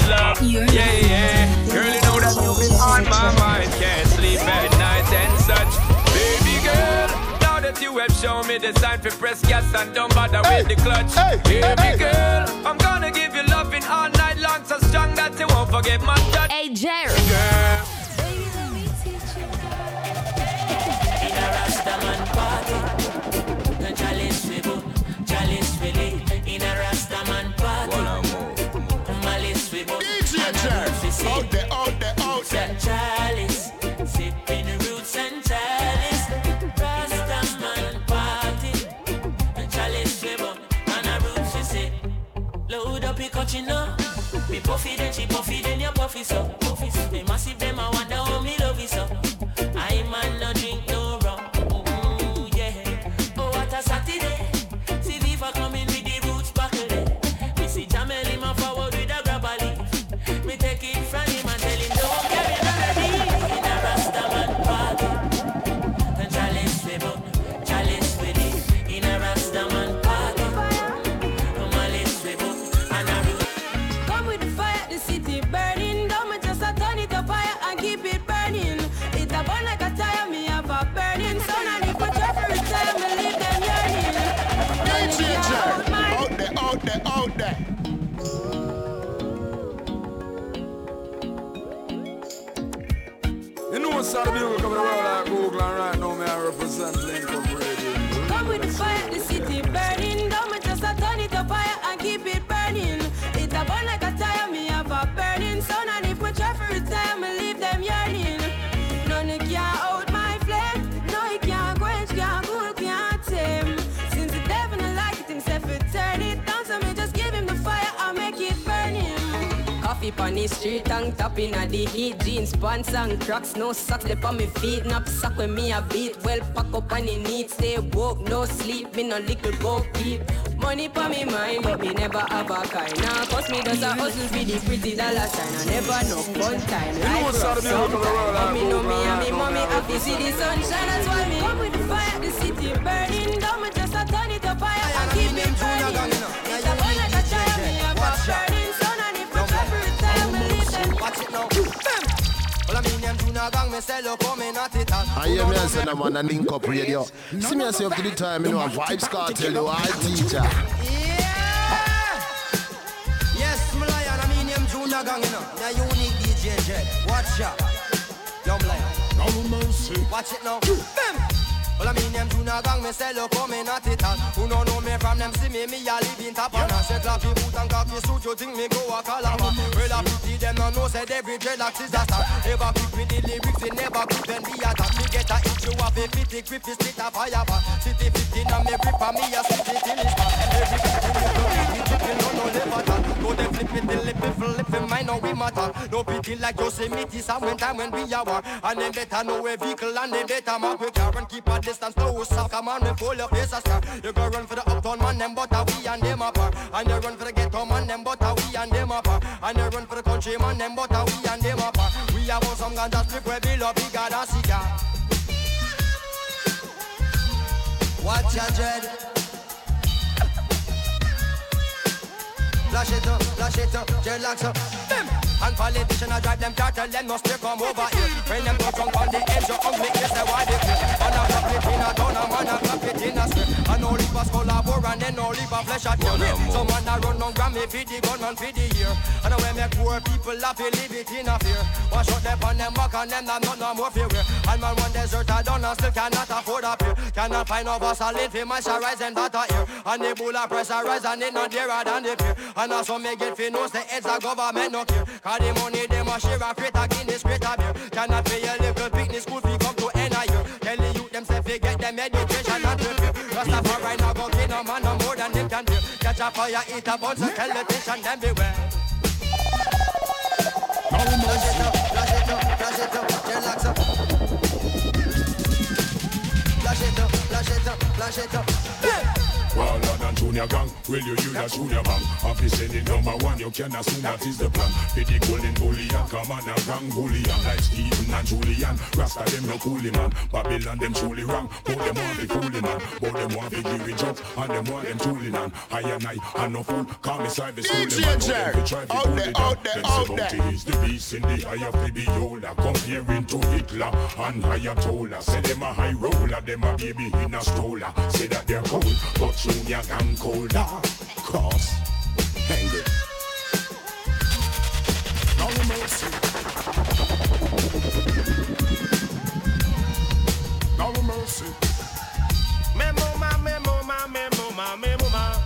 and give it its love. Yeah, yeah. Girl, you know that you've been on my mind. Can't sleep at night and such. Baby girl, now that you have shown me the sign for press gas and don't bother hey, with the clutch. Hey, Baby hey, girl, I'm gonna give you loving all night long, so strong that you won't forget my touch. Hey, Jerry. Girl. Out there, out there, out there. Chalice, sipping roots and chalice. Rastaman party. Chalice flavor, and a roots she say. Load up your know. Be puffy, then she puffy, then you puffy so. Puffy so. They massive, them I wonder Coffee on the street and tapping at the heat. Jeans, pants and cracks, no socks Lip on me feet, nap sock when me a beat. Well pack up on the need, stay woke, no sleep. Me no little go keep. Money for me mind, but me never have a kind. Now cause me does a hustle for the pretty dollar sign. I never know fun time, You know life what's out of rough people coming around sometime But me know me and me mommy now me I happy see the sunshine. That's why me come with the fire, the city burning Don't me just a turn it up fire. And keep it burning me sell up, coming at it all. I hear me and say, I'm on a link up radio. See me and say up to the time, you know, a vibes cartel, you I teacher. Yeah! Yes, me lion, I mean, them tuna gang, you know. The unique DJ Jet. Watch out. Young lion. Watch it now. Bam! Well, I mean, them tuna gang, me sell up, coming at it all. Who no know me from them, see me, me a live in Tapana. Say, clappy boot and cocky suit, you think me go a calabar. Well, I pity them, no know, said every dreadlocks is a star. Never quick with the lyrics, they never quick when we attack. Me get a hit, you have a fitty grip, it's split a fire bar. City 15 and me grip, and me a split it till it's back. Every the club, it chicken, no, no, never talk. Go them flip it, the lip, it, flip it, mine, no, we matter. No pity like Yosemite, some when time when we are war. And them better know a vehicle, and they better mark we car and keep a distance close up. Come on, we pull your face a star. You go run for the uptown man, them but we and them apart. And you run for the ghetto man, them but we and them apart. And you run for the country man, them but we and them apart. We have some ganja strip where we love bigger than cigar. Watch your dread. Flash it up, flash it up, dreadlocks up. Them. And politician a drive them car, tell them no stay come over here. When them go drunk on the edge, you ugly, yes, they clap it in a town, a man a clap it in a square. And no leave a skull a bore, and then no leave a flesh at your way. Some man a run on Grammy for the gun and for the ear. And when make poor people laugh, they live it in a fear. Wash out them on them back and them not not no more fear. And man one desert a done and still cannot afford a pill. Cannot find no Vaseline for moisturize and butter ear. And the bull a pressurize and it not dearer than the fear. And also me get fi knows the heads of government no care. Cause the money them a share a crate a Guinness crate a beer. Cannot pay a little picnic school fee Them say fi get them education and prepare. Rastafari now go get no man no more than them can do. Catch a fire, eat a bun, so tell the tension them beware. Flash it up, flash it up, flash it up, relax up. Flash it up, flash it up, flash it up. No, junior gang. Will you use a junior bang? Happy sending number one, you can assume that is the plan. The golden bullion, come on a gang bullion. Like Stephen and Julian. Rasta them no coolie man. Babylon them truly wrong. But them want be coolie man. But them want be give it jokes. And them want them. I and I, and no fool. Call me side the school. DJ Out there, out there, out there. Is the beast in the eye of the beholder. Comparing to Hitler and Ayatollah. Say them a high roller. Them a baby in a stroller. Say that they're. But junior gang colder. Cross. Angry. No mercy. No mercy. Memo ma, memo ma, memo ma, memo ma.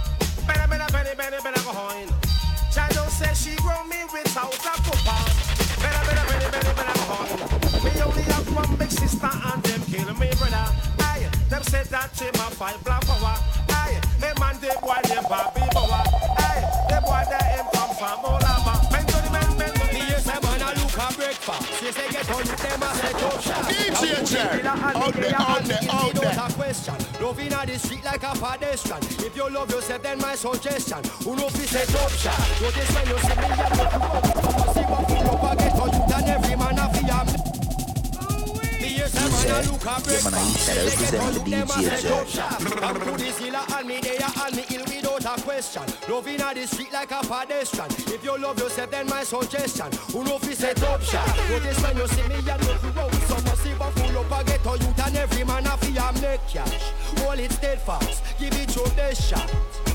Better, better, better, better, better go home. Shadow says she grow me without a cooper. Better, better, better, better, better go home. Me only have one big sister and them kill me brother. Aye, them said that him a fight black power. Aye, man they boy them Bobby Bower. Aye, they boy they him come from Olama. Men to the men, men to the yes, them man a look a breakfast. Yes, they get on them a set up shop. DJ Jerry. Out there, out there, out there. a question. Love inna the street like a pedestrian. If you love yourself, then my suggestion. Who know fi set up shop? Notice when you see me, you look up. Come see what full up a get on you to this hill and me there and me ill without a question. Love inna the street like a pedestrian. If you love yourself, then my suggestion. Who know fi set up shop? Notice when you see me, you look. Some a see what full up a get on you than every man a fi am make cash. Hold it steadfast, give it your best shot.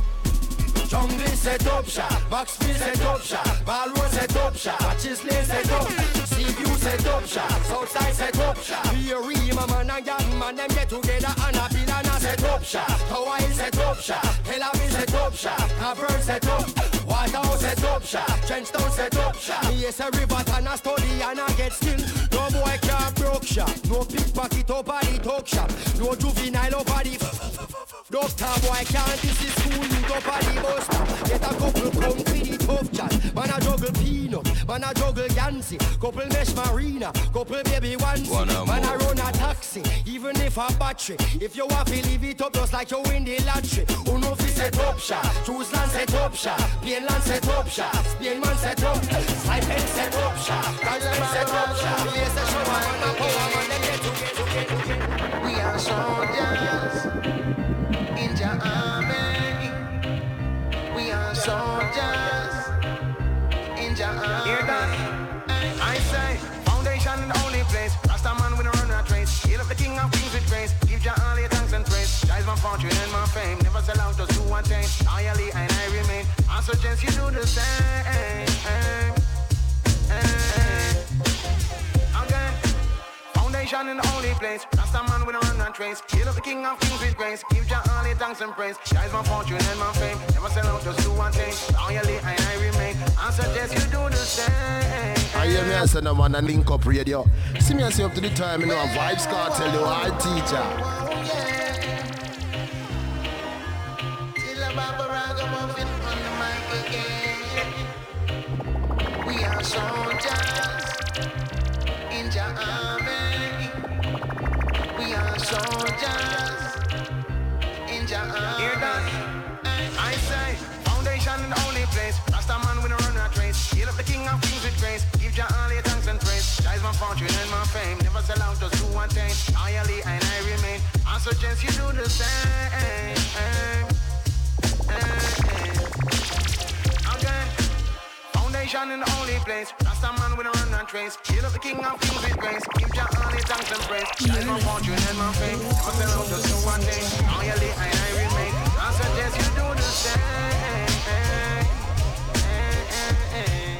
Jungle set up shop, Maxfield set up shop, Balroad set up shop, Chisley set up, Seaview set up shop, Southside set up shop, my man and young man them get together and a bill and a set up shop, Hill set up shop, Hellaville set up shop, Cavern set up, Waterhouse set up shop, Trenchtown set up shop, yes a river and a study and a get still, no boy can't broke shop, no pickpocket up at the talk shop, no juvenile up at the Doctor boy can't this is school you up at the bus stop. Get a couple come to the tough chat. Man a juggle peanut, man a juggle Yancy. Couple mesh marina, couple baby onesie. One man a run a taxi, even if a battery. If you want to leave it up just like you win the lottery. Who know fi set up shop? Choose land set up shop. Spain set up shop. Spain man set up. Saipan set up shop. Set up shop. Yes, a show man a power man them get to get to get to get. We are soldiers in your army. We are soldiers in your army. Hear that? I say, foundation in the only place. Rasta man with a run rat race. Hail up the king of kings with grace. Give Jah all your thanks and praise. Jah is my fortune and my fame. Never sell out to suggest you do the same. Again. Foundation in the only place. Rasta man with a run and trace. Hail up the king of kings with grace. Give Jah all your thanks and praise. Jah is my fortune and my fame. Never sell out just do to attain. Loyally and I remain. I suggest you do the same. I hear me and say no man and link up radio. See me and say up to the time, you know, a vibes cartel, you I teacher. Till suggest you do the same. Foundation in the only place. Rasta man with a run and trace. Hail up the king of kings with grace. All your thanks and praise. Jah is my fortune and my fame. Never sell out just to attain. Loyally and I remain. I suggest you do the same. Eh, eh, eh,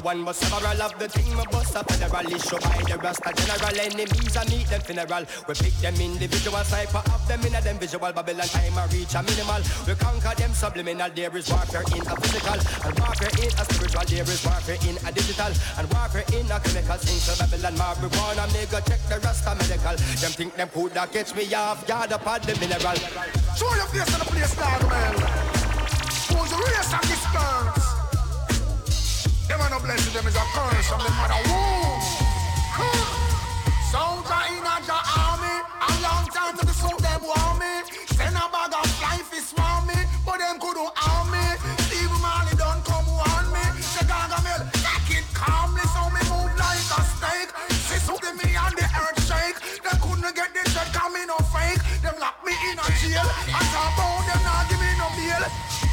one, but several of the thing my boss a federal issue by the Rasta general enemies. I meet them funeral. We pick them individual cipher of them in a them visual Babylon time I reach a minimal. We conquer them subliminal. There is warfare in a physical and warfare in a spiritual. There is warfare in a digital and warfare in a chemical. Things to Babylon marijuana. Go check the Rasta medical. Them think them coulda catch me off guard upon the mineral. Show your face in the place, dog, man. Who's the race and? Them are no blessing, them is a curse from the mother womb. Soldier in a ja army, a long time to the suit them want me. Send a bag of life is swarm me, but them couldn't harm me. Steve Marley don't come warn me. Chicago Mill, take it calmly, so me move like a snake. See something me and the earth shake. They couldn't get the check, coming no fake. Them lock me in a jail. I talk about them not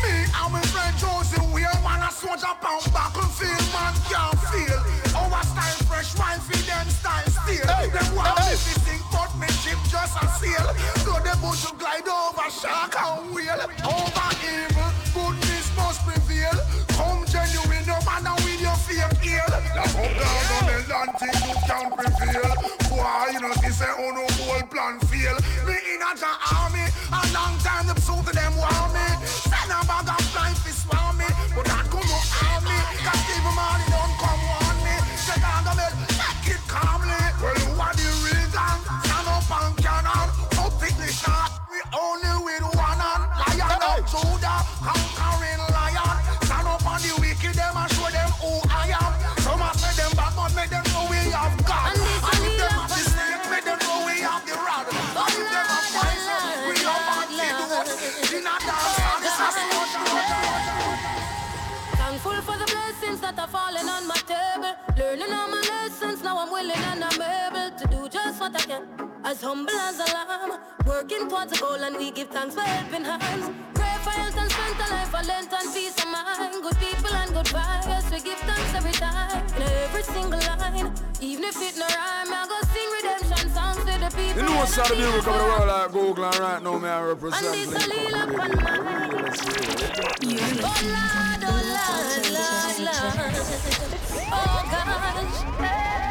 Me and my friend Josie Wheel, man a soldier pound battlefield, man can't feel. Our style fresh wine feed them style steel. Them want me to sing, but me ship just a sail. So them boat to glide over shark and wheel. Over evil, goodness must prevail. Come genuine, no matter with your fake heel. That's how government and things you can't prevail. Boy, you know, this oh no, whole plan fail. Me in a army, a long time the suit of them want me. As humble as a lamb, working towards a goal, and we give thanks for helping hands. Pray for health and strength, a life for length and peace of mind. Good people and good vibes, we give thanks every time. In every single line, even if it no rhyme, I go sing redemption songs to the people. You know what's out of music feel of the world like Google and right now me I represent And this a little upon. Oh Lord, oh Lord, Lord, Lord. Oh gosh.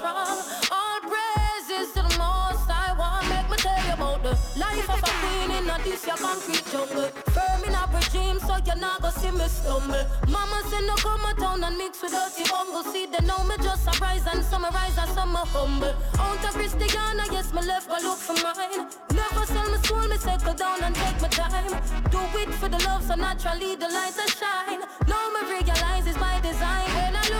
I'm. All praises to the most I want. Make me tell you about the life of a queen in a this your concrete jungle. Firm in a regime, so you're not gonna see me stumble. Mama said no come a town and mix with dirty bungle. See they know me just a rise and summarize and some humble. Out of Christiana, yes, me left go look for mine. Never sell my soul, me settle down and take my time. Do it for the love, so naturally the light will shine. Now me realize it's by design. When I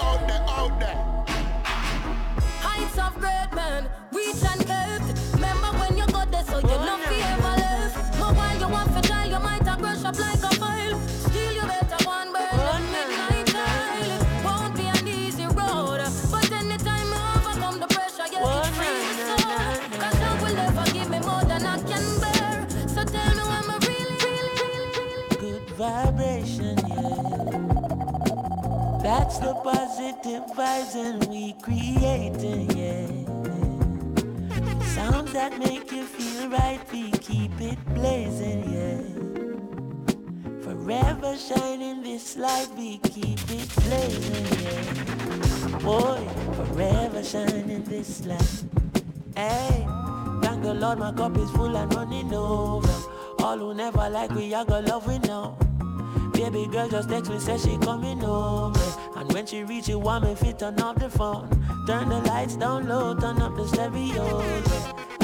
out there, out there. Heights of great men, reach and That's the positive vibes and we creating, yeah. Sounds that make you feel right, we keep it blazing, yeah. Forever shining this light, we keep it blazing, yeah. Boy, forever shining this light. Hey, thank the Lord, my cup is full and running over. All who never like we, I got love we know. Baby girl just text me, says she coming over. And when she reach it, want me fit turn off the phone. Turn the lights down low, turn up the stereo.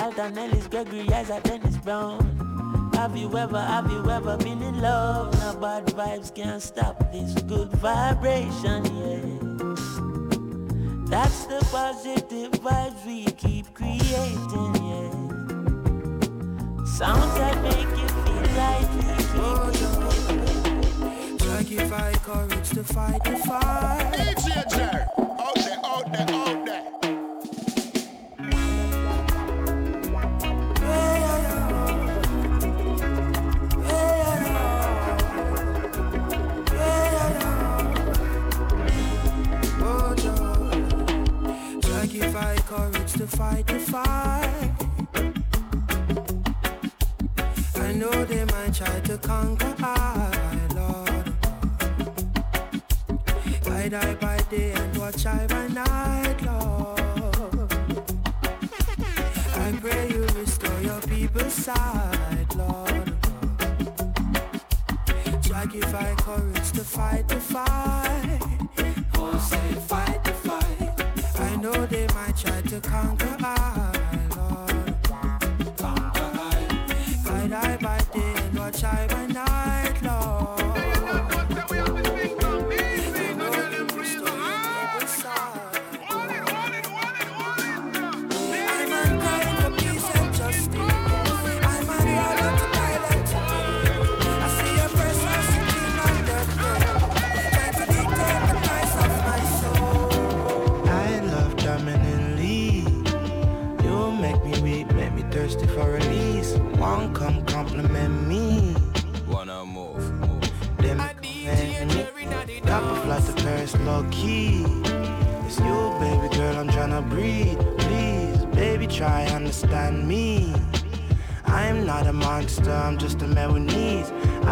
Alton Ellis, Gregory Isaac, Dennis Brown. Have you ever, have you ever been in love? Now bad vibes can't stop this good vibration, yeah. That's the positive vibes we keep creating, yeah. Sounds that make you feel like we keep Sacrifice courage to fight the fight. DJ Jer, out there, out there, out there. Sacrifice courage to fight the fight. I know they might try to conquer I, I by day and watch I by night, Lord. I pray you restore your people's sight, Lord. Sacrifice courage to fight the fight. Oh, say fight the fight. I know they might try to conquer try understand me. I'm not a monster, I'm just a man with needs.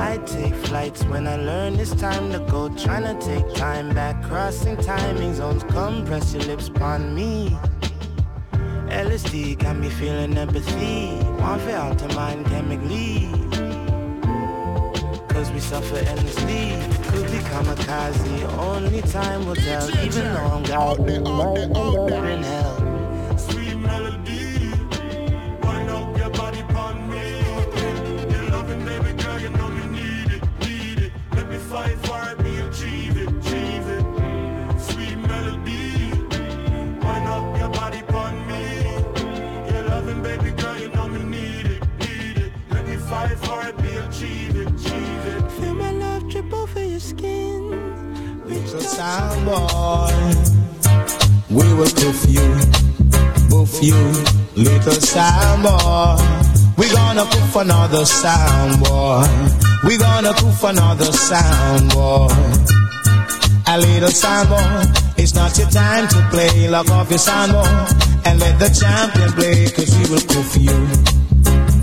I take flights when I learn it's time to go. Tryna take time back, crossing timing zones. Come press your lips upon me. LSD got me feeling empathy. One for out to mind chemically. Cause we suffer endlessly. Could be kamikaze, only time will tell. Even though I'm God, might end up in hell. Another sound boy. We gonna poof another sound boy. A little sound boy, it's not your time to play. Lock off your sound boy and let the champion play. Cause we will poof you,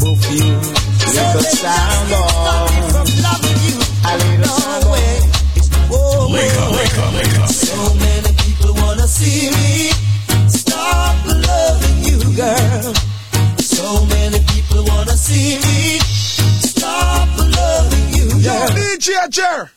poof you, little sound boy. A little sound boy. Wake up, wake up, wake up. So many people wanna see me girl. DJ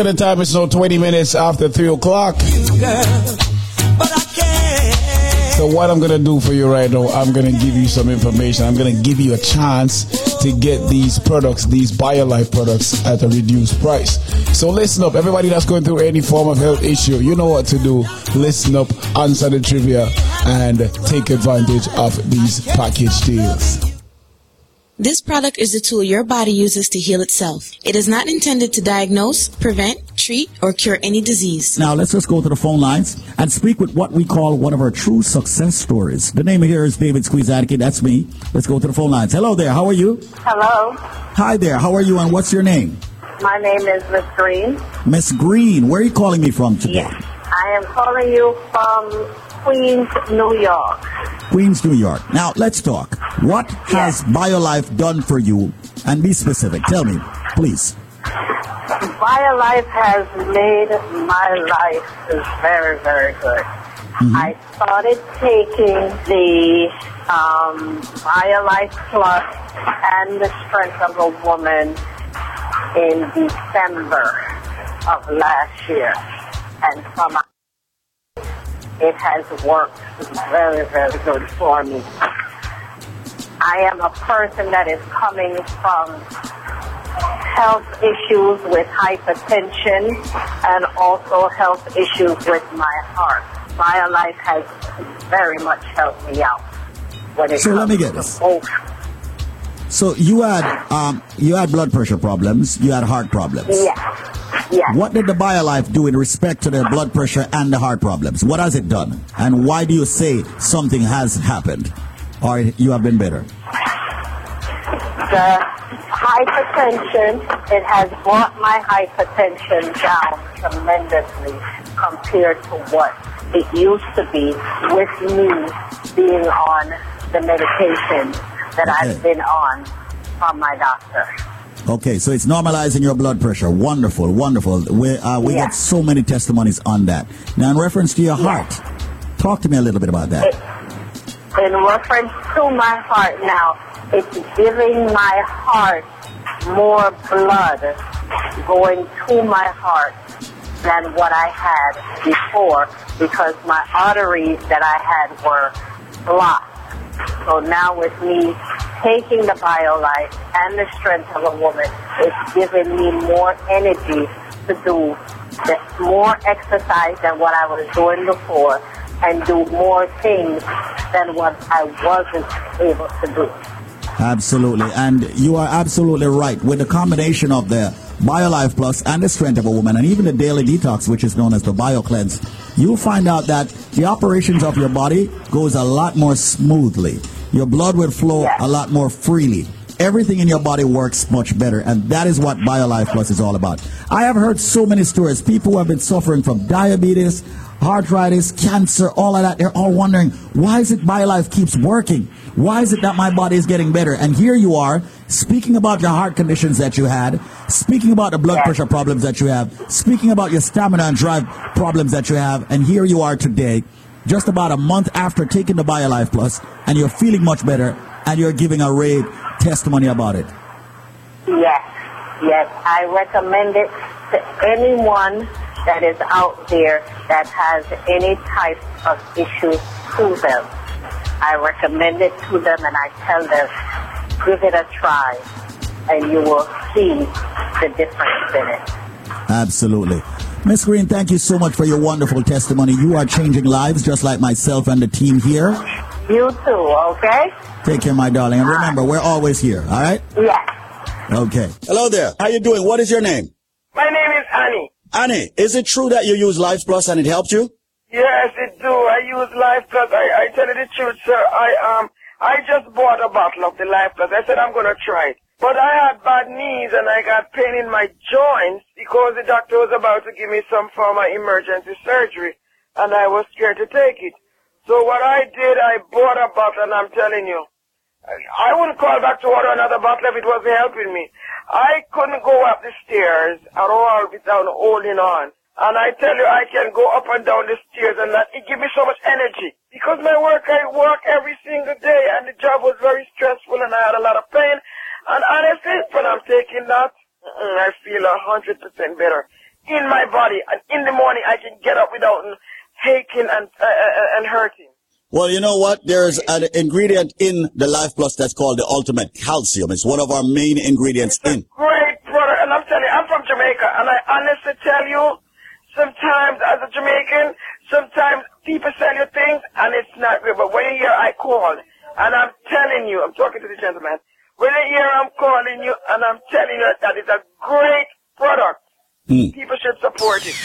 at the time, it's now 20 minutes after 3 o'clock. So what I'm gonna do for you right now, I'm gonna give you some information. I'm gonna give you a chance to get these products, these BioLife products at a reduced price. So listen up, everybody that's going through any form of health issue, you know what to do. Listen up, answer the trivia, and take advantage of these package deals. This product is the tool your body uses to heal itself. It is not intended to diagnose, prevent, treat, or cure any disease. Now let's just go to the phone lines and speak with what we call one of our true success stories. The name here is David Squeezadke. That's me. Let's go to the phone lines. Hello there. How are you? Hello, Hi there. How are you and what's your name? my name is Miss Green. Miss Green. Where are you calling me from today? I am calling you from Queens, New York. Queens, New York. Now let's talk. What has BioLife done for you? And be specific. Tell me, please. BioLife has made my life very, very good. I started taking the um, BioLife Plus and the Strength of a Woman in December of last year. And from it has worked very, very good for me. I am a person that is coming from health issues with hypertension and also health issues with my heart. BioLife has very much helped me out when it So let me get to this. both. So you had um, you had blood pressure problems. You had heart problems. Yes. Yes. What did the BioLife do in respect to the blood pressure and the heart problems? What has it done? And why do you say something has happened? Or you have been better? The hypertension, it has brought my hypertension down tremendously compared to what it used to be with me being on the medication that I've been on from my doctor. Okay, so it's normalizing your blood pressure. Wonderful, wonderful. We, uh, we get so many testimonies on that. Now, in reference to your heart, talk to me a little bit about that. In reference to my heart now, it's giving my heart more blood going to my heart than what I had before because my arteries that I had were blocked. So now with me taking the BioLife and the strength of a woman, it's giving me more energy to do more exercise than what I was doing before and do more things than what I wasn't able to do. Absolutely. And you are absolutely right. With the combination of the BioLife Plus and the Strength of a Woman, and even the Daily Detox, which is known as the BioCleanse, you'll find out that the operations of your body goes a lot more smoothly. Your blood will flow a lot more freely. Everything in your body works much better, and that is what BioLife Plus is all about. I have heard so many stories. People who have been suffering from diabetes, heart arthritis, cancer, all of that. They're all wondering, why is it BioLife keeps working? Why is it that my body is getting better? And here you are, speaking about your heart conditions that you had, speaking about the blood pressure problems that you have, speaking about your stamina and drive problems that you have, and here you are today, just about a month after taking the BioLife Plus, and you're feeling much better, and you're giving a rave testimony about it. Yes, yes, I recommend it to anyone that is out there that has any type of issue to them. I recommend it to them and I tell them, give it a try and you will see the difference in it. Absolutely. Miss Green, thank you so much for your wonderful testimony. You are changing lives just like myself and the team here. You too, okay? Take care, my darling. And remember, we're always here, all right? Yes. Okay. Hello there. How you doing? What is your name? My name is Annie. Annie, is it true that you use Life Plus and it helped you? Yes, it do. I use Life Plus. I, I tell you the truth, sir. I um, I just bought a bottle of the Life Plus. I said I'm gonna try it. But I had bad knees and I got pain in my joints because the doctor was about to give me some form of emergency surgery and I was scared to take it. So what I did, I bought a bottle and I'm telling you, I wouldn't call back to order another bottle if it wasn't helping me. I couldn't go up the stairs at all without holding on. And I tell you, I can go up and down the stairs and that, it gives me so much energy. Because my work, I work every single day and the job was very stressful and I had a lot of pain. And honestly, when I'm taking that, I feel a hundred percent better in my body. And in the morning, I can get up without aching and, uh, uh, and hurting. Well, you know what? There's an ingredient in the Life Plus that's called the ultimate calcium. It's one of our main ingredients in. Great brother, and I'm telling you, I'm from Jamaica, and I honestly tell you, sometimes as a Jamaican, sometimes people sell you things and it's not real. But when you hear I called, and I'm telling you, I'm talking to the gentleman, When you hear I'm calling you and I'm telling you that it's a great product, Mm. people should support it.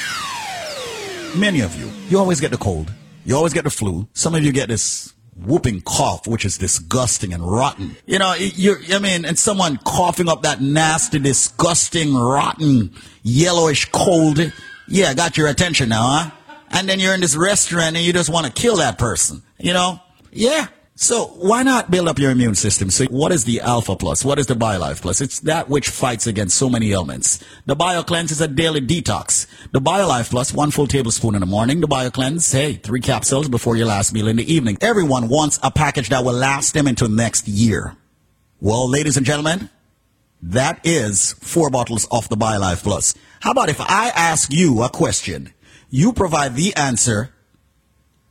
Many of you, you always get the cold. You always get the flu. Some of you get this whooping cough, which is disgusting and rotten. You know, you I mean, and someone coughing up that nasty, disgusting, rotten, yellowish cold. Yeah, got your attention now, huh? And then you're in this restaurant and you just want to kill that person. You know? Yeah. So why not build up your immune system? So what is the Alpha Plus? What is the BioLife Plus? It's that which fights against so many ailments. The BioCleanse is a daily detox. The BioLife Plus, one full tablespoon in the morning. The BioCleanse, hey, three capsules before your last meal in the evening. Everyone wants a package that will last them into next year. Well, ladies and gentlemen, that is four bottles of the BioLife Plus. How about if I ask you a question? You provide the answer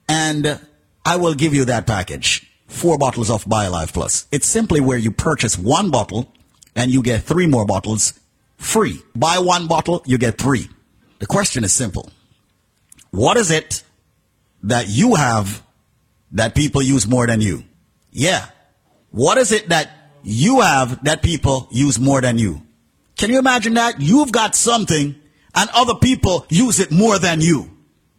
and I will give you that package. Four bottles of BioLife Plus. It's simply where you purchase one bottle and you get three more bottles free. Buy one bottle, you get three. The question is simple. What is it that you have that people use more than you? Yeah. What is it that you have that people use more than you? Can you imagine that? You've got something and other people use it more than you.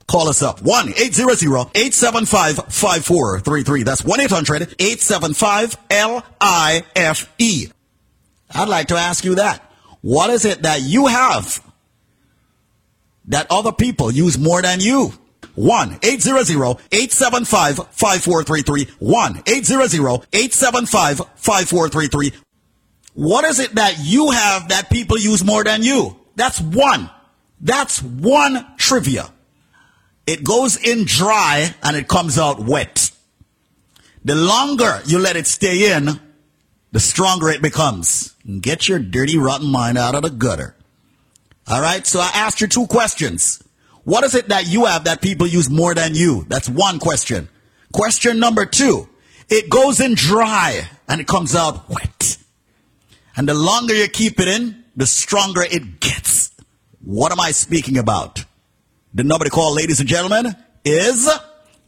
Call us up. 1-800-875-5433. That's 1-800-875-L-I-F-E. I'd like to ask you that. What is it that you have that other people use more than you? 1-800-875-5433. 1-800-875-5433. What is it that you have that people use more than you? That's one. That's one trivia. It goes in dry and it comes out wet. The longer you let it stay in, the stronger it becomes. Get your dirty, rotten mind out of the gutter. All right. So I asked you two questions. What is it that you have that people use more than you? That's one question. Question number two. It goes in dry and it comes out wet. And the longer you keep it in, the stronger it gets. What am I speaking about? The number to call, ladies and gentlemen, is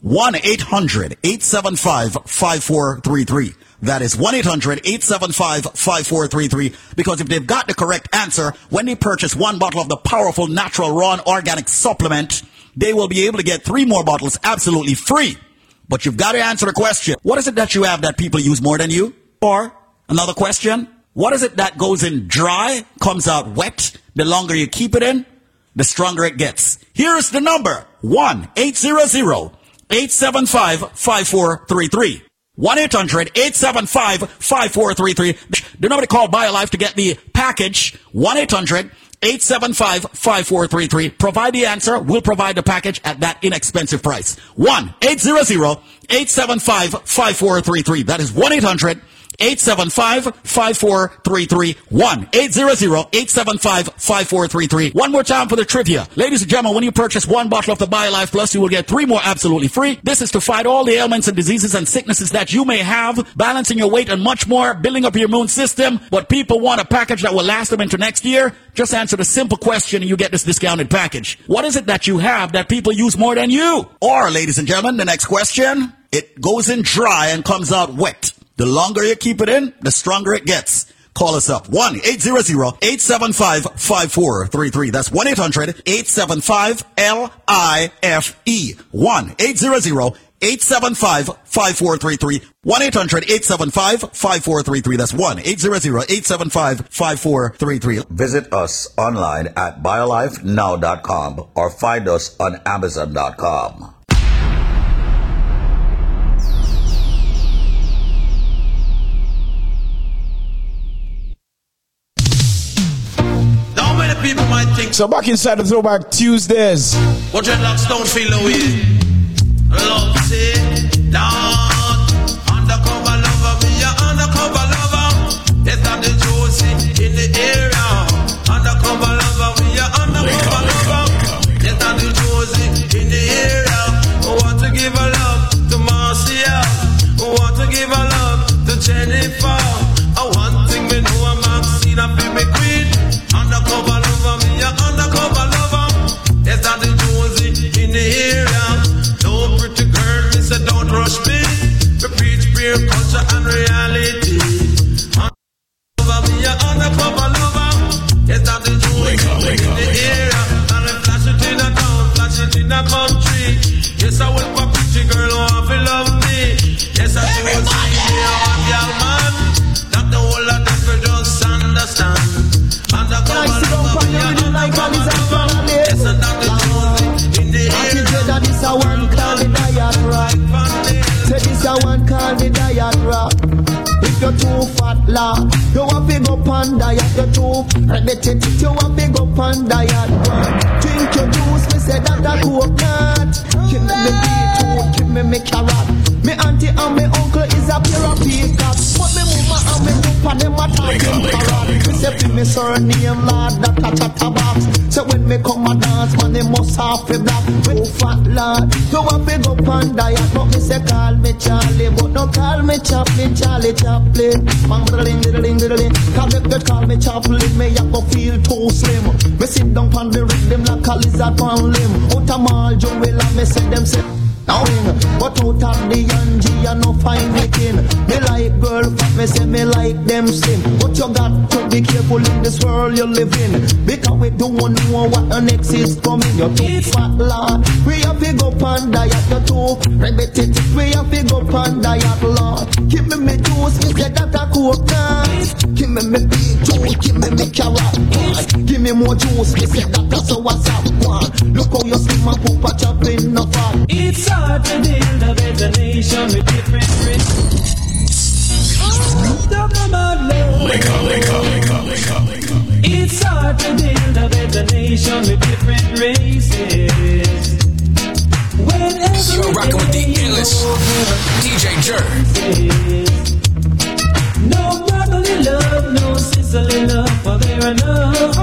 1-800-875-5433. That is 1-800-875-5433. Because if they've got the correct answer, when they purchase one bottle of the powerful natural raw organic supplement, they will be able to get three more bottles absolutely free. But you've got to answer the question. What is it that you have that people use more than you? Or another question. What is it that goes in dry, comes out wet? The longer you keep it in, the stronger it gets. Here's the number. 1-800-875-5433. 1-800-875-5433. The number to call BioLife to get the package. 1-800-875-5433. Provide the answer. We'll provide the package at that inexpensive price. 1-800-875-5433. That is 1-800- 875-5433. 1-800-875-5433. One more time for the trivia. Ladies and gentlemen, when you purchase one bottle of the BioLife Plus, you will get three more absolutely free. This is to fight all the ailments and diseases and sicknesses that you may have, balancing your weight and much more, building up your immune system. But people want a package that will last them into next year. Just answer the simple question and you get this discounted package. What is it that you have that people use more than you? Or, ladies and gentlemen, the next question. It goes in dry and comes out wet. The longer you keep it in, the stronger it gets. Call us up. 1-800-875-5433. That's 1-800-875-L-I-F-E. 1-800-875-5433. 1-800-875-5433. That's 1-800-875-5433. Visit us online at biolifenow.com or find us on amazon.com. people might think. So back inside the throwback Tuesdays. What dreadlocks don't feel way. Love say, down. in the country. Yes, I went for pretty girl who have to love me. Yes, I do see me on y'all man. Not the whole of them but just understand. Undercover lover, me an undercover lover. Yes, and that the truth in the air. That this a one call me diet rock. Say this a one call me diet rock If you're too fat, la. You want big up on diet, you're too. Let me tell you, you a big up on diet. Drink your juice, me say that a coconut. Give me the beetroot, give me me carrot. Me auntie and me uncle is a pair of peacocks. But me mama and me papa them a talking parrot. Me say fi me surname lord that a chatterbox. So when me come a dance, man they must have fi black. Oh fat lord, you a big up and diet. But me say call me Charlie, but no call me Chaplin, Charlie Chaplin. Man diddling diddling diddling. Cause if you call me Chaplin, me a go feel too slim. Me sit down pon the rhythm like a lizard pon limb. Out a mall jungle and me say them say. Now in, but out of the Angie, I no find it in. Me like girl, me say me like them slim. But you got to be careful in this world you live in. Because we don't know what the next is coming. You too fat lord. We have to go pan diet, you too repetitive. We have to go pan diet, lord. Give me me juice, me say that a coconut. Give me me beetroot, give me me carrot. Give me more juice, me say that a so what's up. Look how you slim and poop a chop in the fat. It's hard to build a better nation with different love. Wake up, wake up, wake up, wake up. It's hard to build a better nation with different races. You're rocking with the illest DJ Jerk. No brotherly love, no sisterly love, for there enough.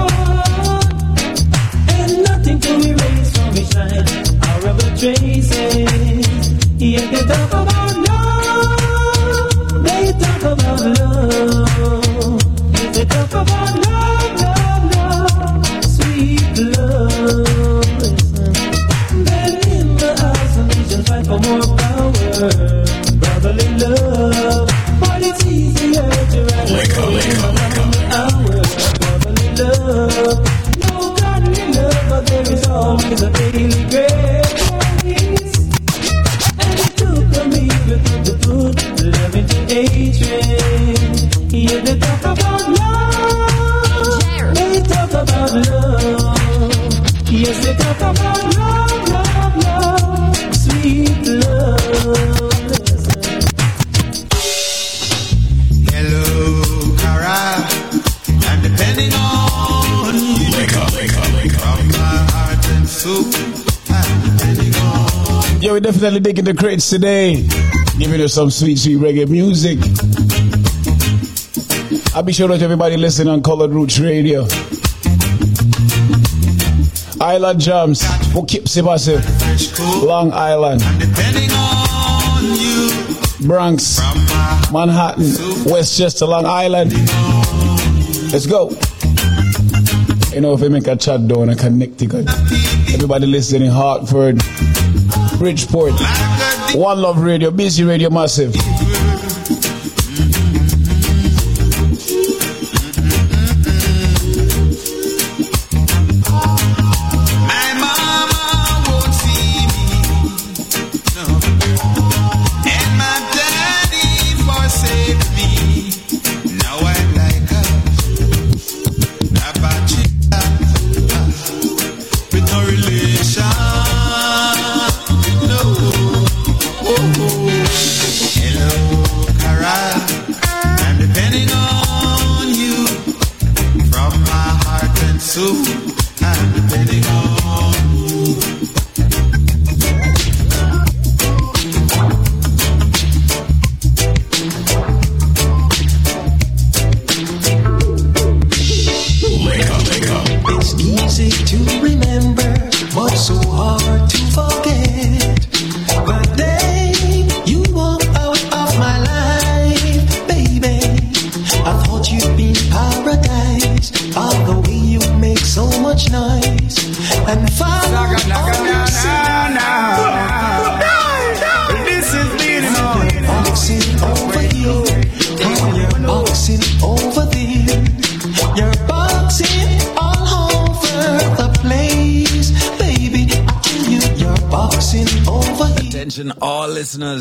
And nothing to erase from each line, horrible traces. Yet they talk about love, they talk about love. They talk about love, love, love, sweet love. Then in the house of nations fight for more power, brotherly love. But it's easier to run Wake up, wake up, hour, brotherly love. No godly love, but there is always a daily grace. Hatred. Yeah, they talk about love. They talk about love. Yes, they talk about love, Yeah, we're definitely digging the crates today. Giving you some sweet, sweet reggae music. I'll be sure that everybody listening on Colored Roots Radio. Island Jams, Poughkeepsie Massive, Long Island, Bronx, Manhattan, Westchester, Long Island. Let's go. You know, if we make a chat down in Connecticut, everybody listening, Hartford, Bridgeport, One Love Radio, Busy Radio Massive.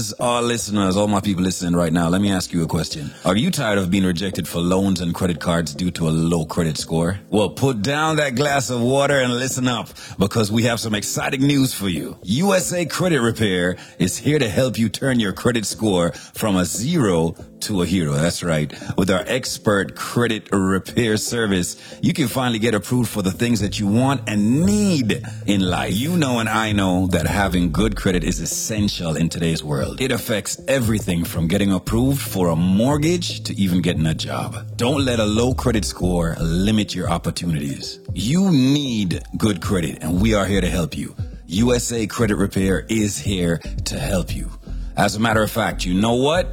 Listeners, all listeners, all my people listening right now. Let me ask you a question. Are you tired of being rejected for loans and credit cards due to a low credit score? Well, put down that glass of water and listen up because we have some exciting news for you. USA Credit Repair is here to help you turn your credit score from a zero to a hero. That's right. With our expert credit repair service, you can finally get approved for the things that you want and need in life. You know and I know that having good credit is essential in today's world. It affects everything from getting approved for a mortgage to even getting a job. Don't let a low credit score limit your opportunities. You need good credit and we are here to help you. USA Credit Repair is here to help you. As a matter of fact, you know what?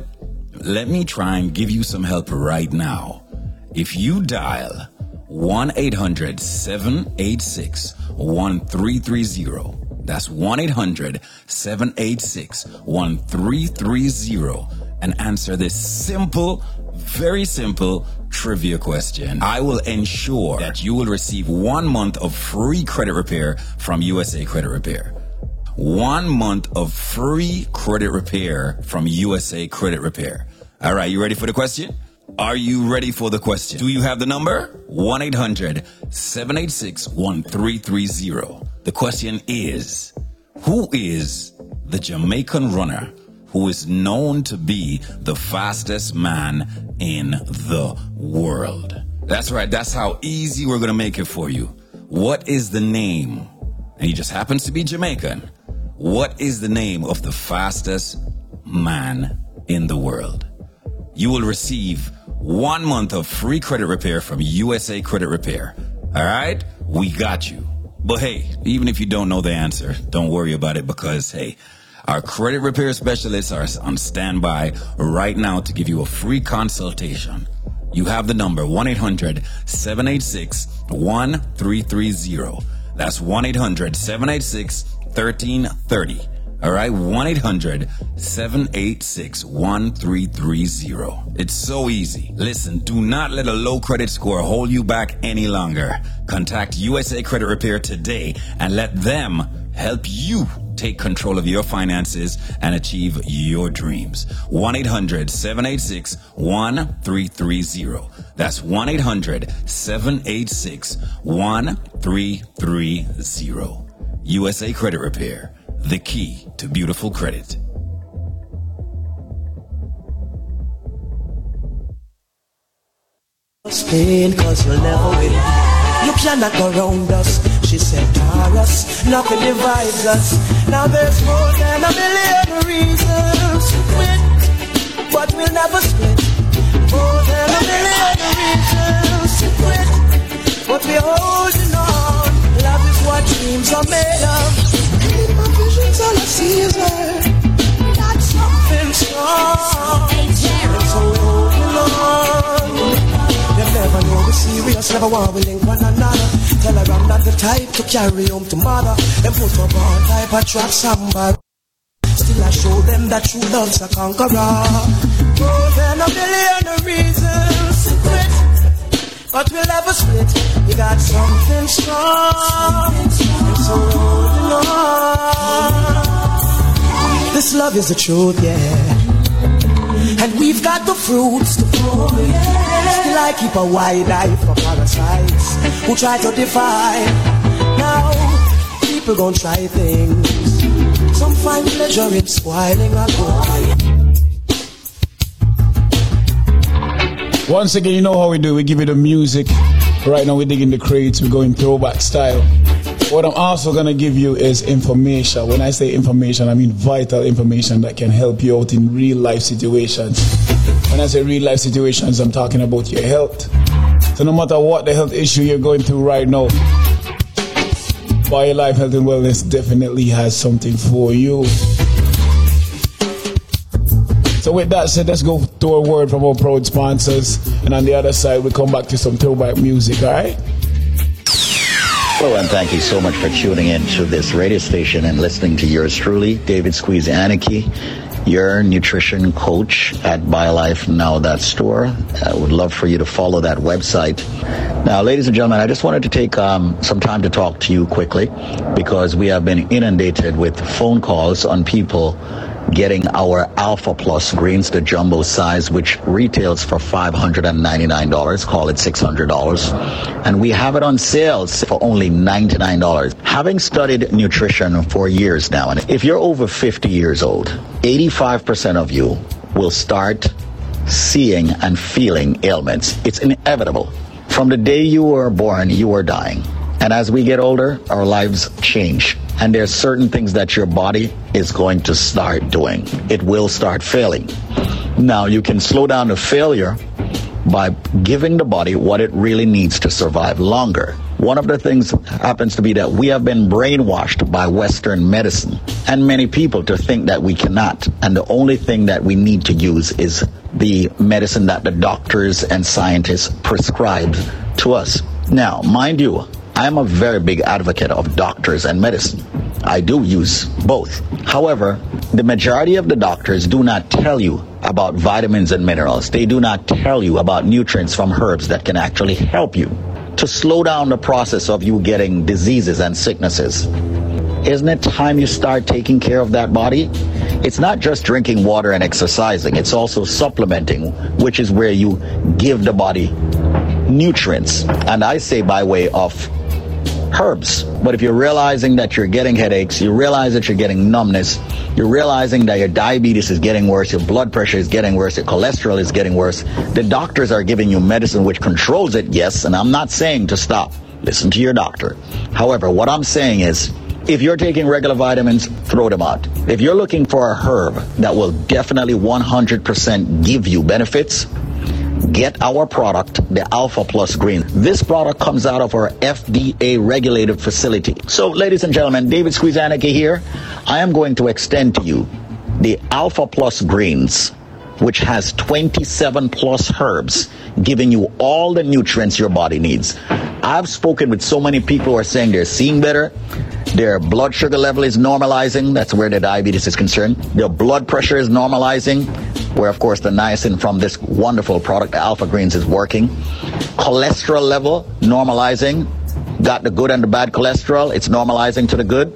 Let me try and give you some help right now. If you dial 1 800 786 1330, that's 1 800 786 1330, and answer this simple, very simple trivia question. I will ensure that you will receive one month of free credit repair from USA Credit Repair. One month of free credit repair from USA Credit Repair. All right, you ready for the question? Are you ready for the question? Do you have the number? 1 800 786 1330. The question is Who is the Jamaican runner who is known to be the fastest man in the world? That's right, that's how easy we're going to make it for you. What is the name? And he just happens to be Jamaican. What is the name of the fastest man in the world? You will receive one month of free credit repair from USA Credit Repair. All right? We got you. But hey, even if you don't know the answer, don't worry about it because hey, our credit repair specialists are on standby right now to give you a free consultation. You have the number 1 800 786 1330. That's 1 800 786 1330. All right, 1 800 786 1330. It's so easy. Listen, do not let a low credit score hold you back any longer. Contact USA Credit Repair today and let them help you take control of your finances and achieve your dreams. 1 800 786 1330. That's 1 800 786 1330. USA Credit Repair, the key to beautiful credit. Spain, cause you'll never win. You cannot go us. She said, Taurus, nothing divides us. Now there's more than a million reasons to quit, but we'll never split. More than a million reasons to quit, but we're holding on. Love is what dreams are made of. Never want we link one another. Tell her I'm not the type to carry home to mother. Them put up all type of trap samba. Still I show them that true love's a conqueror. More than a million reasons to quit, but we'll never split. You got something strong, and so holding on. This love is the truth, yeah. And we've got the fruits to prove it. Still I keep a wide eye for parasites who try to defy. Now, people gon' try things. Some find pleasure in spoiling a good Once again, you know how we do. We give you the music. Right now, we're digging the crates. We're going throwback style. What I'm also going to give you is information. When I say information, I mean vital information that can help you out in real life situations. When I say real life situations, I'm talking about your health. So, no matter what the health issue you're going through right now, BioLife Health and Wellness definitely has something for you. So with that said, let's go to a word from our proud sponsors, and on the other side, we come back to some throwback music. All right? Hello, and thank you so much for tuning in to this radio station and listening to yours truly, David Squeeze Anarchy, your nutrition coach at BioLifeNow.store. I would love for you to follow that website. Now, ladies and gentlemen, I just wanted to take um, some time to talk to you quickly because we have been inundated with phone calls on people getting our Alpha Plus greens, the jumbo size, which retails for $599, call it $600. And we have it on sales for only $99. Having studied nutrition for years now, and if you're over 50 years old, 85% of you will start seeing and feeling ailments. It's inevitable. From the day you were born, you are dying. And as we get older, our lives change. And there's certain things that your body is going to start doing. It will start failing. Now, you can slow down the failure by giving the body what it really needs to survive longer. One of the things happens to be that we have been brainwashed by Western medicine and many people to think that we cannot. And the only thing that we need to use is the medicine that the doctors and scientists prescribe to us. Now, mind you, I am a very big advocate of doctors and medicine. I do use both. However, the majority of the doctors do not tell you about vitamins and minerals. They do not tell you about nutrients from herbs that can actually help you to slow down the process of you getting diseases and sicknesses. Isn't it time you start taking care of that body? It's not just drinking water and exercising, it's also supplementing, which is where you give the body nutrients. And I say by way of herbs. But if you're realizing that you're getting headaches, you realize that you're getting numbness, you're realizing that your diabetes is getting worse, your blood pressure is getting worse, your cholesterol is getting worse, the doctors are giving you medicine which controls it, yes, and I'm not saying to stop. Listen to your doctor. However, what I'm saying is, if you're taking regular vitamins, throw them out. If you're looking for a herb that will definitely 100% give you benefits, get our product, the Alpha Plus Green. This product comes out of our FDA regulated facility. So, ladies and gentlemen, David Squeezaniki here. I am going to extend to you the Alpha Plus Greens, which has 27 plus herbs, giving you all the nutrients your body needs. I've spoken with so many people who are saying they're seeing better. Their blood sugar level is normalizing. That's where the diabetes is concerned. Their blood pressure is normalizing, where, of course, the niacin from this wonderful product, Alpha Greens, is working. Cholesterol level normalizing. Got the good and the bad cholesterol. It's normalizing to the good.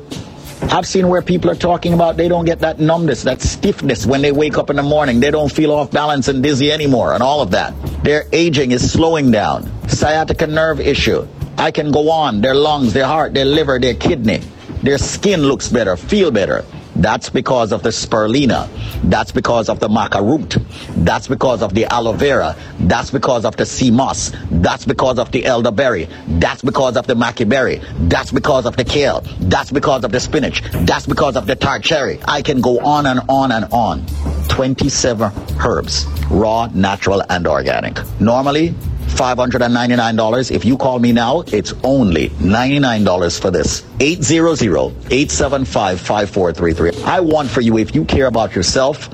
I've seen where people are talking about they don't get that numbness, that stiffness when they wake up in the morning. They don't feel off balance and dizzy anymore, and all of that. Their aging is slowing down. Sciatica nerve issue. I can go on. Their lungs, their heart, their liver, their kidney. Their skin looks better, feel better. That's because of the spirulina. That's because of the maca root. That's because of the aloe vera. That's because of the sea moss. That's because of the elderberry. That's because of the maca berry. That's because of the kale. That's because of the spinach. That's because of the tart cherry. I can go on and on and on. 27 herbs, raw, natural, and organic. Normally, $599. If you call me now, it's only $99 for this. 800-875-5433. I want for you, if you care about yourself,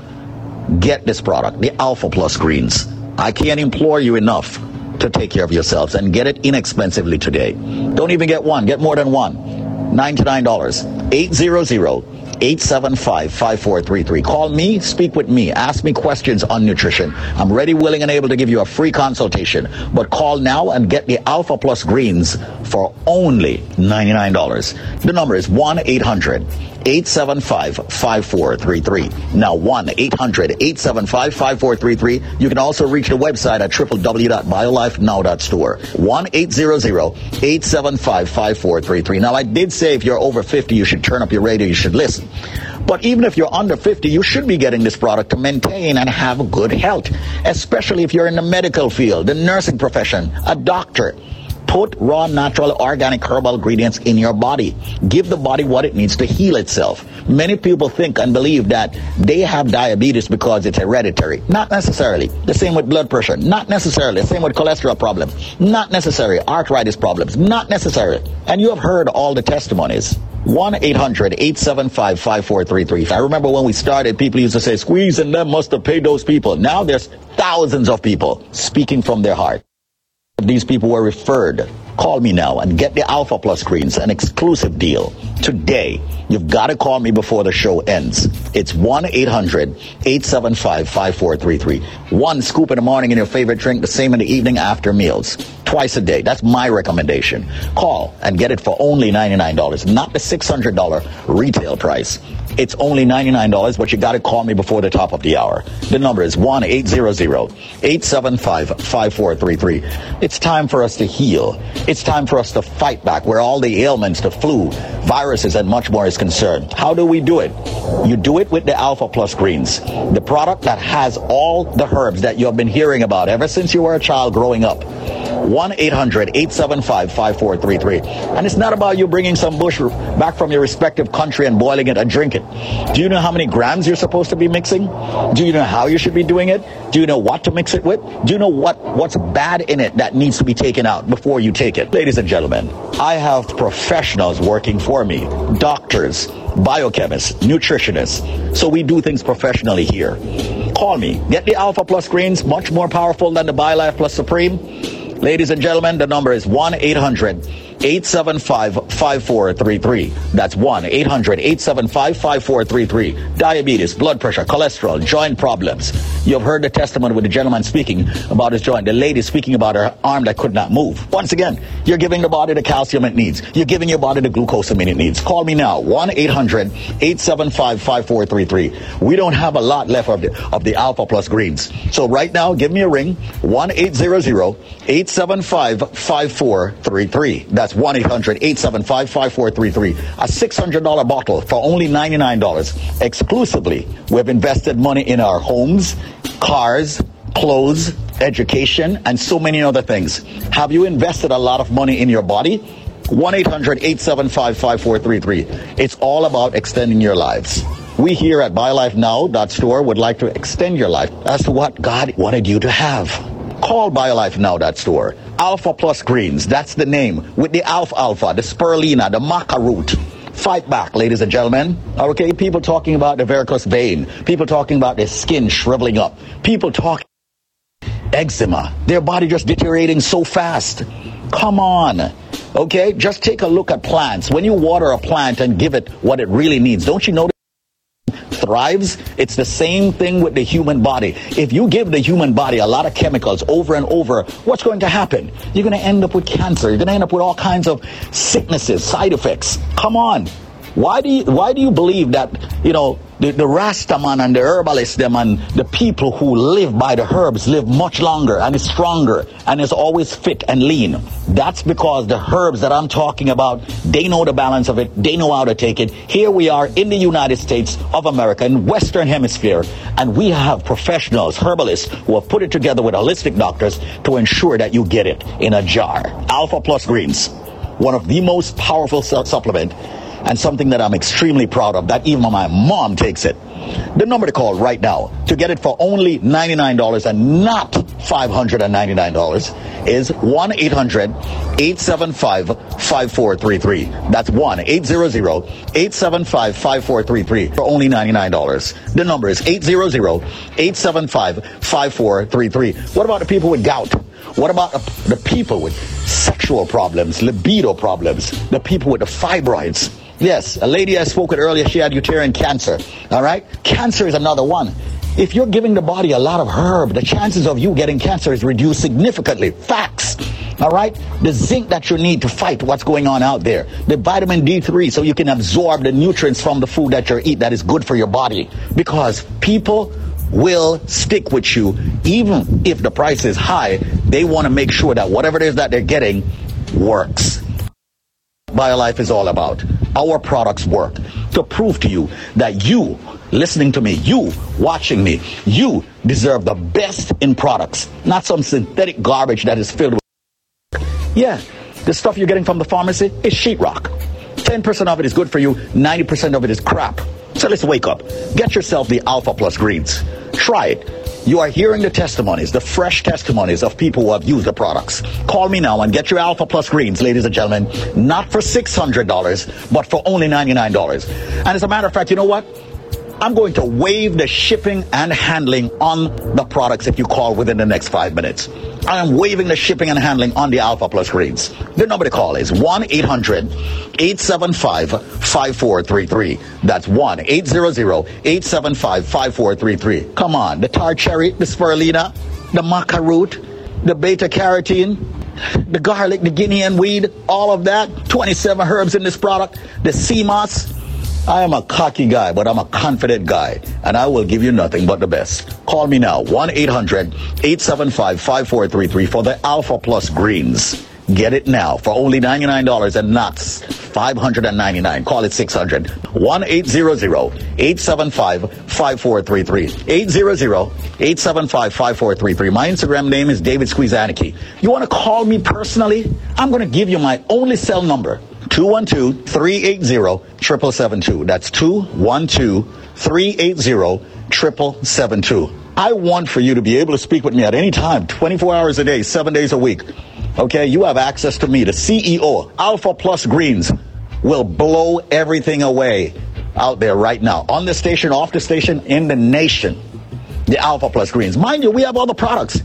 get this product, the Alpha Plus Greens. I can't implore you enough to take care of yourselves and get it inexpensively today. Don't even get one, get more than one. $99. 800 875 5433. Call me, speak with me, ask me questions on nutrition. I'm ready, willing, and able to give you a free consultation. But call now and get the Alpha Plus Greens for only $99. The number is 1 800 875 5433. Now 1 800 875 5433. You can also reach the website at www.biolifenow.store. 1 800 875 5433. Now, I did say if you're over 50, you should turn up your radio, you should listen. But even if you're under 50, you should be getting this product to maintain and have good health, especially if you're in the medical field, the nursing profession, a doctor. Put raw, natural, organic herbal ingredients in your body. Give the body what it needs to heal itself. Many people think and believe that they have diabetes because it's hereditary. Not necessarily. The same with blood pressure. Not necessarily. The same with cholesterol problems. Not necessary. Arthritis problems. Not necessary. And you have heard all the testimonies. 1 800 875 5433. I remember when we started, people used to say, Squeeze and them must have paid those people. Now there's thousands of people speaking from their heart. These people were referred. Call me now and get the Alpha Plus Greens, an exclusive deal. Today, you've got to call me before the show ends. It's 1 800 875 5433. One scoop in the morning in your favorite drink, the same in the evening after meals. Twice a day. That's my recommendation. Call and get it for only $99, not the $600 retail price. It's only $99, but you got to call me before the top of the hour. The number is 1-800-875-5433. It's time for us to heal. It's time for us to fight back where all the ailments, the flu, viruses, and much more is concerned. How do we do it? You do it with the Alpha Plus Greens, the product that has all the herbs that you have been hearing about ever since you were a child growing up. 1 800 875 5433. And it's not about you bringing some bush back from your respective country and boiling it and drink it. Do you know how many grams you're supposed to be mixing? Do you know how you should be doing it? Do you know what to mix it with? Do you know what, what's bad in it that needs to be taken out before you take it? Ladies and gentlemen, I have professionals working for me, doctors, biochemists, nutritionists. So we do things professionally here. Call me. Get the Alpha Plus greens, much more powerful than the BioLife Plus Supreme. Ladies and gentlemen, the number is 1 800 875 5433. That's 1 800 875 5433. Diabetes, blood pressure, cholesterol, joint problems. You've heard the testimony with the gentleman speaking about his joint, the lady speaking about her arm that could not move. Once again, you're giving the body the calcium it needs. You're giving your body the glucose it needs. Call me now, 1 800 875 5433. We don't have a lot left of the, of the Alpha Plus greens. So right now, give me a ring, 1 800 875 5433. That's 1 800 875 5433. A $600 bottle for only $99. Exclusively, we've invested money in our homes, cars, clothes, education, and so many other things. Have you invested a lot of money in your body? 1 800 875 5433. It's all about extending your lives. We here at BioLifeNow.store would like to extend your life to what God wanted you to have. Call BioLifeNow.store. Alpha Plus Greens, that's the name. With the alfalfa, the Spirulina, the Maca root. Fight back, ladies and gentlemen. Okay, people talking about the varicose vein. People talking about their skin shriveling up. People talking eczema. Their body just deteriorating so fast. Come on. Okay, just take a look at plants. When you water a plant and give it what it really needs, don't you notice? Thrives. It's the same thing with the human body. If you give the human body a lot of chemicals over and over, what's going to happen? You're going to end up with cancer. You're going to end up with all kinds of sicknesses, side effects. Come on. Why do you, why do you believe that, you know, the, the Rastaman and the herbalists, them and the people who live by the herbs live much longer and is stronger and is always fit and lean. That's because the herbs that I'm talking about, they know the balance of it. They know how to take it. Here we are in the United States of America, in Western Hemisphere, and we have professionals, herbalists, who have put it together with holistic doctors to ensure that you get it in a jar. Alpha Plus Greens, one of the most powerful su- supplement and something that I'm extremely proud of, that even my mom takes it. The number to call right now to get it for only $99 and not $599 is 1 800 875 5433. That's 1 800 875 5433 for only $99. The number is 800 875 5433. What about the people with gout? What about the people with sexual problems, libido problems, the people with the fibroids? Yes, a lady I spoke with earlier, she had uterine cancer. All right? Cancer is another one. If you're giving the body a lot of herb, the chances of you getting cancer is reduced significantly. Facts. All right? The zinc that you need to fight what's going on out there. The vitamin D3 so you can absorb the nutrients from the food that you eat that is good for your body. Because people will stick with you even if the price is high. They want to make sure that whatever it is that they're getting works. BioLife is all about. Our products work to prove to you that you, listening to me, you watching me, you deserve the best in products, not some synthetic garbage that is filled with. Yeah, the stuff you're getting from the pharmacy is sheetrock. 10% of it is good for you, 90% of it is crap. So let's wake up. Get yourself the Alpha Plus greens. Try it. You are hearing the testimonies, the fresh testimonies of people who have used the products. Call me now and get your Alpha Plus greens, ladies and gentlemen, not for $600, but for only $99. And as a matter of fact, you know what? I'm going to waive the shipping and handling on the products if you call within the next five minutes. I am waiving the shipping and handling on the Alpha Plus greens. The number to call is 1 800 875 5433. That's 1 800 875 5433. Come on, the tart cherry, the spirulina, the maca root, the beta carotene, the garlic, the Guinea hen weed, all of that. 27 herbs in this product. The sea moss. I am a cocky guy, but I'm a confident guy, and I will give you nothing but the best. Call me now, 1 800 875 5433 for the Alpha Plus Greens. Get it now for only $99 and not 599 Call it 600 1-800-875-5433. 800-875-5433. My Instagram name is David Squeeze Anarchy. You want to call me personally? I'm going to give you my only cell number. 212-380-7772. That's 212-380-7772. I want for you to be able to speak with me at any time, 24 hours a day, seven days a week. Okay, you have access to me, the CEO, Alpha Plus Greens will blow everything away out there right now. On the station, off the station, in the nation. The Alpha Plus Greens. Mind you, we have all the products.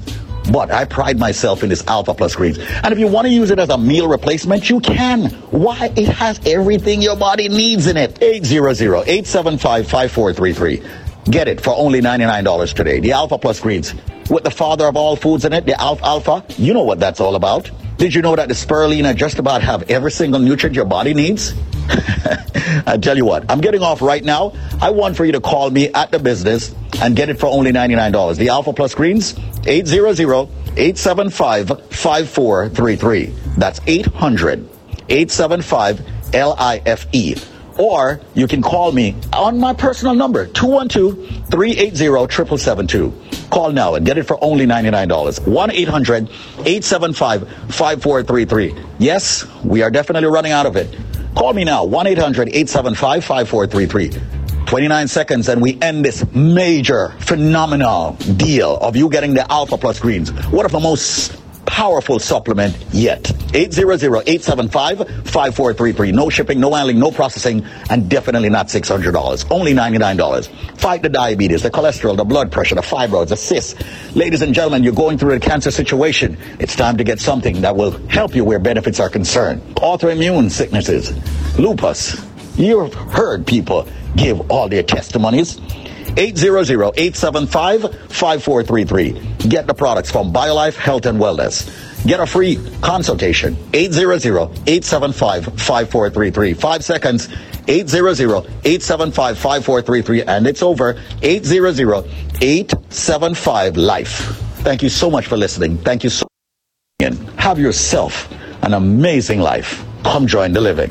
But I pride myself in this Alpha Plus Greens. And if you want to use it as a meal replacement, you can. Why? It has everything your body needs in it. 800-875-5433. Get it for only $99 today. The Alpha Plus Greens. With the father of all foods in it, the alfalfa. You know what that's all about. Did you know that the spirulina just about have every single nutrient your body needs? I tell you what, I'm getting off right now. I want for you to call me at the business and get it for only $99. The Alpha Plus Greens, 800-875-5433. That's 800-875-L-I-F-E. Or you can call me on my personal number, 212-380-7772. Call now and get it for only $99. 1-800-875-5433. Yes, we are definitely running out of it. Call me now, 1-800-875-5433. 29 seconds and we end this major, phenomenal deal of you getting the Alpha Plus Greens. One of the most powerful supplement yet. 800-875-5433. No shipping, no handling, no processing, and definitely not $600. Only $99. Fight the diabetes, the cholesterol, the blood pressure, the fibroids, the cysts. Ladies and gentlemen, you're going through a cancer situation. It's time to get something that will help you where benefits are concerned. Autoimmune sicknesses, lupus. You've heard people give all their testimonies. 800-875-5433. Get the products from BioLife Health and Wellness. Get a free consultation. 800-875-5433. Five seconds. 800-875-5433. And it's over. 800-875-LIFE. Thank you so much for listening. Thank you so much. Have yourself an amazing life. Come join the living.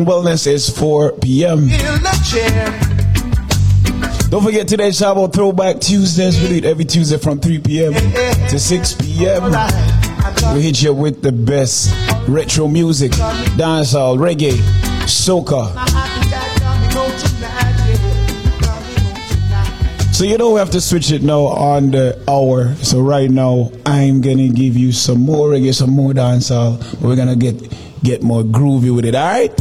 and Wellness is 4 p.m. Feel the chair. Don't forget today's show about Throwback Tuesdays. We do it every Tuesday from 3 p.m. to 6 p.m. We hit you with the best retro music, dancehall, reggae, soca. So you know we have to switch it now on the hour. So right now I'm gonna give you some more reggae, some more dancehall. We're gonna get get more groovy with it. All right?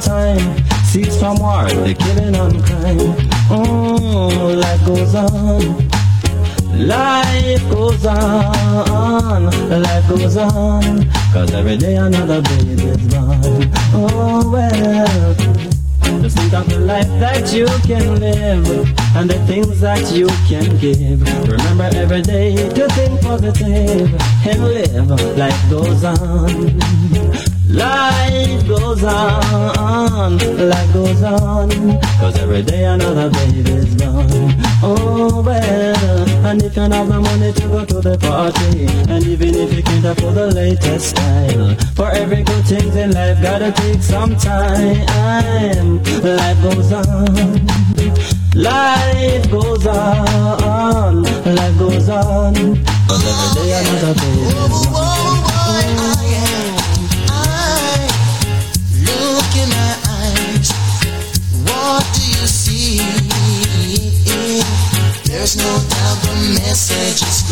Time, cease from war, the killing and crime. Oh, life goes on. Life goes on, life goes on, cause every day another baby's born. Oh well, just think of the life that you can live and the things that you can give. Remember every day to think positive and live. Life goes on. Life goes on, life goes on, cause every day another baby's born. Oh well, and if you have the money to go to the party, and even if you can't afford the latest style, for every good thing in life gotta take some time. Life goes on. Life goes on, life goes on, cause every day another baby's born. There's no doubt the message messages.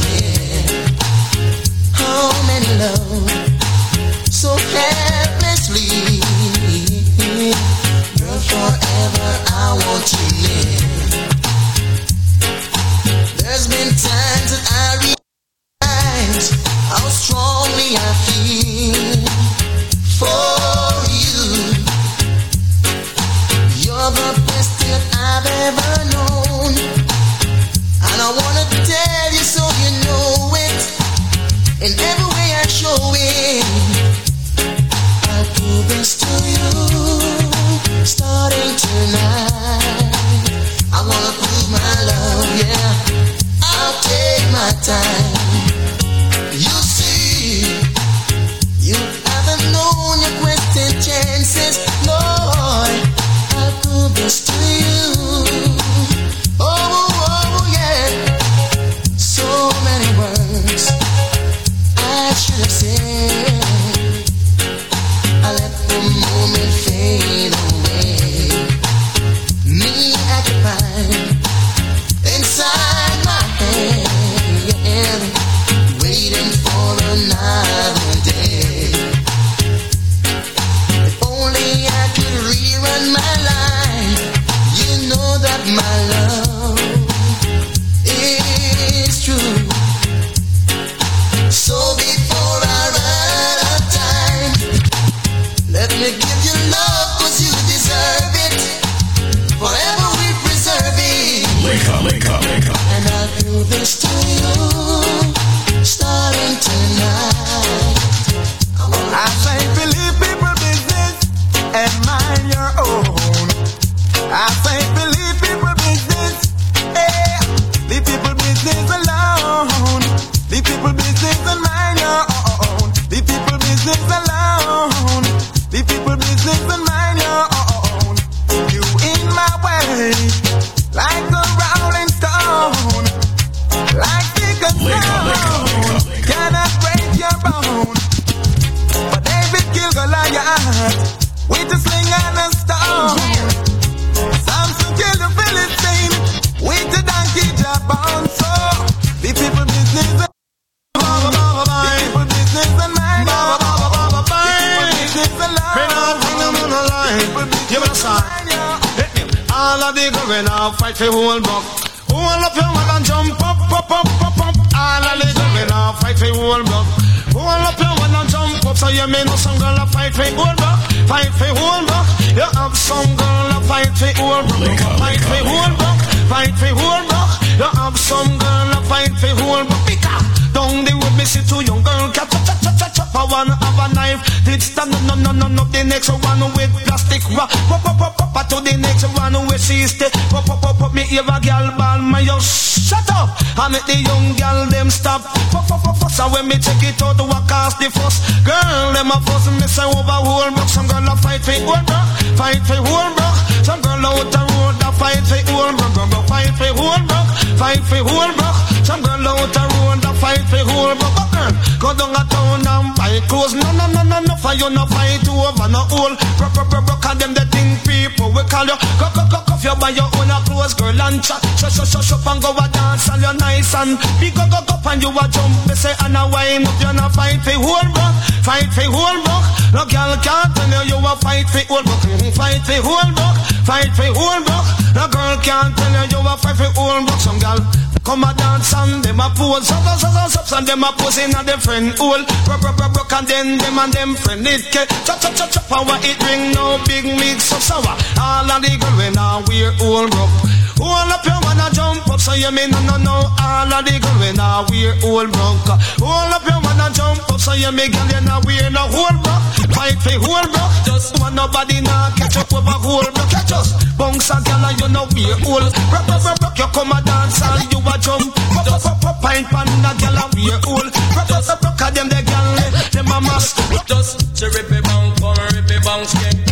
Fight for whole rock. No girl can't tell you you a fight for whole rock. Some girl come a dance and them a pose. So so so so and them a pose in a them friend hole. Rock rock rock rock and then them and them friend it get chop chop chop chop and what it bring no big mix of sour. All of the girl when I wear old rock. Hold up your wanna jump up so you mean no no no All of the girl when I wear old rock Hold up your wanna jump up so you me girl you not wear no whole rock Fight for whole rock Just want nobody nah catch up over whole rock Catch us Bounce a girl and you no wear old Rock rock rock rock you come a dance and you a jump Pop pop pop pop pint pan a girl and wear old Rock rock rock rock them the eh, them a mask Just chiripy bang come skank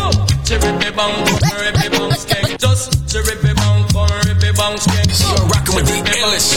Chiripy bang come rippy bang skank You're rocking with the illest.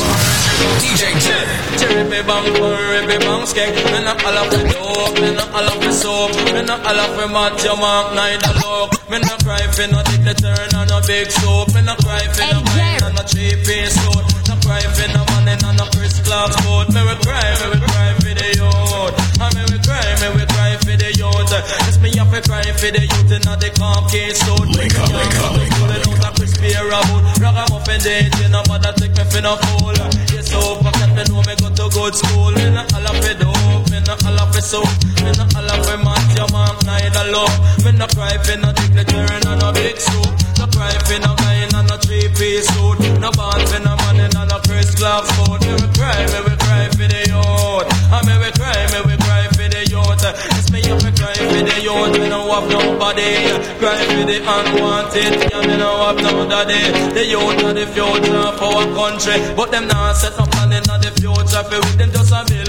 DJ Jer. Chiripy bang come rippy bang skank Me not all of the dope, me not all of the soap. Me not all of the mat your mark neither look Me not cry for no dick the turn on no big soap. Me not cry for no wine on no cheap piece suit Not cry for no money on no Chris Clark boat Me we cry, me we cry for the youth. And me we cry, me we cry for the youth. It's me have to cry for the youth in the khaki suit. Link up, link up, link up, link up crispy about Ragamuffin dating, no mother take me for no fool. Yes, so pocket me know me go to good school. Me not all of it dope, me not all of it soap Me not all of it mat, your mom neither love Me not cry for no dick, the no big soup no cry for no guy and a three piece suit. No bond for no man in a first class food. Me we cry, me we cry for the youth. I me we cry, me we cry for the youth. It's me up me cry for the youth. We don't have nobody. Cry for the unwanted. Yeah, me don't have no daddy. The youth are the future for our country, but them not set up planning in the future. For with them just a bill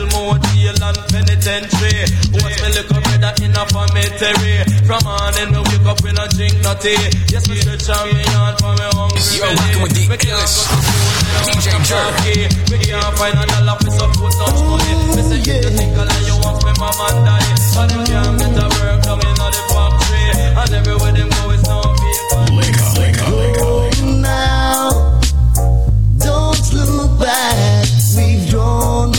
jail and penitentiary. Me brother in a cemetery? From morning wake up, drink no tea. Yes, me stretch me yard for me hungry Yo, belly. with the illest DJ We can't find a dollar for support such money. Me say you you me mama them can't get a work the factory. And everywhere them go is people. Up, up, up. Now, don't look back. We've drawn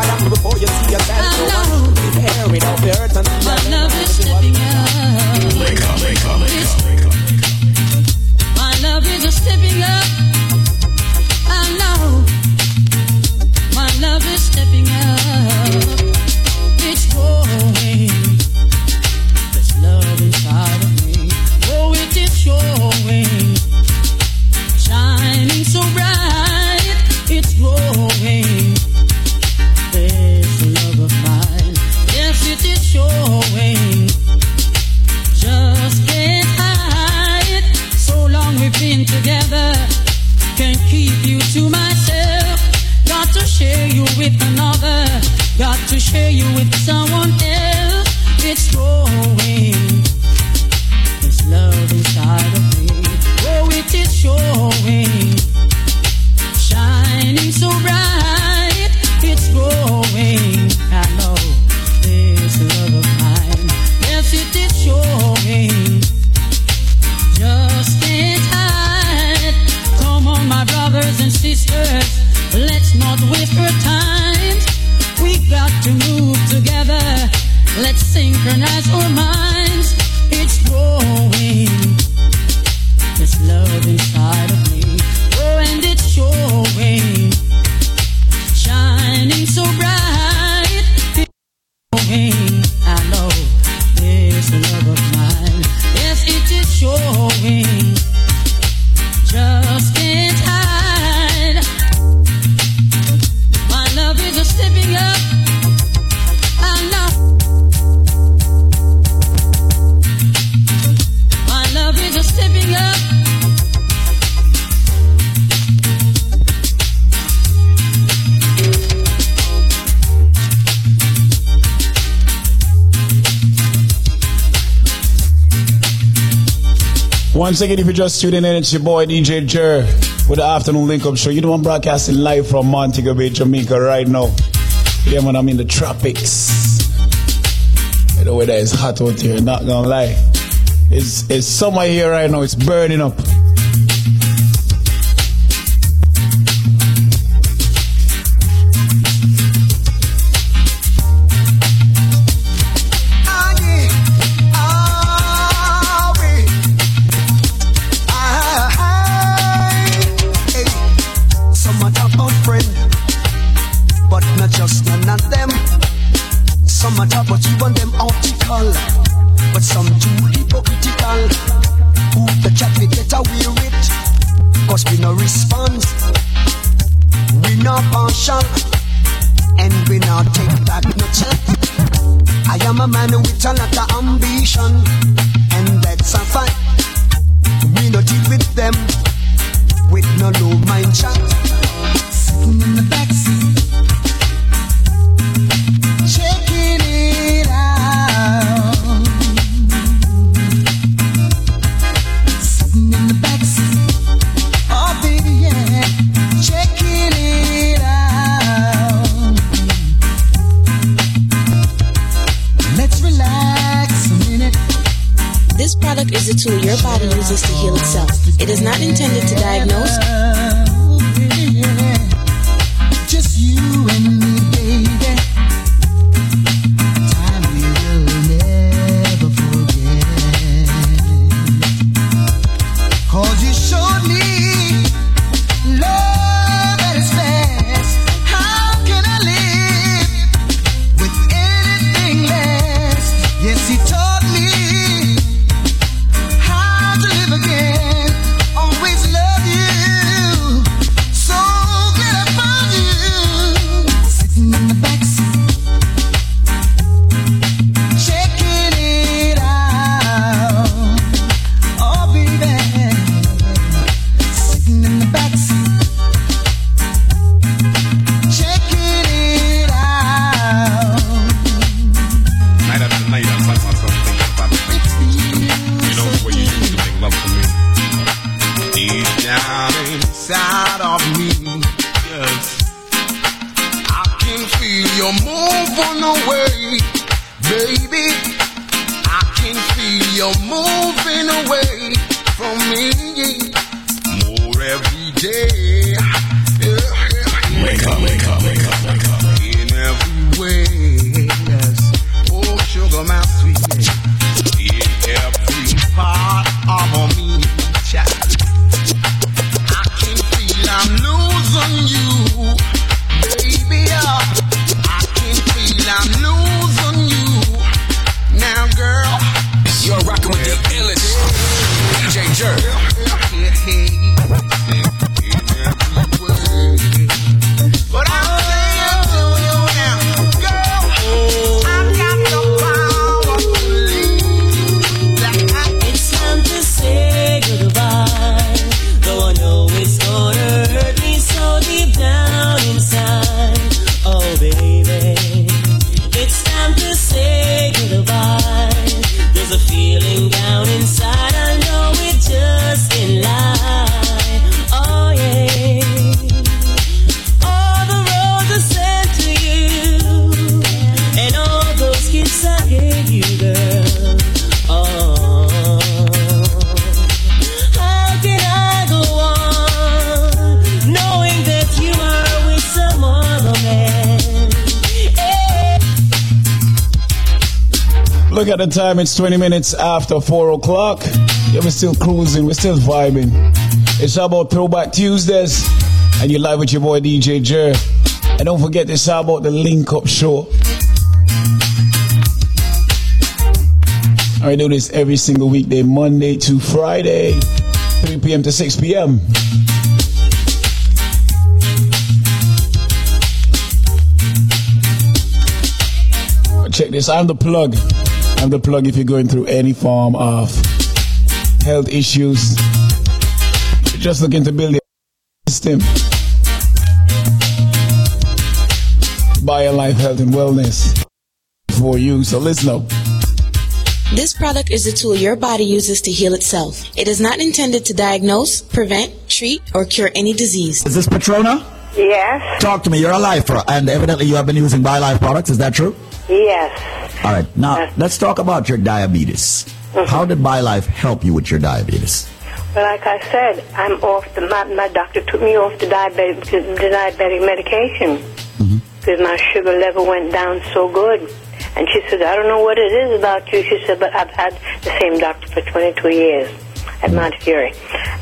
I you know. My love is stepping up. Up. My love is stepping up. I know. My love is stepping up. Once again, if you're just tuning in, it's your boy DJ Jer with the Afternoon Link Up Show. You know, I'm broadcasting live from Montego Bay, Jamaica right now. Yeah, man, I'm in the tropics. The weather is hot out here, not gonna lie. It's, it's summer here right now, it's burning up. The time, it's 20 minutes after 4 o'clock. Yeah, we're still cruising, we're still vibing. It's about Throwback Tuesdays, and you're live with your boy DJ Jer. And don't forget this about the Link Up Show. I do this every single weekday, Monday to Friday, 3 p.m. to 6 p.m. Check this, I'm the plug. I'm the plug if you're going through any form of health issues. You're just looking to build a system. Bio Life Health and Wellness for you. So listen up. This product is a tool your body uses to heal itself. It is not intended to diagnose, prevent, treat, or cure any disease. Is this Patrona? Yes. Talk to me. You're a lifer, and evidently you have been using BioLife products. Is that true? Yes. All right. Now uh, let's talk about your diabetes. Mm-hmm. How did BioLife help you with your diabetes? Well, like I said, I'm off the. My, my doctor took me off the diabetic, the diabetic medication mm-hmm. because my sugar level went down so good. And she said, I don't know what it is about you. She said, but I've had the same doctor for 22 years at mm-hmm. Mount Fury.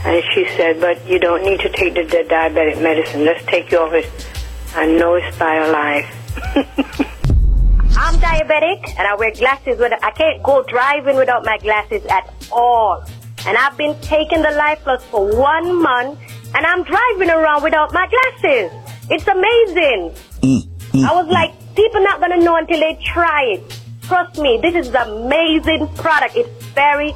And she said, but you don't need to take the, the diabetic medicine. Let's take you off it. I know it's BioLife. I'm diabetic and I wear glasses. With, I can't go driving without my glasses at all. And I've been taking the Life Plus for one month and I'm driving around without my glasses. It's amazing. Mm, mm, I was mm. like, people not gonna know until they try it. Trust me, this is an amazing product. It's very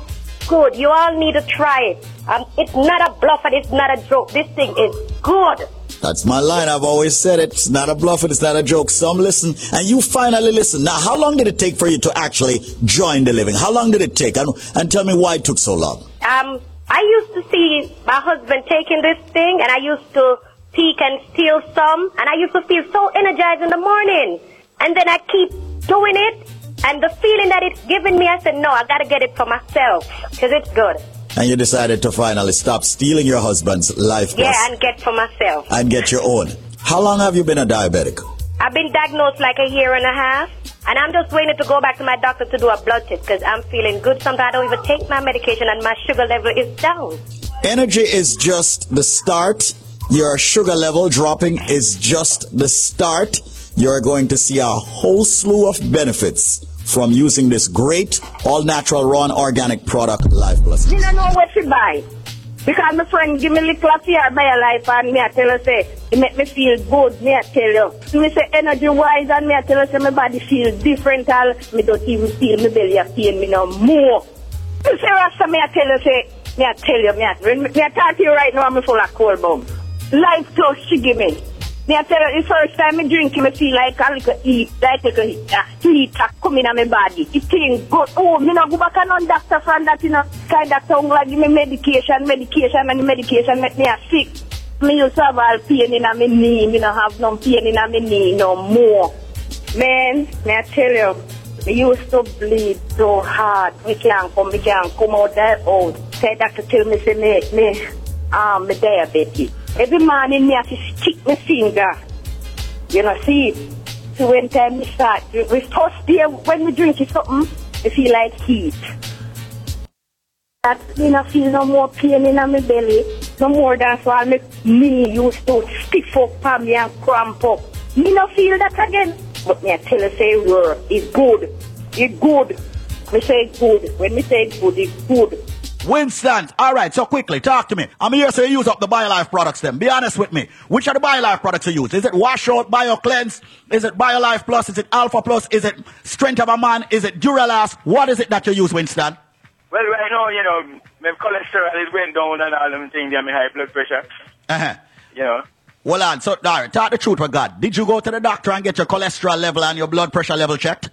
good. You all need to try it. Um, it's not a bluff and it's not a joke. This thing is good. That's my line. I've always said it. It's not a bluff and it's not a joke. Some listen, and you finally listen. Now, how long did it take for you to actually join the living? How long did it take? And, and tell me why it took so long. Um, I used to see my husband taking this thing, and I used to peek and steal some, and I used to feel so energized in the morning. And then I keep doing it, and the feeling that it's giving me, I said, no, I gotta get it for myself, because it's good. And you decided to finally stop stealing your husband's life Yeah, and get for myself. and get your own. How long have you been a diabetic? I've been diagnosed like a year and a half, and I'm just waiting to go back to my doctor to do a blood test, because I'm feeling good. Sometimes I don't even take my medication, and my sugar level is down. Energy is just the start. Your sugar level dropping is just the start. You're going to see a whole slew of benefits from using this great all natural raw organic product, Life Plus. Me don't know what to buy. Because my friend give me little fear by a life and me I tell her say, it make me feel good, me I tell you. Me say energy wise and me I tell her say my body feel different all me don't even feel my belly a pain me no more. You say Rasta me I tell her say, me I tell you, me I, when me I talk to you right now I'm full of cold bum. Life plus she give me. I tell her the first time me drink it, me feel like a little heat, like a little uh, heat a come in my body. It thing good. Oh, me no go back and on doctor from that, you know, kind of tongue like me medication, medication, and medication make me a sick. Me used to have all pain in my knee, me no have no pain in my knee no more. Man, me I tell you, me used to bleed so hard. Me can't come, me can't come out that old. Say doctor tell me say me, me, um, diabetes. Every morning me have to stick my finger. You know, see? So when time we start, we first day when we drink it something, we feel like heat. That me not feel no more pain in my belly. No more than so I make me used to stiff up for me and cramp up. Me not feel that again. But me I tell you say word, it's good. It's good. Me say good. When me say good, it's good. Winston, all right, so quickly, talk to me. I'm here so you use up the BioLife products then. Be honest with me. Which are the BioLife products you use? Is it Washout, BioCleanse? Is it BioLife Plus? Is it Alpha Plus? Is it Strength of a Man? Is it Duralast? What is it that you use, Winston? Well, I know, you know, my cholesterol is going down and all them things, and my high blood pressure. Uh-huh. You know. Well on, so, all right, talk the truth with God. Did you go to the doctor and get your cholesterol level and your blood pressure level checked?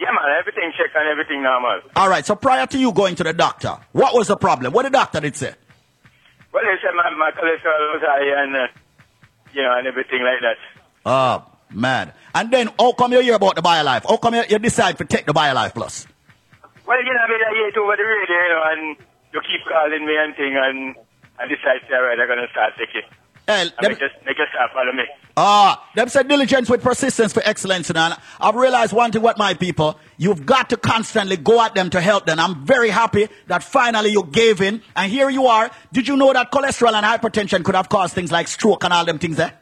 Yeah, man, everything checked and everything normal. All right, so prior to you going to the doctor, what was the problem? What the doctor did say? Well, they said my, my cholesterol was high and, uh, you know, and everything like that. Oh, man. And then, how come you hear about the BioLife? How come you, you decide to take the BioLife Plus? Well, you know, I mean, I hear it over the radio, you know, and you keep calling me and thing, and I decide, all right, I'm going to start taking. Eh, Hell, and make, just, you uh, follow me. Ah, them said diligence with persistence for excellence. And I've realized one thing with my people, you've got to constantly go at them to help them. I'm very happy that finally you gave in. And here you are. Did you know that cholesterol and hypertension could have caused things like stroke and all them things there?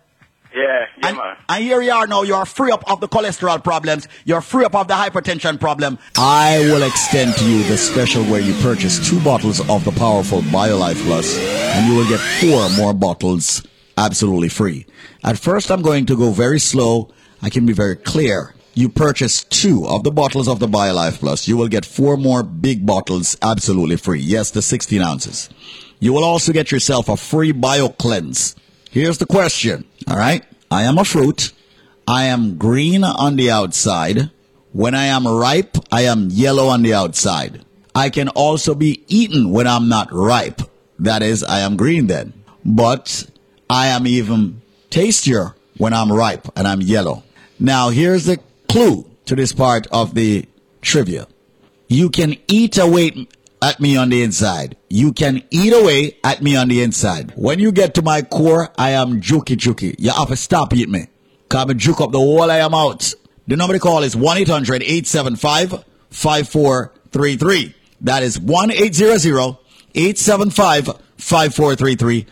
Yeah, yeah, and, man. And here you are now. You're free up of the cholesterol problems. You're free up of the hypertension problem. I will extend to you the special where you purchase two bottles of the powerful BioLife Plus, and you will get four more bottles absolutely free. At first, I'm going to go very slow. I can be very clear. You purchase two of the bottles of the BioLife Plus, you will get four more big bottles absolutely free. Yes, the 16 ounces. You will also get yourself a free BioCleanse. Here's the question. All right. I am a fruit. I am green on the outside. When I am ripe, I am yellow on the outside. I can also be eaten when I'm not ripe. That is, I am green then. But I am even tastier when I'm ripe and I'm yellow. Now, here's the clue to this part of the trivia. You can eat away at me on the inside. You can eat away at me on the inside. When you get to my core, I am jukey jukey. You have to stop eating me. Come and juke up the whole I am out. The number to call is 1-800-875-5433. That is 1-800-875-5433.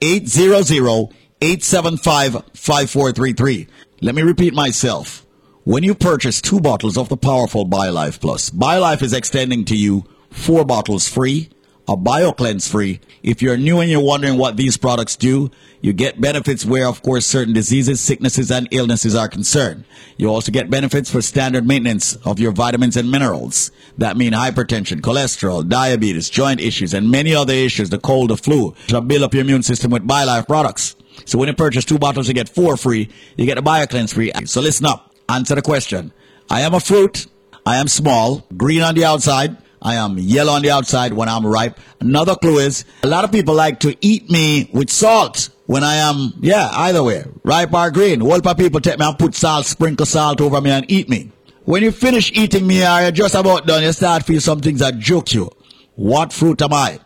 1-800-875-5433. Let me repeat myself. When you purchase two bottles of the powerful BioLife Plus, BioLife is extending to you four bottles free, a BioCleanse free. If you're new and you're wondering what these products do, you get benefits where, of course, certain diseases, sicknesses, and illnesses are concerned. You also get benefits for standard maintenance of your vitamins and minerals. That mean hypertension, cholesterol, diabetes, joint issues, and many other issues, the cold, the flu, to build up your immune system with BioLife products. So when you purchase two bottles, you get four free. You get a BioCleanse free. So listen up. Answer the question. I am a fruit. I am small, green on the outside. I am yellow on the outside when I'm ripe. Another clue is a lot of people like to eat me with salt when I am, yeah, either way, ripe or green. Whole of people take me and put salt, sprinkle salt over me and eat me. When you finish eating me or you're just about done, you start feel some things that joke you. What fruit am I?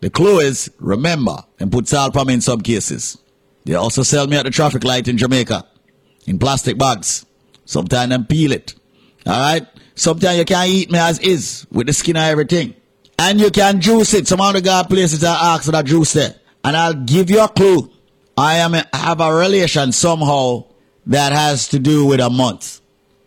The clue is remember and put salt on me in some cases. They also sell me at the traffic light in Jamaica in plastic bags. Sometimes them peel it. All right. Sometimes you can't eat me as is with the skin and everything. And you can juice it. Some of the God places I ask for that juice there. And I'll give you a clue. I am a, have a relation somehow that has to do with a month.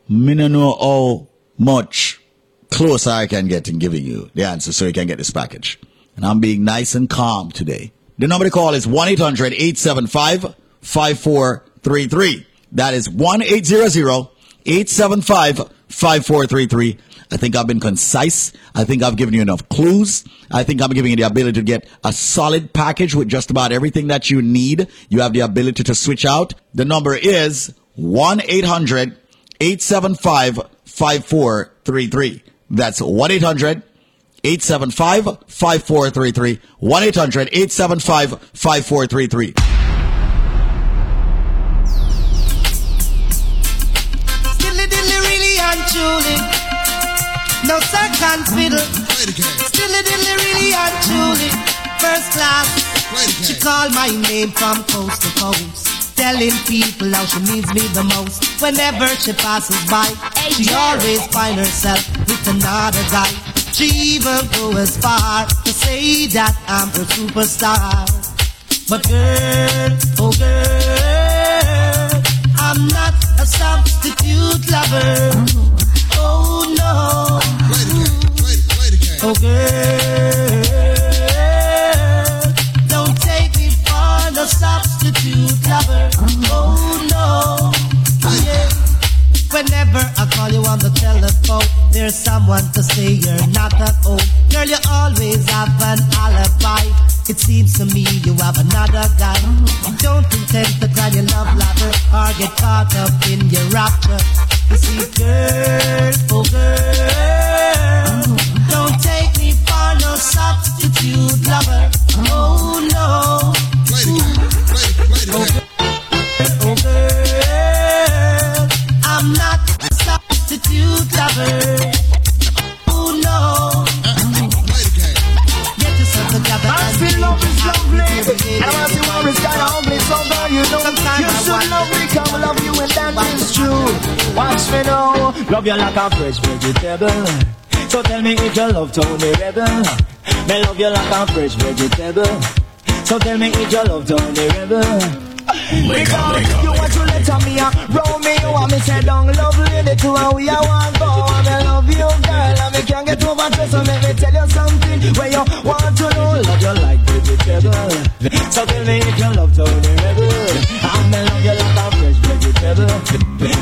Me no know how much closer I can get in giving you the answer so you can get this package. And I'm being nice and calm today. The number to call is 1-800-875-5433. That is 1-800-875-5433. 5433. I think I've been concise. I think I've given you enough clues. I think I'm giving you the ability to get a solid package with just about everything that you need. You have the ability to switch out. The number is 1 800 875 5433. That's 1 800 875 5433. 1 800 875 5433. No second fiddle. Dilly dilly really and truly. First class. She called my name from coast to coast, telling people how she needs me the most. Whenever she passes by, she always find herself with another guy. She even go as far to say that I'm her superstar. But girl, oh girl, I'm not a substitute lover. Oh no. Girl, don't take me for the substitute lover. Oh no. Whenever I call you on the telephone, there's someone to say you're not at home. Girl, you always have an alibi. It seems to me you have another guy. Don't intend to call your love lover or get caught up in your rapture. You see, girl, oh girl, don't take me for no substitute lover. Oh no. Oh, girl, love you like a fresh vegetable. So tell me if you love Tony Rebel. Me love you like a fresh vegetable. So tell me if you love Tony Rebel. Because you want to let me a roll me, you want me say down love lady to and we a want go. And me love you girl, and me can't get over stress. So let me tell you something where you want to know. Love you like vegetable. So tell me if you love Tony Rebel. And me love you like a fresh vegetable.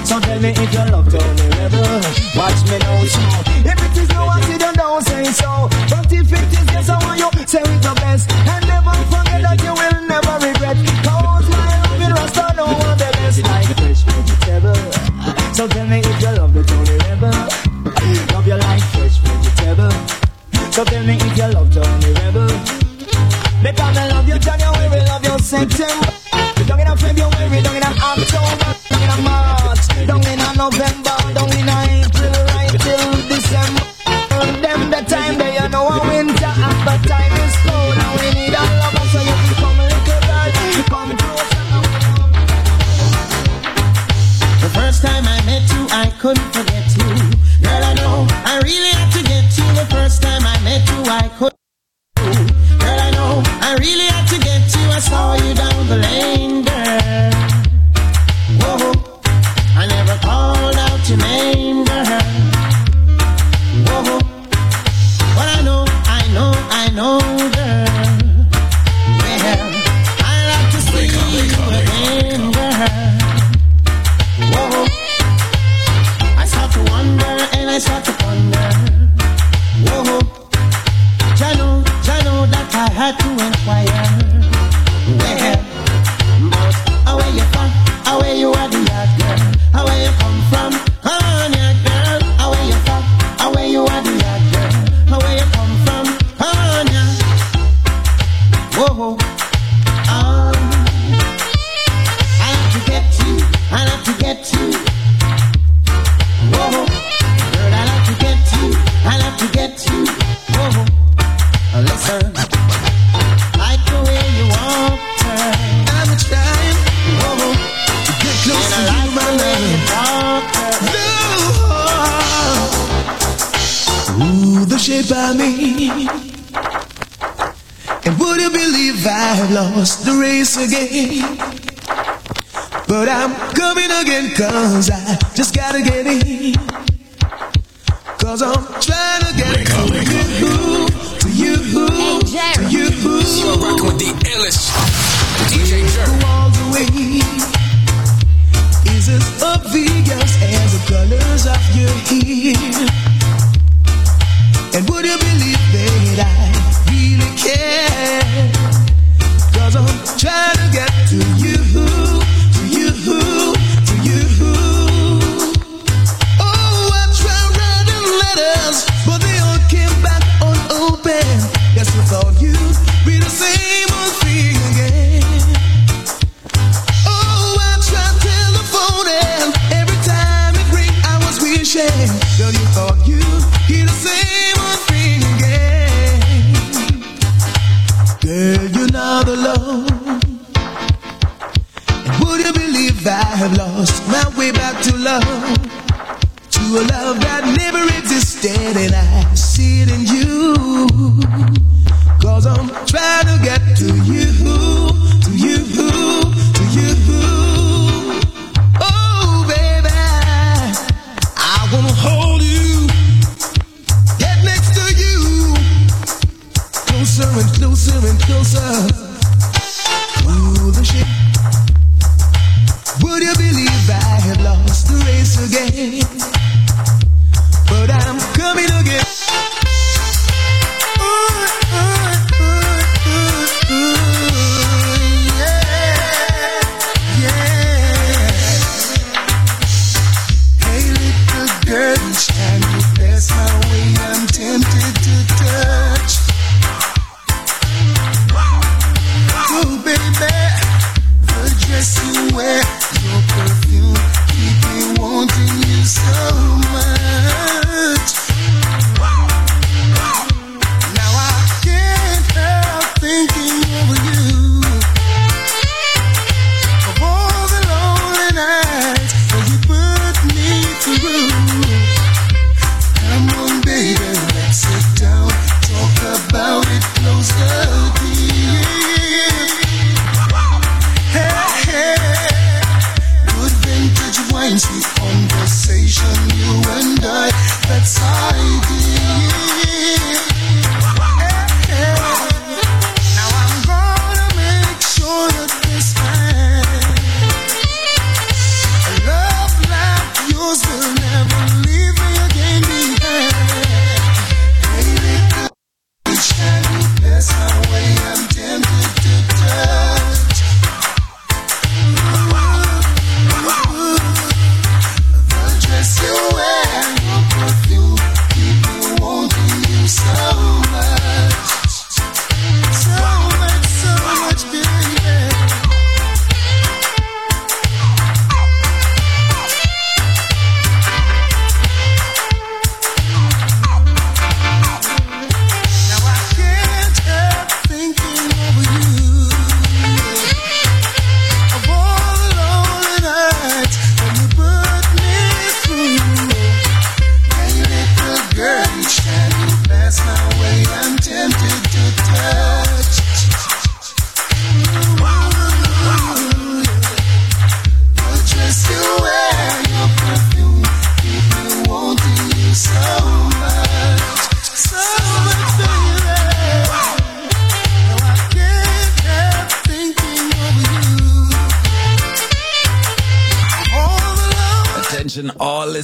So tell me if you love Tony Rebel. Watch me now, so if it is no one, don't, don't say so. But if it is yes, I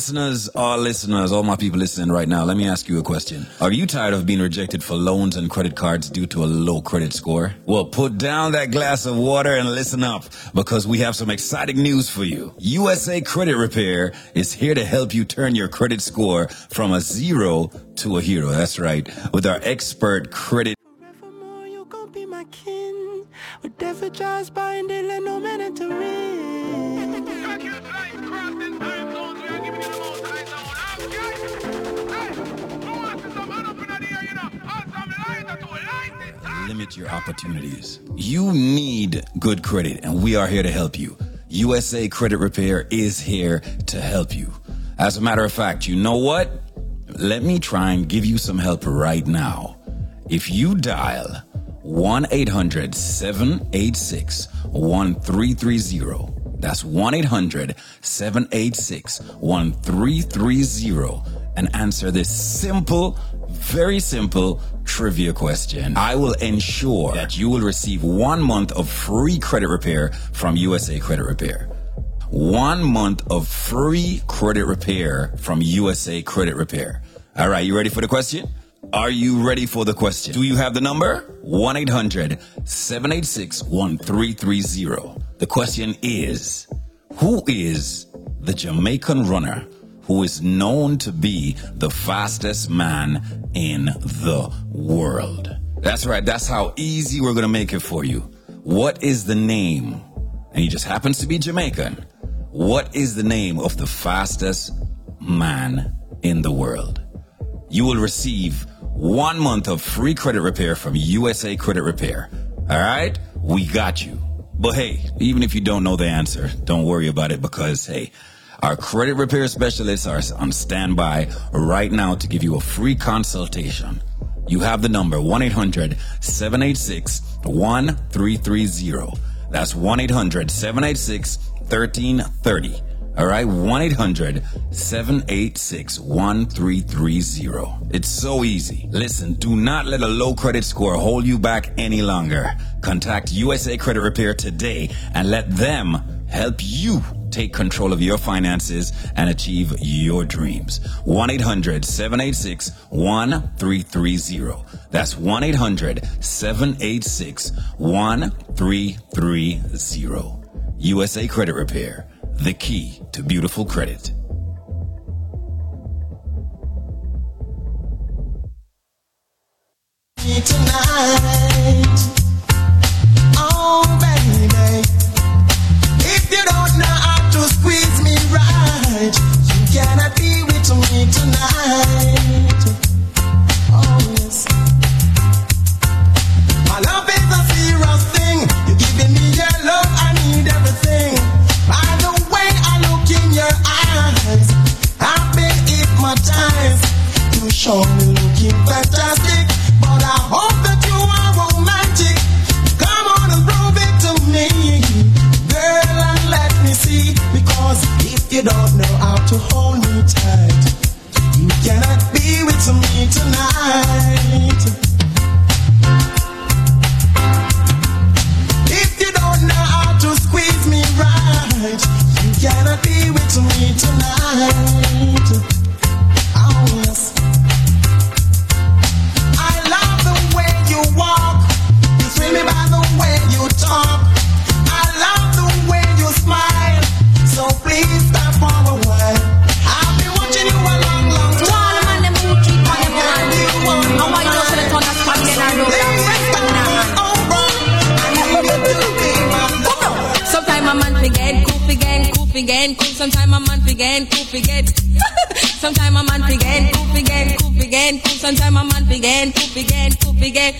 listeners, all listeners, all my people listening right now. Let me ask you a question. Are you tired of being rejected for loans and credit cards due to a low credit score? Well, put down that glass of water and listen up because we have some exciting news for you. USA Credit Repair is here to help you turn your credit score from a zero to a hero. That's right. With our expert credit be my kin. It, let no man. Limit your opportunities. You need good credit, and we are here to help you. USA Credit Repair is here to help you. As a matter of fact, you know what? Let me try and give you some help right now. If you dial 1 800 786 1330, that's 1 800 786 1330, and answer this simple, very simple trivia question. I will ensure that you will receive one month of free credit repair from USA Credit Repair. One month of free credit repair from USA Credit Repair. All right, you ready for the question? Are you ready for the question? Do you have the number? 1 800 786 1330. The question is Who is the Jamaican runner who is known to be the fastest man in the world? That's right, that's how easy we're going to make it for you. What is the name? And he just happens to be Jamaican. What is the name of the fastest man in the world? You will receive one month of free credit repair from USA Credit Repair. All right? We got you. But hey, even if you don't know the answer, don't worry about it because hey, our credit repair specialists are on standby right now to give you a free consultation. You have the number 1-800-786-1330. That's 1-800-786-1330. All right, 1-800-786-1330. It's so easy. Listen, do not let a low credit score hold you back any longer. Contact USA Credit Repair today and let them help you take control of your finances and achieve your dreams. 1-800-786-1330. That's 1-800-786-1330. USA Credit Repair, the key to beautiful credit. tonight. You cannot be with me tonight. Oh, yes. My love is a serious thing. You're giving me your love, I need everything. By the way I look in your eyes, I've. You show me looking fantastic, but I hope you don't know how to hold me tight, you cannot be with me tonight. If you don't know how to squeeze me right, you cannot be with me tonight. Forget, cool. Sometimes a man forget, cool forget. Sometimes a man forget, cool forget, cool forget, cool. Sometimes a man forget, cool forget, cool forget.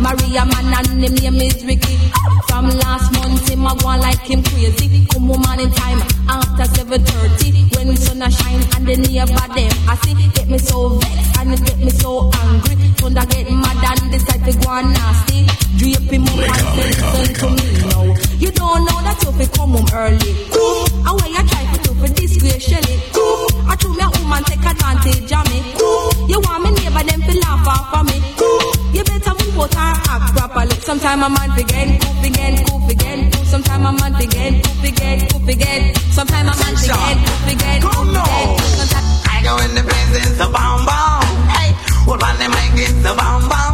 What do you? Maria man and him name is Ricky. From last month him a go on like him crazy. Come home morning time after seven thirty when the sun a shine and the neighbor them I see get me so vexed and it get me so angry. Thunder get mad and decide to go on nasty. Drape him up and listen to me now. You don't know that you fi come home early. Cool. And when you try to for disgrace Shelly. Cool. I told me a woman take advantage of me. Cool. You want me neighbor them fi laugh off of me. Cool. You better move out and act properly. Sometime a man cool forget, cool forget, cool. Sometime a man forget, cool forget, cool forget. Sometime a man cool forget, cool forget. Sometime I go in the it's a bomb bomb. Hey, what on the mic, it's a bomb bomb.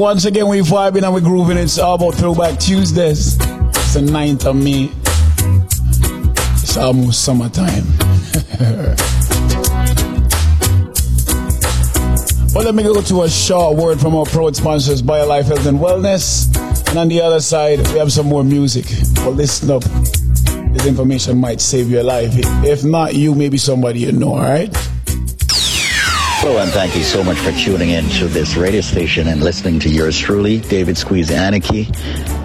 Once again, we vibing and we grooving. It's all about Throwback Tuesdays. It's the 9th of May. It's almost summertime. well, let me go to a short word from our proud sponsors, BioLife Health and Wellness. And on the other side, we have some more music. Well, listen up. This information might save your life. If not you, maybe somebody you know, all right? Hello, and thank you so much for tuning in to this radio station and listening to yours truly, David Squeeze Anarchy,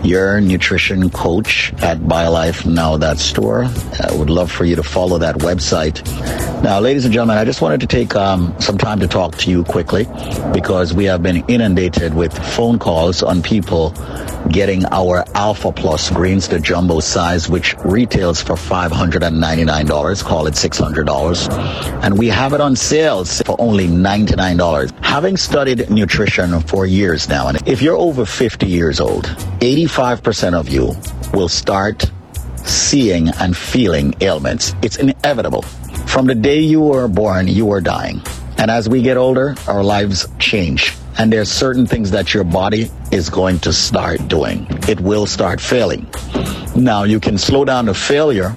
your nutrition coach at BioLifeNow.store. I would love for you to follow that website. Now, ladies and gentlemen, I just wanted to take um, some time to talk to you quickly because we have been inundated with phone calls on people getting our Alpha Plus greens, the jumbo size, which retails for $599, call it $600. And we have it on sales for only $99. Having studied nutrition for years now, and if you're over 50 years old, 85% of you will start seeing and feeling ailments. It's inevitable. From the day you were born, you are dying. And as we get older, our lives change. And there's certain things that your body is going to start doing. It will start failing. Now you can slow down the failure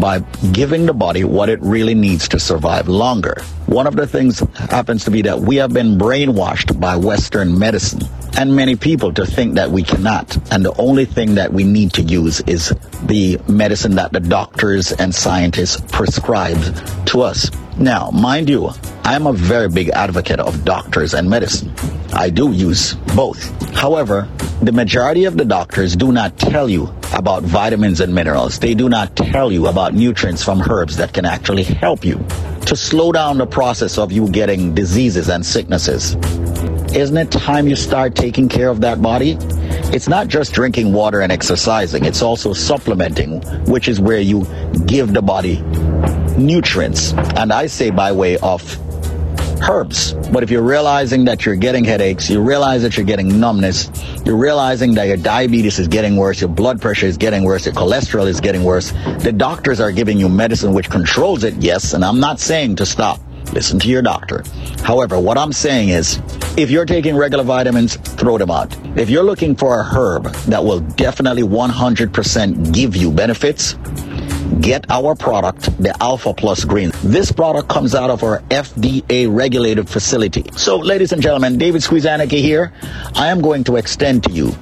by giving the body what it really needs to survive longer. One of the things happens to be that we have been brainwashed by Western medicine and many people to think that we cannot. And the only thing that we need to use is the medicine that the doctors and scientists prescribe to us. Now, mind you, I'm a very big advocate of doctors and medicine. I do use both. However, the majority of the doctors do not tell you about vitamins and minerals. They do not tell you about nutrients from herbs that can actually help you to slow down the process of you getting diseases and sicknesses. Isn't it time you start taking care of that body? It's not just drinking water and exercising, it's also supplementing, which is where you give the body nutrients. And I say by way of herbs. But if you're realizing that you're getting headaches, you realize that you're getting numbness, you're realizing that your diabetes is getting worse, your blood pressure is getting worse, your cholesterol is getting worse, the doctors are giving you medicine which controls it, yes, and I'm not saying to stop. Listen to your doctor. However, what I'm saying is, if you're taking regular vitamins, throw them out. If you're looking for a herb that will definitely 100% give you benefits, get our product, the Alpha Plus Green. This product comes out of our FDA regulated facility. So, ladies and gentlemen, David Squeezaniki here. I am going to extend to you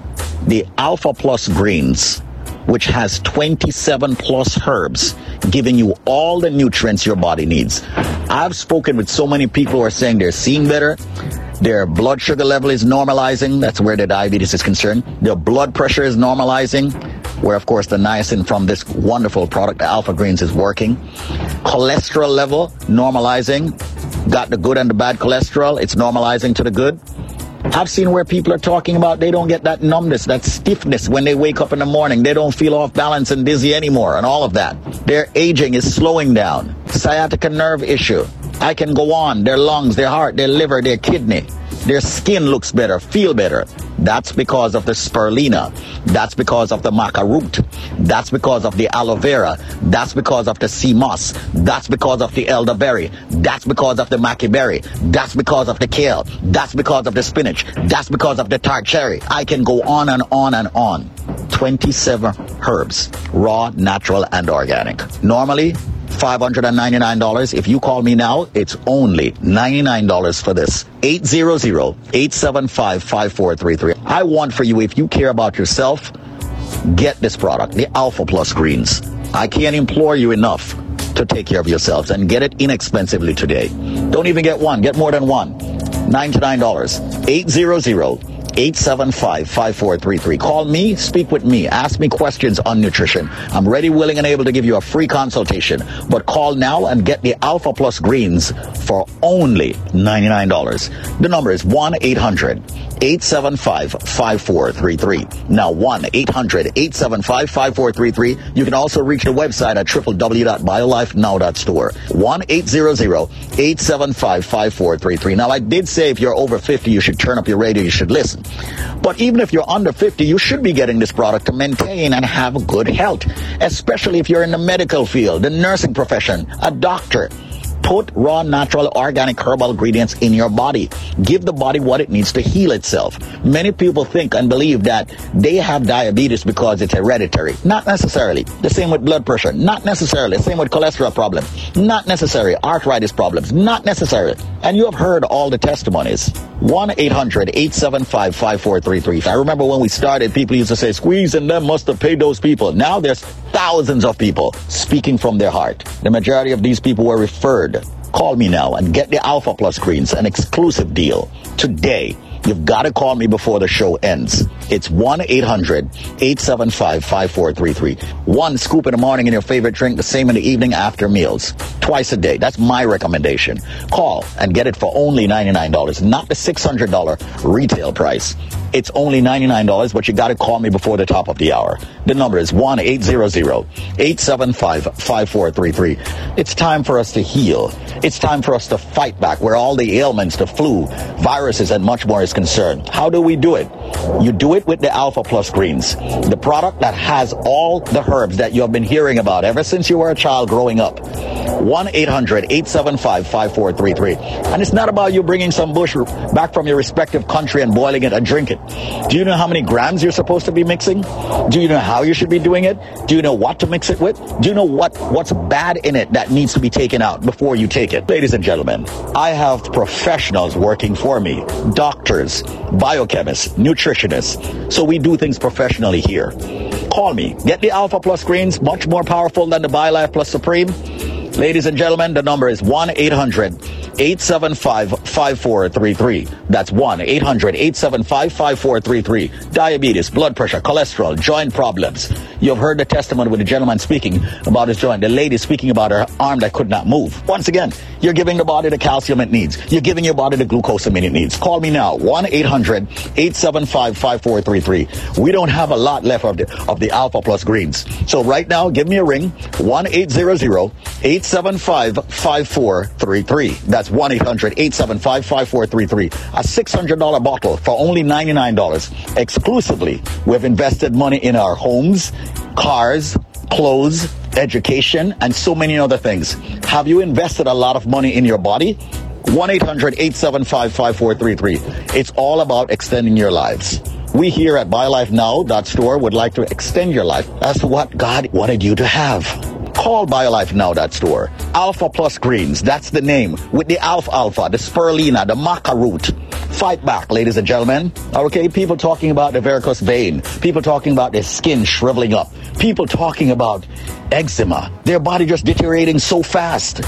the Alpha Plus Greens, which has 27 plus herbs, giving you all the nutrients your body needs. I've spoken with so many people who are saying they're seeing better. Their blood sugar level is normalizing. That's where the diabetes is concerned. Their blood pressure is normalizing where of course the niacin from this wonderful product, the Alpha Greens, is working. Cholesterol level normalizing. Got the good and the bad cholesterol. It's normalizing to the good. I've seen where people are talking about they don't get that numbness, that stiffness when they wake up in the morning. They don't feel off balance and dizzy anymore and all of that. Their aging is slowing down. Sciatica nerve issue. I can go on. Their lungs, their heart, their liver, their kidney. Their skin looks better, feel better. That's because of the spirulina. That's because of the maca root. That's because of the aloe vera. That's because of the sea moss. That's because of the elderberry. That's because of the maca berry. That's because of the kale. That's because of the spinach. That's because of the tart cherry. I can go on and on and on. 27 herbs, raw, natural, and organic. Normally, $599. If you call me now, it's only $99 for this. 800-875-5433. I want for you, if you care about yourself, get this product, the Alpha Plus Greens. I can't implore you enough to take care of yourselves and get it inexpensively today. Don't even get one, get more than one. $99. 800 875 5433. Call me, speak with me, ask me questions on nutrition. I'm ready, willing, and able to give you a free consultation. But call now and get the Alpha Plus Greens for only $99. The number is 1 800 875 5433. Now 1 800 875 5433. You can also reach the website at www.biolifenow.store. 1 800 875 5433. Now I did say if you're over 50, you should turn up your radio, you should listen. But even if you're under 50, you should be getting this product to maintain and have good health, especially if you're in the medical field, the nursing profession, a doctor. Put raw, natural, organic herbal ingredients in your body. Give the body what it needs to heal itself. Many people think and believe that they have diabetes because it's hereditary. Not necessarily. The same with blood pressure. Not necessarily. Same with cholesterol problems. Not necessary. Arthritis problems. Not necessary. And you have heard all the testimonies. 1-800-875-5433. I remember when we started, people used to say, squeeze and them must have paid those people. Now there's thousands of people speaking from their heart. The majority of these people were referred. Call me now and get the Alpha Plus Greens, an exclusive deal today. You've got to call me before the show ends. It's 1-800-875-5433. One scoop in the morning in your favorite drink, the same in the evening after meals. Twice a day. That's my recommendation. Call and get it for only $99, not the $600 retail price. It's only $99, but you got to call me before the top of the hour. The number is 1-800-875-5433. It's time for us to heal. It's time for us to fight back where all the ailments, the flu, viruses, and much more is concerned. How do we do it? You do it with the Alpha Plus Greens, the product that has all the herbs that you have been hearing about ever since you were a child growing up. 1-800-875-5433. And it's not about you bringing some bush back from your respective country and boiling it and drink it. Do you know how many grams you're supposed to be mixing? Do you know how you should be doing it? Do you know what to mix it with? Do you know what, what's bad in it that needs to be taken out before you take it? Ladies and gentlemen, I have professionals working for me. Doctors, biochemists, nutritionists. So we do things professionally here. Call me. Get the Alpha Plus Greens, much more powerful than the BioLife Plus Supreme. Ladies and gentlemen, the number is 1 800 875 5433. That's 1 800 875 5433. Diabetes, blood pressure, cholesterol, joint problems. You've heard the testimony with the gentleman speaking about his joint, the lady speaking about her arm that could not move. Once again, you're giving the body the calcium it needs. You're giving your body the glucosamine it needs. Call me now, 1 800 875 5433. We don't have a lot left of the, of the Alpha Plus greens. So right now, give me a ring, 1 800 875 5433. That's 1 800 875 5433. A $600 bottle for only $99. Exclusively, we've invested money in our homes, cars, clothes, education, and so many other things. Have you invested a lot of money in your body? 1 800 875 5433. It's all about extending your lives. We here at BioLifeNow.store would like to extend your life That's what God wanted you to have. Call BioLifeNow.store. Alpha Plus Greens, that's the name. With the alfalfa, the Spirulina, the Maca root. Fight back, ladies and gentlemen. Okay, people talking about the varicose vein. People talking about their skin shriveling up. People talking about eczema. Their body just deteriorating so fast.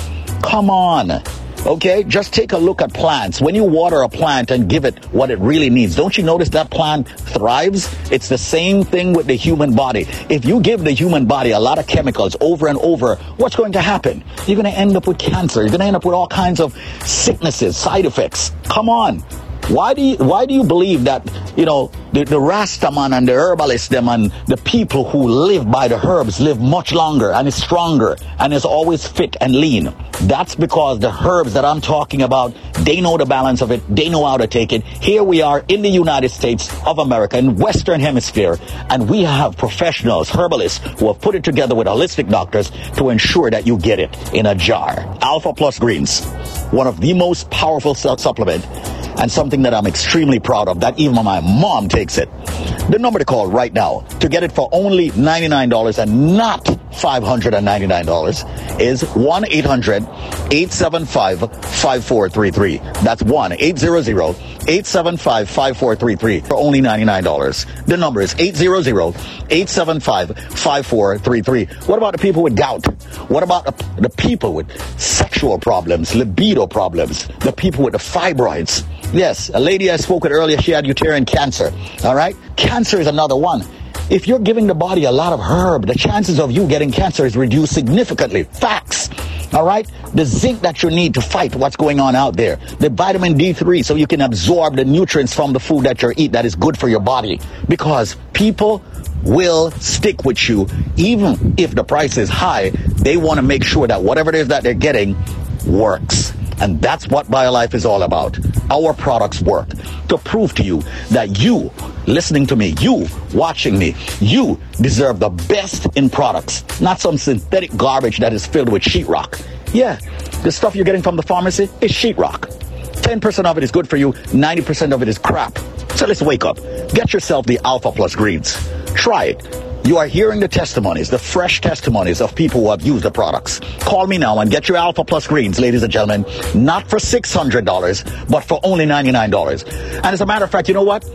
Come on. Okay, just take a look at plants. When you water a plant and give it what it really needs, don't you notice that plant thrives? It's the same thing with the human body. If you give the human body a lot of chemicals over and over, what's going to happen? You're going to end up with cancer. You're going to end up with all kinds of sicknesses, side effects. Come on. Why do you why do you believe that you know the, the Rastaman and the herbalists them and the people who live by the herbs live much longer and is stronger and is always fit and lean? That's because the herbs that I'm talking about, they know the balance of it, they know how to take it. Here we are in the United States of America, in Western Hemisphere, and we have professionals, herbalists, who have put it together with holistic doctors to ensure that you get it in a jar. Alpha Plus Greens, one of the most powerful su- supplement and something that I'm extremely proud of, that even my mom takes it. The number to call right now to get it for only $99 and not $599 is 1-800-875-5433. That's 1-800-875-5433 for only $99. The number is 800-875-5433. What about the people with gout? What about the people with sexual problems, libido problems, the people with the fibroids? Yes, a lady I spoke with earlier, she had uterine cancer. All right? Cancer is another one. If you're giving the body a lot of herb, the chances of you getting cancer is reduced significantly. Facts. All right? The zinc that you need to fight what's going on out there. The vitamin D3 so you can absorb the nutrients from the food that you eat that is good for your body. Because people will stick with you even if the price is high. They want to make sure that whatever it is that they're getting works. And that's what BioLife is all about. Our products work to prove to you that you, listening to me, you watching me, you deserve the best in products, not some synthetic garbage that is filled with sheetrock. Yeah, the stuff you're getting from the pharmacy is sheetrock. 10% of it is good for you, 90% of it is crap. So let's wake up. Get yourself the Alpha Plus Greens. Try it. You are hearing the testimonies, the fresh testimonies of people who have used the products. Call me now and get your Alpha Plus Greens, ladies and gentlemen, not for $600, but for only $99. And as a matter of fact, you know what?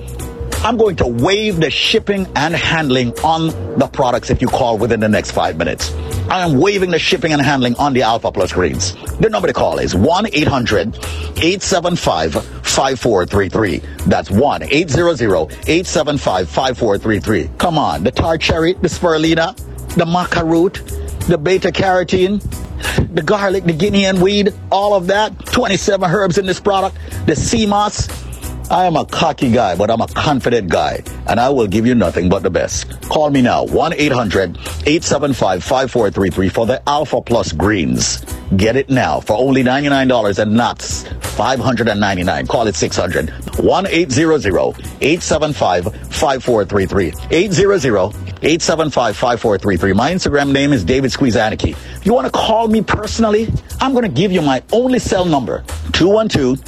I'm going to waive the shipping and handling on the products if you call within the next five minutes. I am waiving the shipping and handling on the Alpha Plus greens. The number to call is 1 800 875 5433. That's 1 800 875 5433. Come on, the tart cherry, the spirulina, the maca root, the beta carotene, the garlic, the Guinea hen weed, all of that. 27 herbs in this product. The sea moss. I am a cocky guy, but I'm a confident guy, and I will give you nothing but the best. Call me now, 1 800 875 5433 for the Alpha Plus Greens. Get it now for only $99 and not 599 Call it 600 1 800 875 5433. 800 875 5433. My Instagram name is David Squeeze Anarchy. If you want to call me personally, I'm going to give you my only cell number 212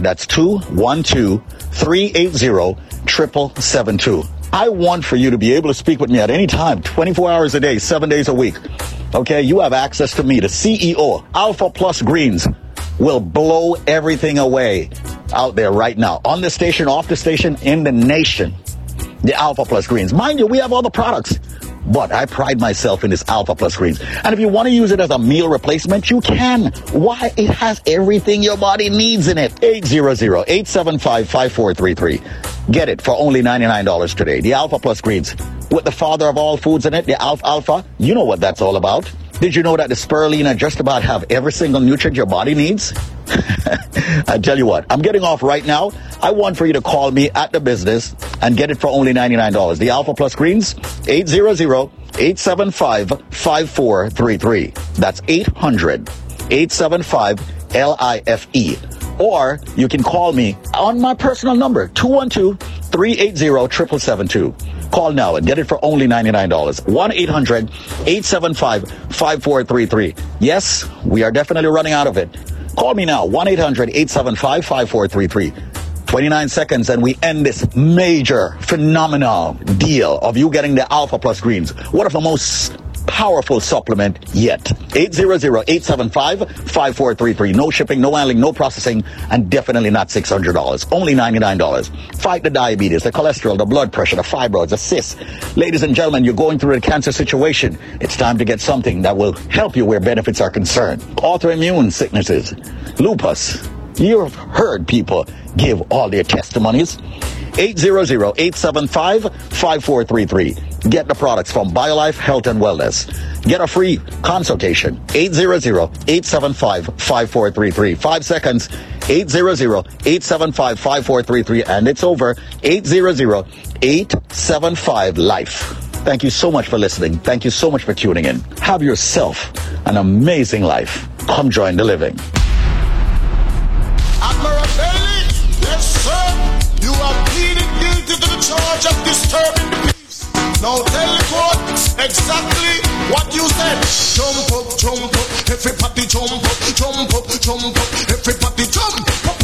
380 7772. That's 212 380 7772. I want for you to be able to speak with me at any time, 24 hours a day, seven days a week. Okay, you have access to me, the CEO, Alpha Plus Greens will blow everything away out there right now. On the station, off the station, in the nation. The Alpha Plus Greens. Mind you, we have all the products. But I pride myself in this Alpha Plus Greens. And if you want to use it as a meal replacement, you can. Why? It has everything your body needs in it. 800-875-5433. Get it for only $99 today. The Alpha Plus Greens. With the father of all foods in it, the alfalfa. You know what that's all about. Did you know that the spirulina just about have every single nutrient your body needs? I tell you what, I'm getting off right now. I want for you to call me at the business and get it for only $99. The Alpha Plus Greens, 800-875-5433. That's 800-875-L-I-F-E. Or you can call me on my personal number, 212-380-7772. Call now and get it for only $99. 1-800-875-5433. Yes, we are definitely running out of it. Call me now, 1-800-875-5433. 29 seconds and we end this major, phenomenal deal of you getting the Alpha Plus Greens. One of the most powerful supplement yet. 800-875-5433. No shipping, no handling, no processing, and definitely not $600. Only $99. Fight the diabetes, the cholesterol, the blood pressure, the fibroids, the cysts. Ladies and gentlemen, you're going through a cancer situation. It's time to get something that will help you where benefits are concerned. Autoimmune sicknesses, lupus. You've heard people give all their testimonies. 800-875-5433. Get the products from BioLife Health and Wellness. Get a free consultation. 800-875-5433. Five seconds. 800-875-5433. And it's over. 800-875-LIFE. Thank you so much for listening. Thank you so much for tuning in. Have yourself an amazing life. Come join the living. Now tell God exactly what you said. Jump up, jump up, everybody jump up, jump up, jump up, everybody jump up.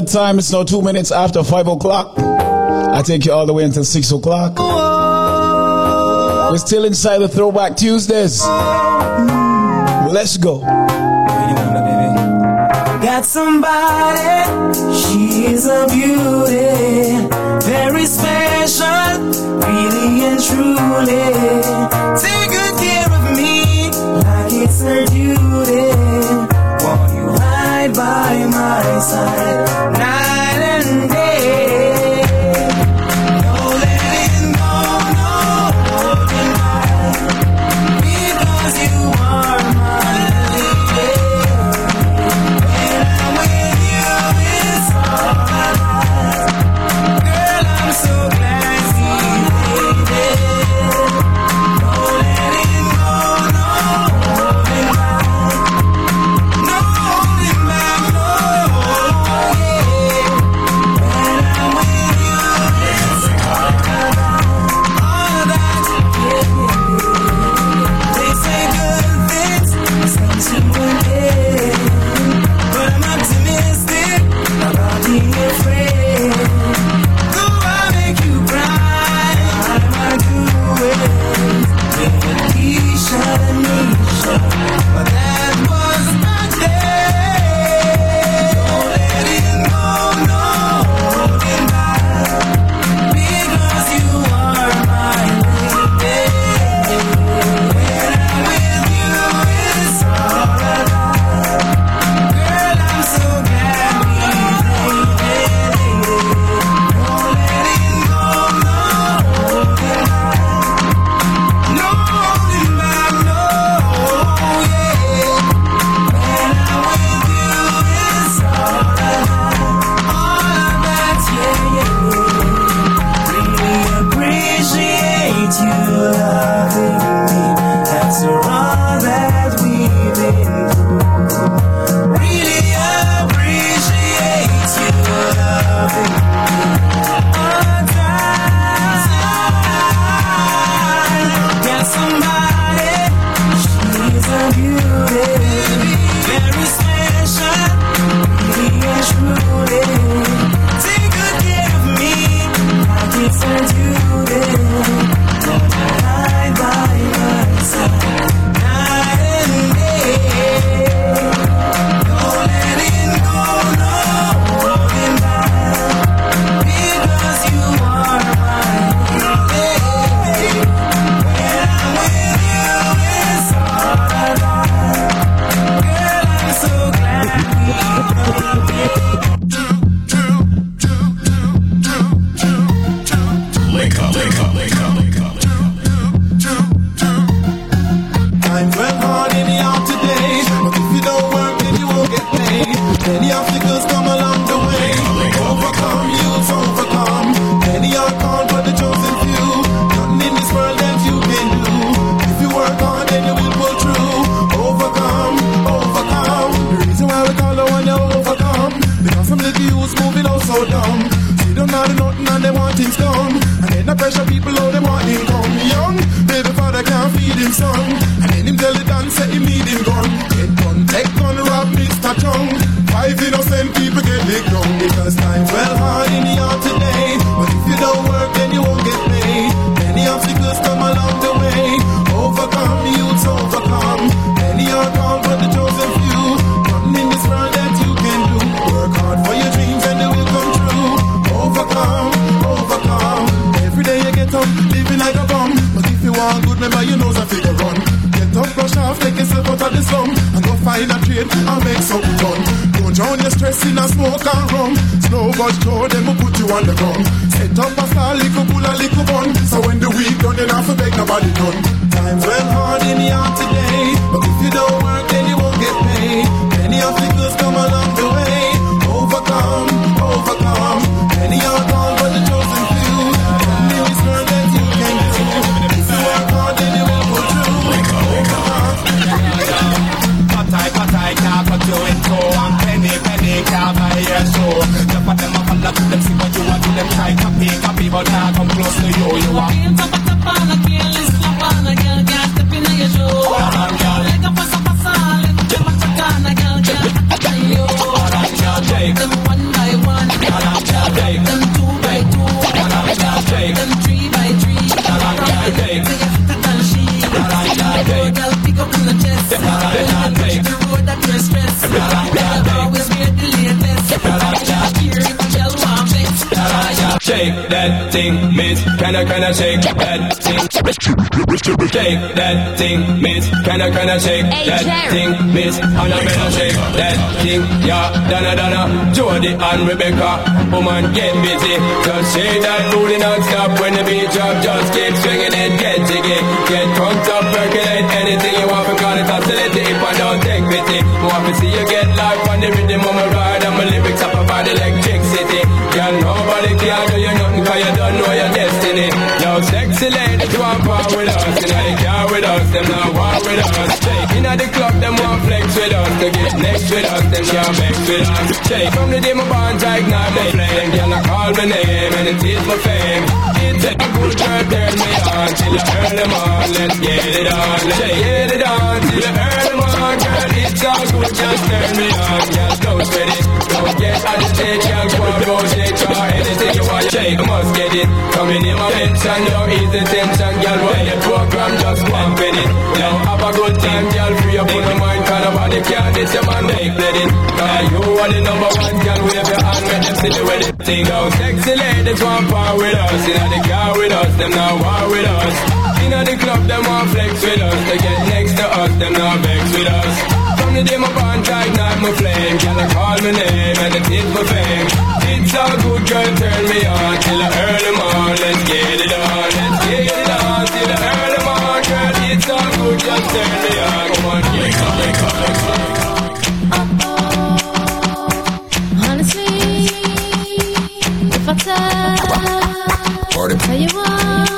the time. It's now two minutes after five o'clock. I take you all the way until six o'clock. We're still inside the Throwback Tuesdays. Mm. Let's go. Got somebody, she's a beauty, very special, really and truly. Take by my side. Rebecca. Woman, oh get busy, cause she just turn me on, girl. Don't sweat it. Don't get addicted, girls, one rotate or anything you want, shake, must get it. Coming in my pension, yo, ease the tension, girl, when the program just one it. Now have a good time, girl, free up on the mind, kind of body can't get your man make it Now you are the number one, girl, wave your hand, make them see the way they thing out. Sexy ladies want power with us, you know the car with us, them now war with us. You know the club, them want flex with us, they get next to us, them now vex with us from the day my bond ignite my flame. Girl, I call my name, meditate for fame. It's all good, girl, turn me on till I earn them on. Let's get it on, let's get it on till I earn them on. Girl, it's all good, just turn me on. Come on, come on, come on, come on. Honestly, if I tell, tell you what.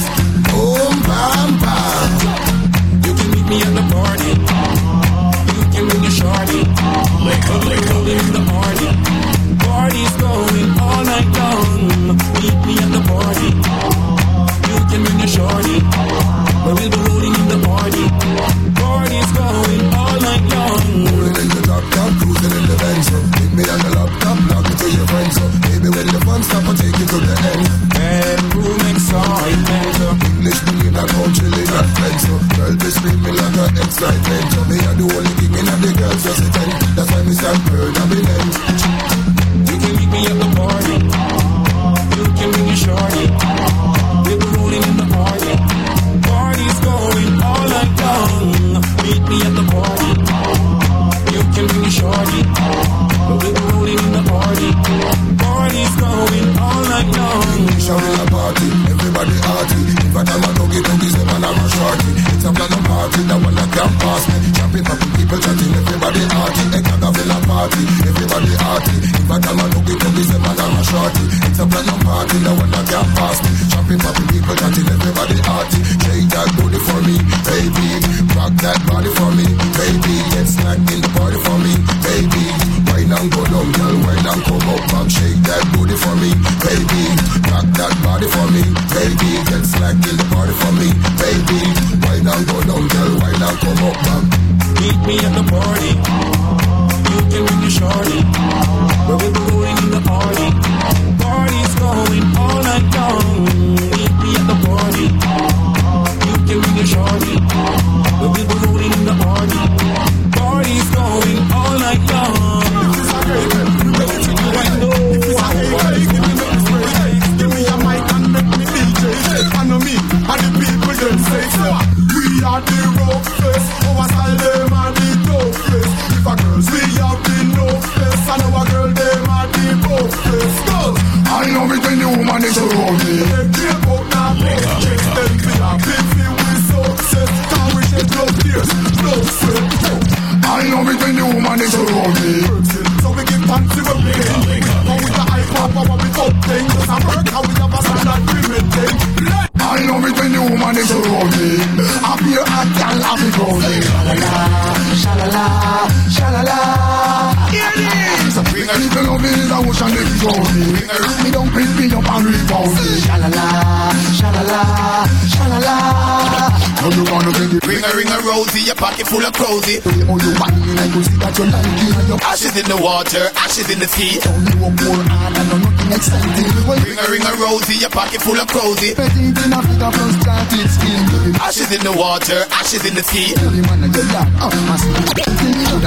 of cozy. Petting in Africa plus started skin. Ashes in the water, ashes in the of be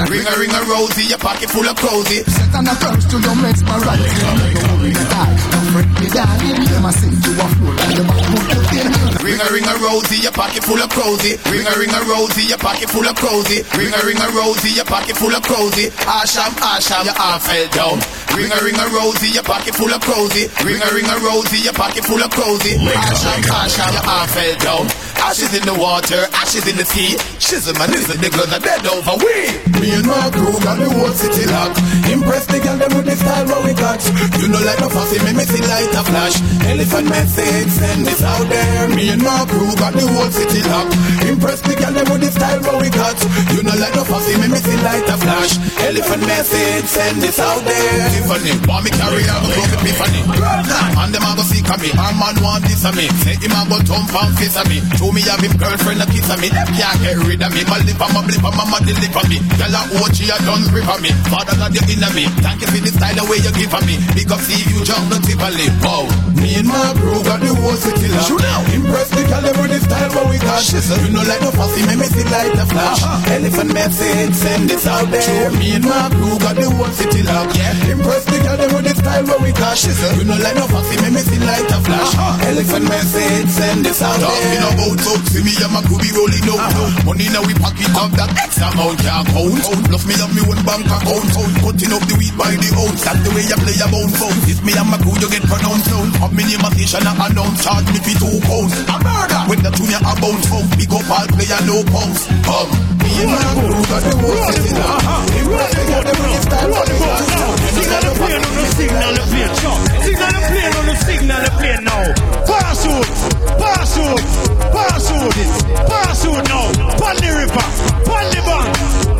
Ring a ring a rosy, your pocket full of cozy. Set on a first to your mesmerizing. Don't worry that I don't fret me darling. Them a sing to a flow like the put in. Ring a ring a rosy, your pocket full of cozy. Ring a ring a rosy, your pocket full of cozy. Ring a ring a rosy, your pocket full of cozy. Asham, asham, your arm fell down. Ring a ring a rosy, your pocket full of cozy. Ring a ring a rosy, your pocket full of cozy. Asham, asham, your arm fell down. Ashes in the water, ashes in the sea. Shizzle and nizzle, the gloves are dead over we. Me and my crew got the whole city locked. Impress the girl them with the style what we got. You know like no fussy, me me see light a flash. Elephant message, send this out there. Me and my crew got the whole city locked. Impress the girl them with the style what we got. You know like no fussy, me me see light a flash. Elephant message, send this out there. Tiffany, want me carry out the club epiphany. Nah, and them a go seek a me. Our man want this a me. Say him a go thump and face a me. Show me have him girlfriend a kiss a me. Them can't get rid of me. My lip and my blip and my mama deliver me. Girl a OG a done rip on me. Father God you inna me. Thank you for the style the way you give a me. Big up see you jump the tip a lip. Wow. Me and my crew got the whole city locked. Shoot now. Impress the girl with the style what we got. She said you know like no fussy, me me see like the flash. Uh-huh. Elephant message, send this out there. Sure. Me and my crew got the whole city locked. Yeah. Impress the girl with the style what we. She said you know like no fussy, me me see like the flash. Elephant message, send this out. Talking about so see me and my crew be rolling out. Money now we pocket up that X amount can't count. Plus me have me one bank account. Cutting up the weed by the ounce. That's the way you play a bounce phone. If me and my crew you get pronounced down. Up me name a station and announce. Charge me for two pounds. A murder. When the tune you a bounce phone. Big up all player no pounds. Um. And my crew got the whole city now. Impress me got the money style. What the fuck? Signal the plane on the signal the plane. Signal the plane on the signal the plane now. Parachute, parachute, parachute, parachute now. Pon the river, pon the bank,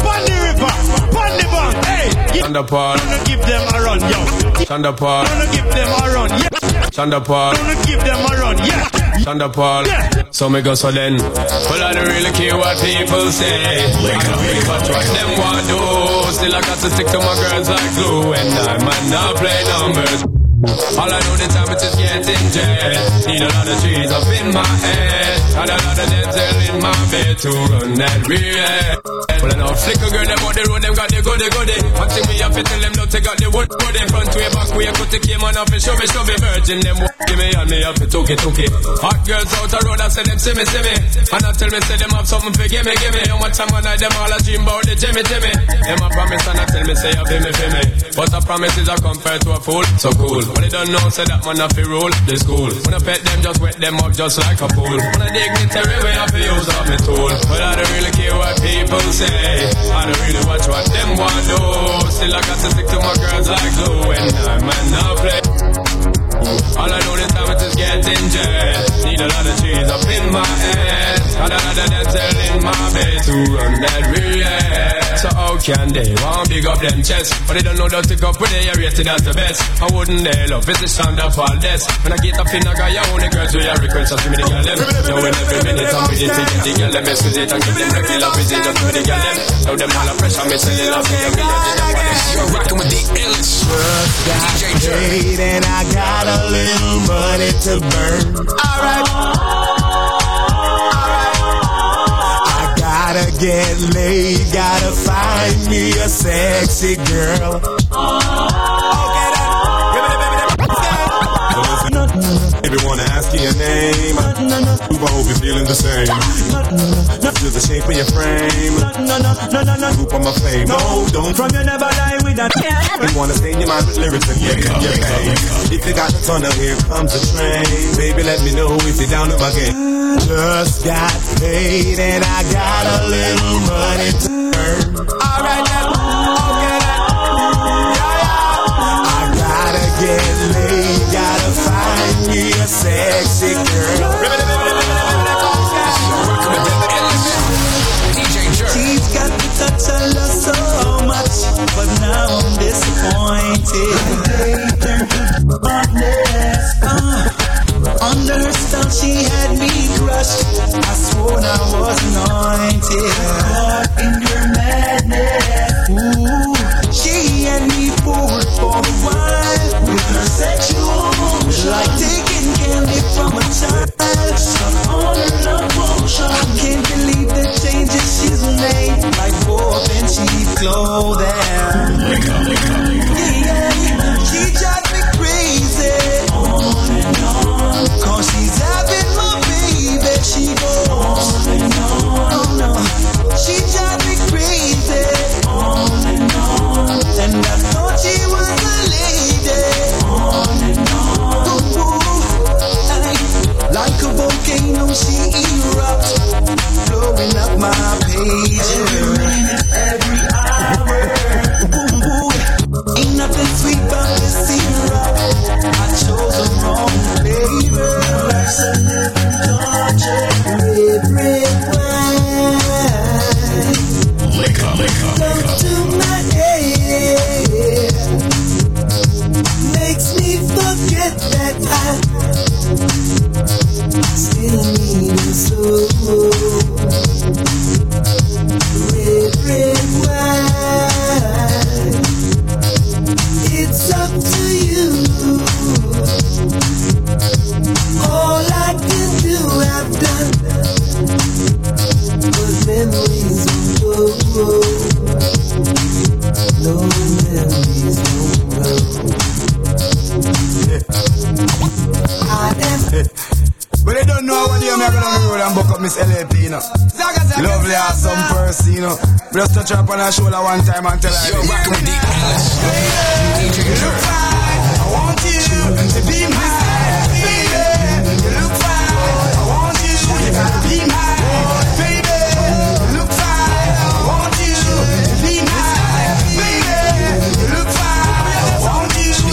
pon the river, pon the bank. Hey, give, Thunderpod. gonna give them a run, yo. Thunderpod. Gonna give them a run, yeah. Thunderpod. Gonna give them a run, yeah. Thunderpod. So me go so then. Well, I don't really care what people say. I don't really watch what them want do. Still I got to stick to my girls like glue. And I might not play numbers. All I know the time it is getting jet. Need a lot of trees up in my head. And a lot of dental in my bed to run that real. Well, I know flicker girl, them on the road, them got the goody goody. Thing we have to tell them, not they got the wood woody. Front way, back way, cut the came on off and show me, show me. Virgin, them give me on me up, it took it, took it. Hot girls out the road, I say them, see me, see me. And I tell me, say them have something for give me, give me. How much time I night, them all a dream about the Jimmy, Jimmy. Them a promise and I tell me, say you feel me, feel me. But a promise is a compared to a fool, so cool. But they don't know, say that man a fi rule, the school. When I pet them, just wet them up just like a pool. When I dignitary way, I fi use up my tool. But I don't really care what people say. I don't really watch what them want do. Still I got to stick to my girls like glue. And I man now play. All I know this time is getting jet. Need a lot of trees up in my head. And a lot of dental in my bed to run that real. So how can they want big up them chest? But they don't know how to go with they are rated as the best. I wouldn't they love it's the of all this. When I get up in a guy, I only girls with your request, just give me the girl them. Now in every minute I'm with it to get the girl them message it and give them the kill up with just give me the girl them. Now them all a pressure, me selling love, a million. You're rocking with the illest. DJ Paid and I got a little money to burn. Alright. I gotta get laid, gotta find me a sexy girl. If you wanna ask you your name, Hoop, I hope you're feeling the same. Just the shape of your frame. Hoop on my flame. No, oh, don't from you never lie with that. You wanna stay in your mind with lyrics and in your pain. If you got the tunnel, here comes a train. Baby, let me know if you're down to my game. Just got paid and I got a little money to earn. Me a sexy girl. She's got the touch I love so much, but now I'm disappointed. Uh, under her spell, she had me crushed. I swore I was anointed. Caught in her madness. Ooh, she had me forward for a while with her sexual like taking Yeah, yeah, she drives me crazy. On and on, she erupts, blowing up my Miss know. Lovely, awesome person, you know. Just touch her up on her shoulder one time and tell her. Yo, rock with the Lady, you look fine. I want you to be mine, baby. You look fine. I want you to be mine, baby. You look fine. I want you to be mine, baby. You look fine. I want you to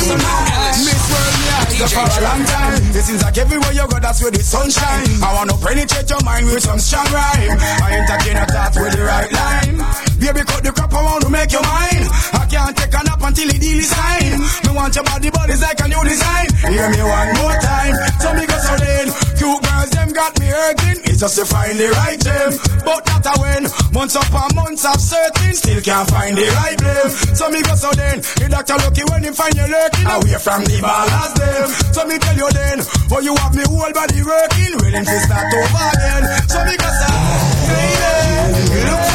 be mine. Miss World, yeah, it's for a long time. It seems like everywhere you go, that's where the sunshine. I wanna penetrate your mind with some strong rhyme. I entertain a thought with the right line. Baby, cut the crap, I want to make you mine. Can't take a nap until the deal is. Me want your body, it's like a new design. Hear me one more time. So me go so then. Cute girls, them got me hurting. It's just to find the right gem. But that a when months upon months of searching, still can't find the right blame. So me go so then, the doctor lucky when him find you lurking away from the ballast them. So me tell you then, oh you have me whole body working, willing to start over again. So me go say, baby,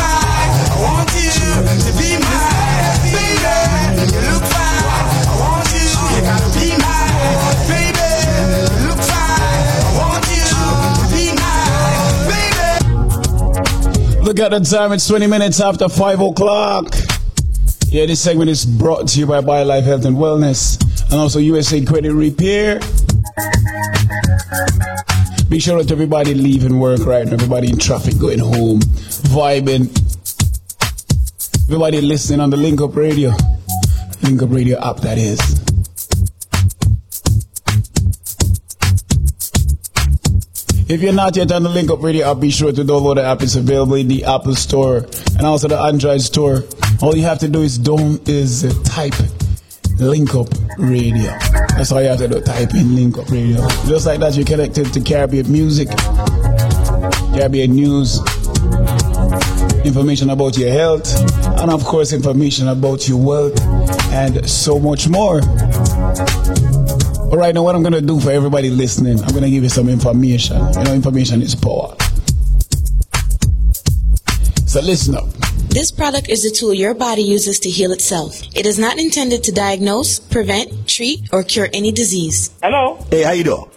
Look at the time, it's 20 minutes after 5 o'clock. Yeah, this segment is brought to you by BioLife Health and Wellness and also USA Credit Repair. Be sure that everybody leaving work right now, everybody in traffic going home, vibing. Everybody listening on the Link Up Radio. Link Up Radio app, that is. If you're not yet on the Link Up Radio app, be sure to download the app. It's available in the Apple Store and also the Android Store. All you have to do is don't is type Link Up Radio. That's all you have to do. Type in Link Up Radio. Just like that, you're connected to Caribbean music, Caribbean news, information about your health, and of course, information about your wealth, and so much more. All right, now what I'm gonna do for everybody listening, I'm gonna give you some information. You know, information is power. So listen up. This product is a tool your body uses to heal itself. It is not intended to diagnose, prevent, treat, or cure any disease. Hello. Hey, how you doing?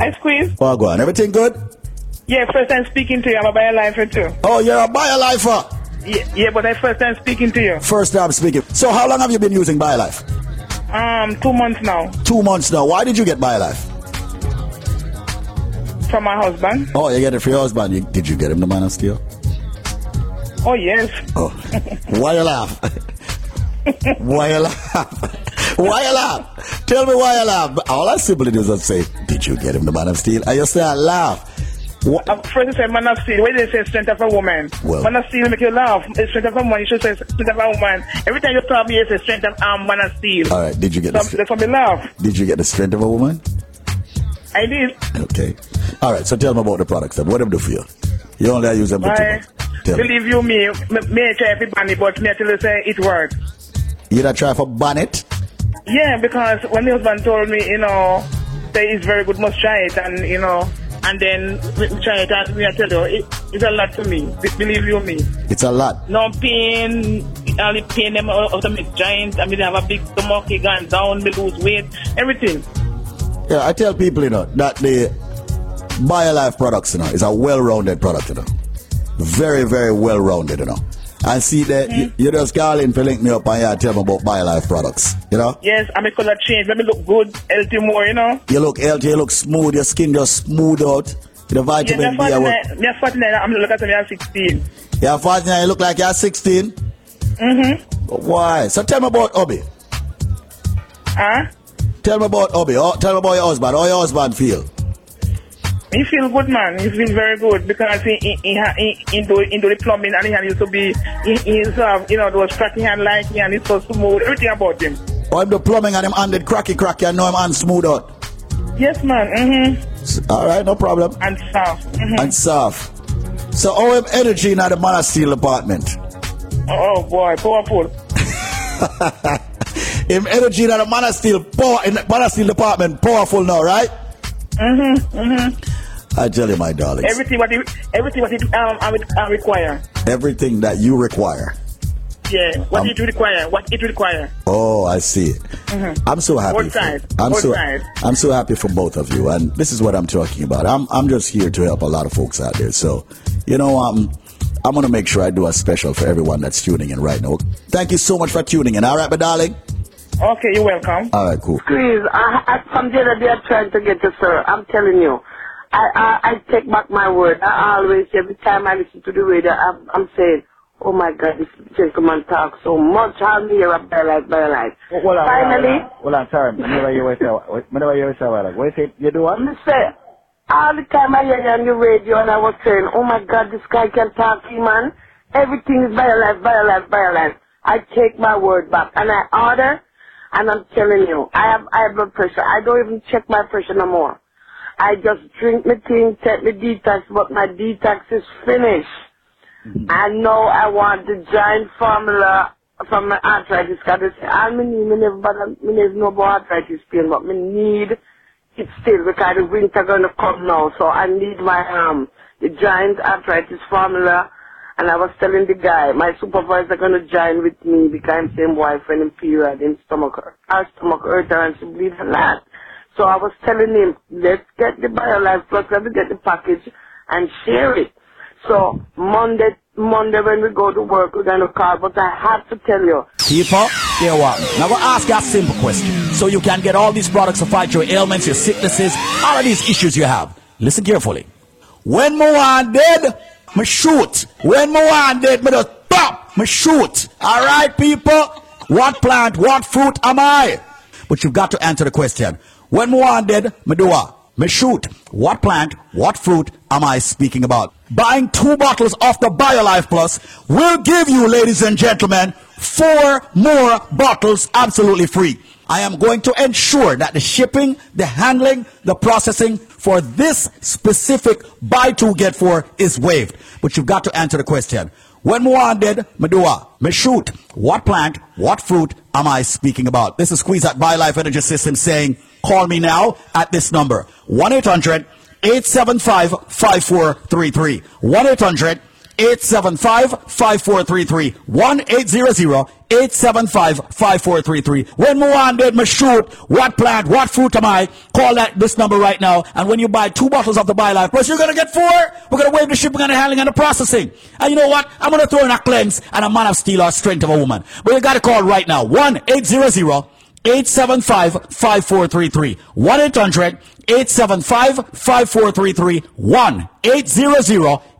I squeeze. Well, go on. Everything good? Yeah, first time speaking to you. I'm a biolifer too. Oh, you're a biolifer. Yeah, yeah, but I first time speaking to you. First time speaking. So, how long have you been using BioLife? Um, two months now. Two months now. Why did you get BioLife? From my husband. Oh, you get it for your husband. You, did you get him the man of steel? Oh yes. Oh, why you laugh? why you laugh? why you laugh? Tell me why you laugh. All I simply do is I say, did you get him the man of steel? And you say, I laugh. Uh, first you say man of steel. Why did you say strength of a woman? Well- man of steel make you laugh. It's strength of a woman. You should say strength of a woman. Every time you talk me, you say strength of um, man of steel. All right, did you get So the strength? that's why me laugh. Did you get the strength of a woman? I did. Okay. All right, so tell me about the products then. What do for you? You only use them for two I months. Me. believe you me. Me, try every bunny, but me tell you say it works. You not try for bonnet? Yeah, because when my husband told me, you know, that it's very good, must try it, and you know, and then we we try it, and me I tell you, it, it's a lot to me. Be- Believe you me. It's a lot. No pain, only pain them out of my joints. I mean, I have a big stomach, it gone down, me lose weight, everything. Yeah, I tell people, you know, that the BioLife products, you know, is a well-rounded product, you know. Very, very well-rounded, you know. And see that you, you just call in to link me up and yeah, tell me about BioLife products, you know. Yes, I make color change. Let me look good, healthy more, you know. You look healthy, you look smooth, your skin just smooth out. The Yeah, vitamin I work. 49, me 49, I'm looking at me at 16. You're 49, you look like you're 16. Mm-hmm. Why? So tell me about Obi. Huh? Tell me about Obi. Oh, tell me about your husband. How your husband feel? He feel good, man. He feel very good because he he he, he, he do he do the plumbing and he had used to be he he used to have you know those cracking and like and he's so smooth. Everything about him. Oh, him the plumbing and him handed cracky cracky and know him hand smooth out. Yes, man. Mm-hmm. All right, no problem. And soft. Mm-hmm. And soft. So how him energy in the man steel department? Oh boy, powerful. him energy in the man steel power in the man steel department powerful now, right? Mm-hmm. Mm-hmm. I tell you, my darling, Everything what you, everything what he um I, would- I require. everything that you require. Yeah. What Um, it require. What it require. Oh, I see. Mm-hmm. I'm so happy. Both for- sides. I'm Both so sides. I'm so happy for both of you, and this is what I'm talking about. I'm I'm just here to help a lot of folks out there. So, you know, um, I'm gonna make sure I do a special for everyone that's tuning in right now. Thank you so much for tuning in. All right, my darling. Okay, you're welcome. All right, cool. Please, I, I, from the other day I'm trying to get you, sir. I'm telling you. I, I, I take back my word. I always, every time I listen to the radio, I'm, I'm saying, oh my God, this gentleman talks so much. I'm here at Bear Life, Bear Life. Hold on, Finally, Hold on, sorry. Whenever you wait a whenever you wait a while, like, what is it? You do what? me say, all the time I hear you on the radio and I was saying, oh my God, this guy can talk to man. Everything is Bear Life, Bear Life, Bear Life. I take my word back and I order and I'm telling you, I have I have blood pressure. I don't even check my pressure no more. I just drink my thing, take my detox, but my detox is finished. And now I want the giant formula from my arthritis. Cause they say, all me never, bother, me never know about arthritis pain, but me need it still because the winter gonna come now. So I need my um the giant arthritis formula. And I was telling the guy, my supervisor gonna join with me because I'm same wife and in period in stomach. Her stomach hurt her and she bleed a lot. So I was telling him, let's get the BioLife Plus, let me get the package and share it. So Monday, Monday when we go to work, we're gonna call. But I have to tell you, People, dear one. Now, to ask a simple question. So you can get all these products to fight your ailments, your sicknesses, all of these issues you have. Listen carefully. When Moan dead, me shoot. When Moan dead, me just stop, me shoot. All right, people? What plant, what fruit am I? But you've got to answer the question. When Moan dead, me do what? Me shoot. What plant, what fruit am I speaking about? Buying two bottles of the BioLife Plus will give you, ladies and gentlemen, four more bottles absolutely free. I am going to ensure that the shipping, the handling, the processing for this specific buy two get four is waived. But you've got to answer the question. When Muan did, me do what? Plant, what fruit am I speaking about? This is Squeeze at BioLife Energy System saying, call me now at this number. 1-800-875-5433. 1-800 875-5433. When Muan did shoot, what plant, what fruit am I? Call that this number right now. And when you buy two bottles of the BioLife Plus, you're going to get four. We're going to waive the shipping and the handling and the processing. And you know what? I'm going to throw in a cleanse and a man of steel or strength of a woman. But you got to call right now. 1-800- 875-5433. 1-800-875-5433.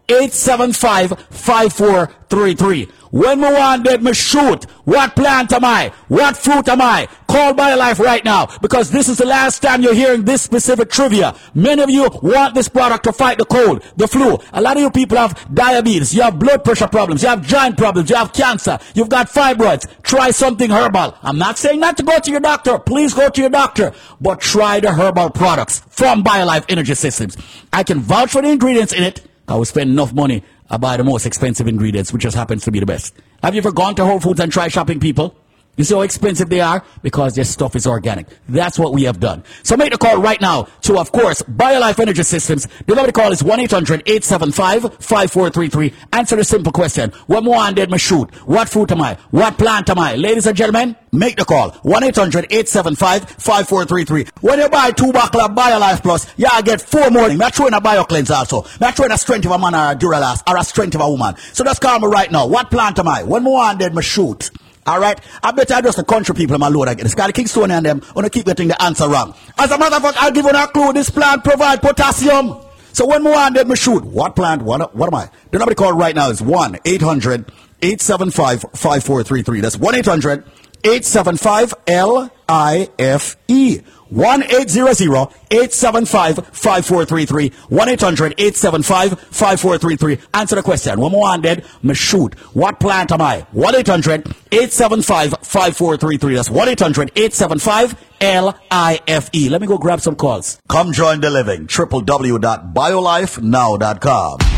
1-800-875-5433. When me want dead, me shoot. What plant am I? What fruit am I? Call BioLife right now because this is the last time you're hearing this specific trivia. Many of you want this product to fight the cold, the flu. A lot of you people have diabetes. You have blood pressure problems. You have joint problems. You have cancer. You've got fibroids. Try something herbal. I'm not saying not to go to your doctor. Please go to your doctor. But try the herbal products from BioLife Energy Systems. I can vouch for the ingredients in it. I will spend enough money. I buy the most expensive ingredients, which just happens to be the best. Have you ever gone to Whole Foods and tried shopping, people? You see how expensive they are? Because their stuff is organic. That's what we have done. So make the call right now to, of course, BioLife Energy Systems. The number to call is 1-800-875-5433. Answer the simple question. What more did me shoot? What fruit am I? What plant am I? Ladies and gentlemen, make the call. 1-800-875-5433. When you buy two bottles of BioLife Plus, you get four more. We're throwing a BioCleanse also. We're throwing a strength of a man or a Duralast or a strength of a woman. So just call me right now. What plant am I? When more did me shoot? All right, I bet I just the country people my lord again. Scotty Kingston and them wanna keep getting the answer wrong. As a matter of fact, I'll give you a clue. This plant provide potassium. So when more on them shoot, what plant? What what am I? The number to call right now is one 800 875 5433 That's one 800 875 L I F E. 1 800 875 5433 1 800 875 5433 Answer the question. More on dead, me shoot. What plant am I? 1 800 875 5433 That's 1 800 875 L I F E. Let me go grab some calls. Come join the living. www.biolifenow.com.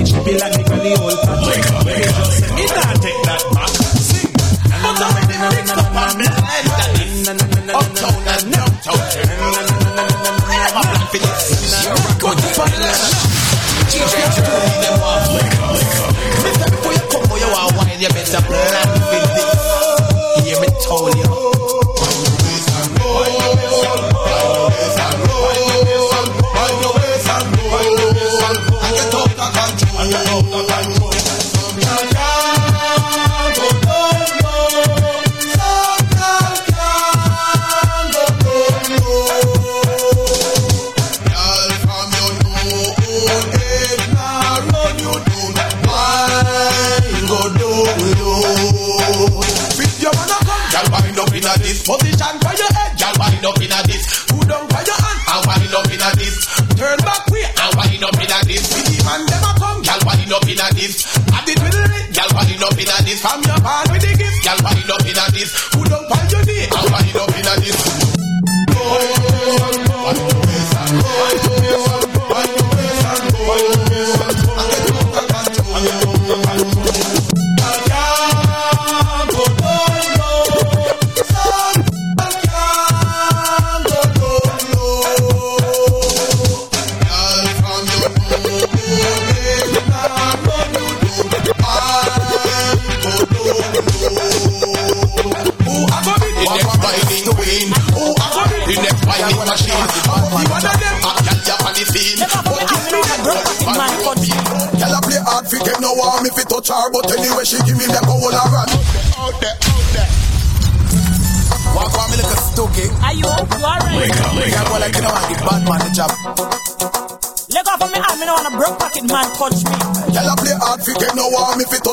It be like the old. Wake up, wake up.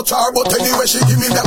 touch but anyway she give me that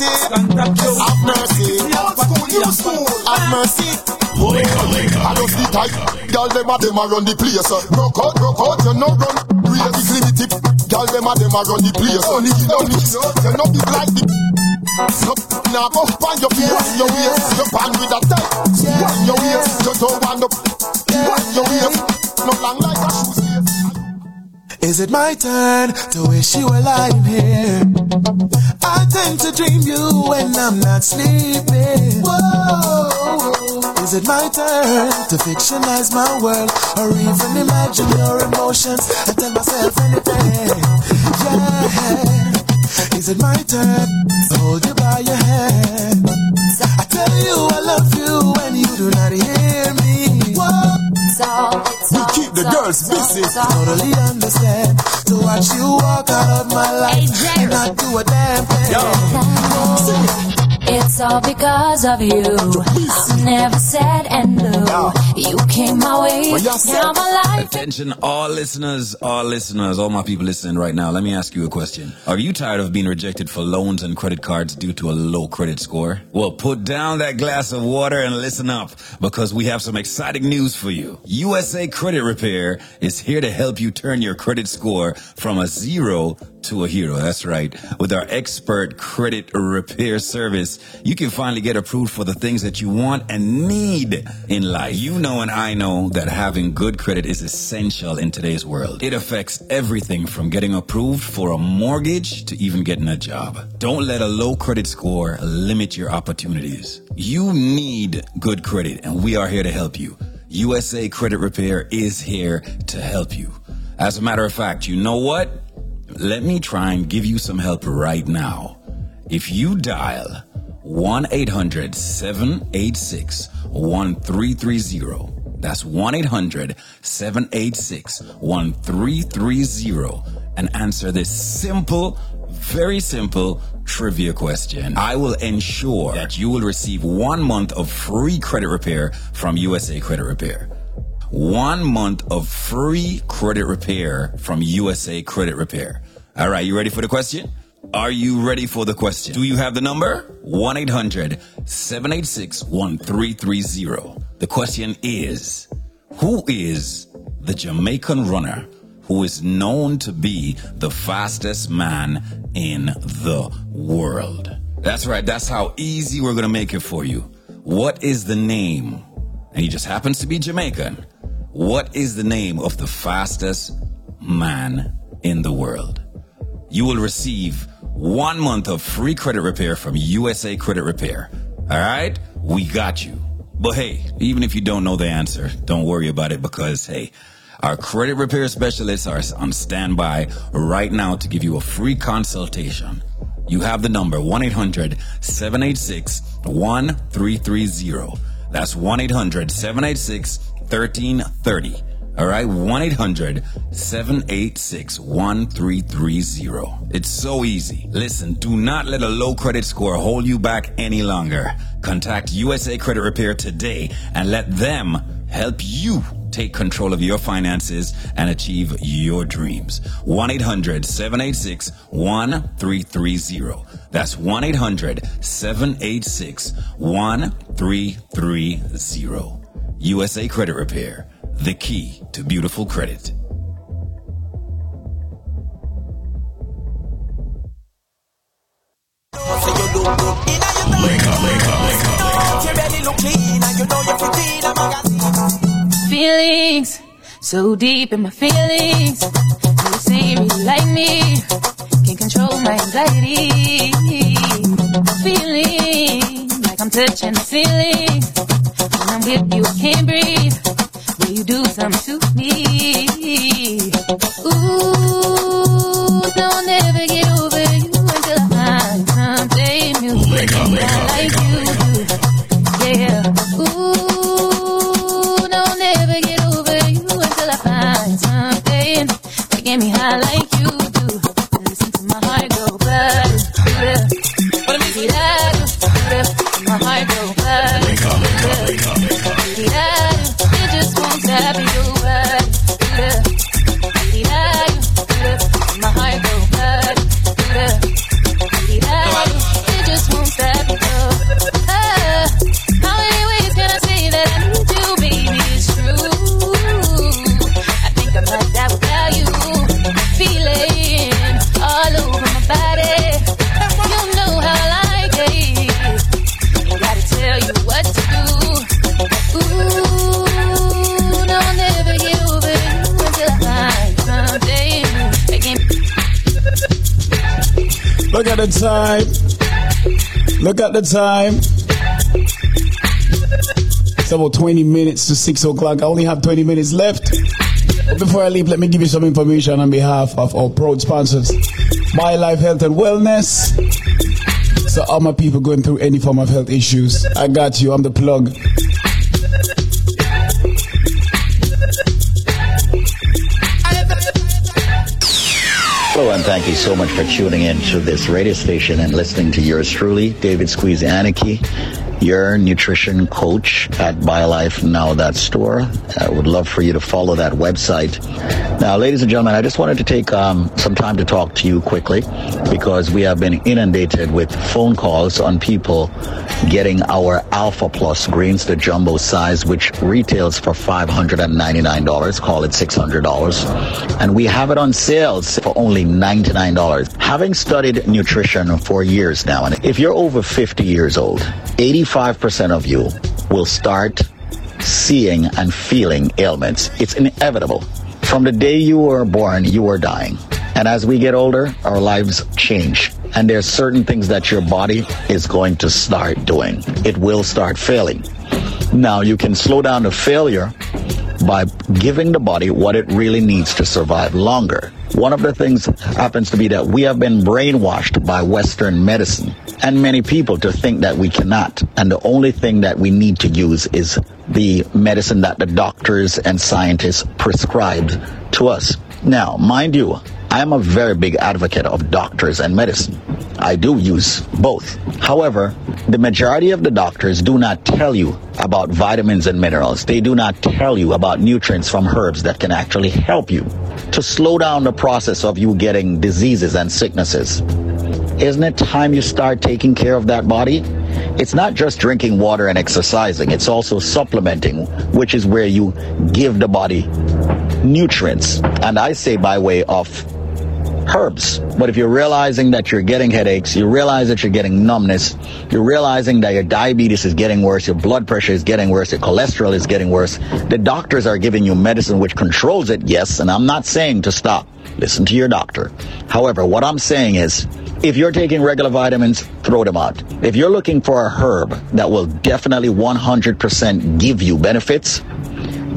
mercy. Have mercy. Old school, new school. Have mercy. I just the type, girl them a them a run the place. Rock out, rock out, you no run. Real the primitive, girl them a them a run the place. Only, only, you no be like the. No, now go find your face, your waist, your pan with a tight. Your waist, you don't want no. Your waist, no long like a shoe. Is it my turn to wish you were lying here? to dream you when I'm not sleeping. Whoa. Is it my turn to fictionalize my world or even imagine your emotions I tell myself anything? Yeah. Is it my turn to hold you by your hand? The girls busy. Totally understand to watch you walk out of my life and not do a damn thing. It's all because of you. I never said and no. You came my way. Now my life. Attention, all listeners, all listeners, all my people listening right now. Let me ask you a question. Are you tired of being rejected for loans and credit cards due to a low credit score? Well, put down that glass of water and listen up because we have some exciting news for you. USA Credit Repair is here to help you turn your credit score from a zero to a hero. That's right. With our expert credit repair service, you can finally get approved for the things that you want and need in life. You know and I know that having good credit is essential in today's world. It affects everything from getting approved for a mortgage to even getting a job. Don't let a low credit score limit your opportunities. You need good credit and we are here to help you. USA Credit Repair is here to help you. As a matter of fact, you know what? Let me try and give you some help right now. If you dial 1 800 786 1330, that's 1 800 786 1330, and answer this simple, very simple trivia question. I will ensure that you will receive one month of free credit repair from USA Credit Repair one month of free credit repair from USA Credit Repair. All right, you ready for the question? Are you ready for the question? Do you have the number? 1 800 786 1330. The question is Who is the Jamaican runner who is known to be the fastest man in the world? That's right, that's how easy we're to make it for you. What is the name? And he just happens to be Jamaican. What is the name of the fastest man in the world? You will receive one month of free credit repair from USA Credit Repair. All right? We got you. But hey, even if you don't know the answer, don't worry about it because hey, our credit repair specialists are on standby right now to give you a free consultation. You have the number 1 800 786 1330. That's 1 800 786 1330. All right, 1 800 786 1330. It's so easy. Listen, do not let a low credit score hold you back any longer. Contact USA Credit Repair today and let them help you take control of your finances and achieve your dreams. 1 800 786 1330. That's 1 800 786 1330. USA Credit Repair, the key to beautiful credit. Feelings so deep in my feelings. You say you like me. Can't control my anxiety. Feeling like I'm touching the ceiling. When I'm with you, I can't breathe. Will you do something to me? Ooh, don't ever get over you until I find something new. I like you do. Yeah. Ooh, don't ever get over you until I find something that get me high like you do. Listen to my heart go bad. My heart go. Look at the time. Look at the time. It's about 20 minutes to 6 o'clock. I only have 20 minutes left. But before I leave, let me give you some information on behalf of our proud sponsors BioLife Health and Wellness. So, all my people going through any form of health issues, I got you. I'm the plug. Hello, and thank you so much for tuning in to this radio station and listening to yours truly, David Squeeze Anarchy, your nutrition coach at BioLifeNow.store. I would love for you to follow that website. Now, ladies and gentlemen, I just wanted to take um, some time to talk to you quickly because we have been inundated with phone calls on people getting our Alpha Plus greens, the jumbo size, which retails for $599, call it $600. And we have it on sales for only $99. Having studied nutrition for years now, and if you're over 50 years old, 85% of you will start seeing and feeling ailments. It's inevitable. From the day you were born, you are dying. And as we get older, our lives change. And there's certain things that your body is going to start doing. It will start failing. Now you can slow down the failure by giving the body what it really needs to survive longer. One of the things happens to be that we have been brainwashed by Western medicine and many people to think that we cannot. And the only thing that we need to use is the medicine that the doctors and scientists prescribed to us. Now, mind you, I am a very big advocate of doctors and medicine. I do use both. However, the majority of the doctors do not tell you about vitamins and minerals. They do not tell you about nutrients from herbs that can actually help you to slow down the process of you getting diseases and sicknesses. Isn't it time you start taking care of that body? It's not just drinking water and exercising, it's also supplementing, which is where you give the body nutrients. And I say by way of herbs. But if you're realizing that you're getting headaches, you realize that you're getting numbness, you're realizing that your diabetes is getting worse, your blood pressure is getting worse, your cholesterol is getting worse, the doctors are giving you medicine which controls it, yes, and I'm not saying to stop. Listen to your doctor. However, what I'm saying is, if you're taking regular vitamins, throw them out. If you're looking for a herb that will definitely 100% give you benefits,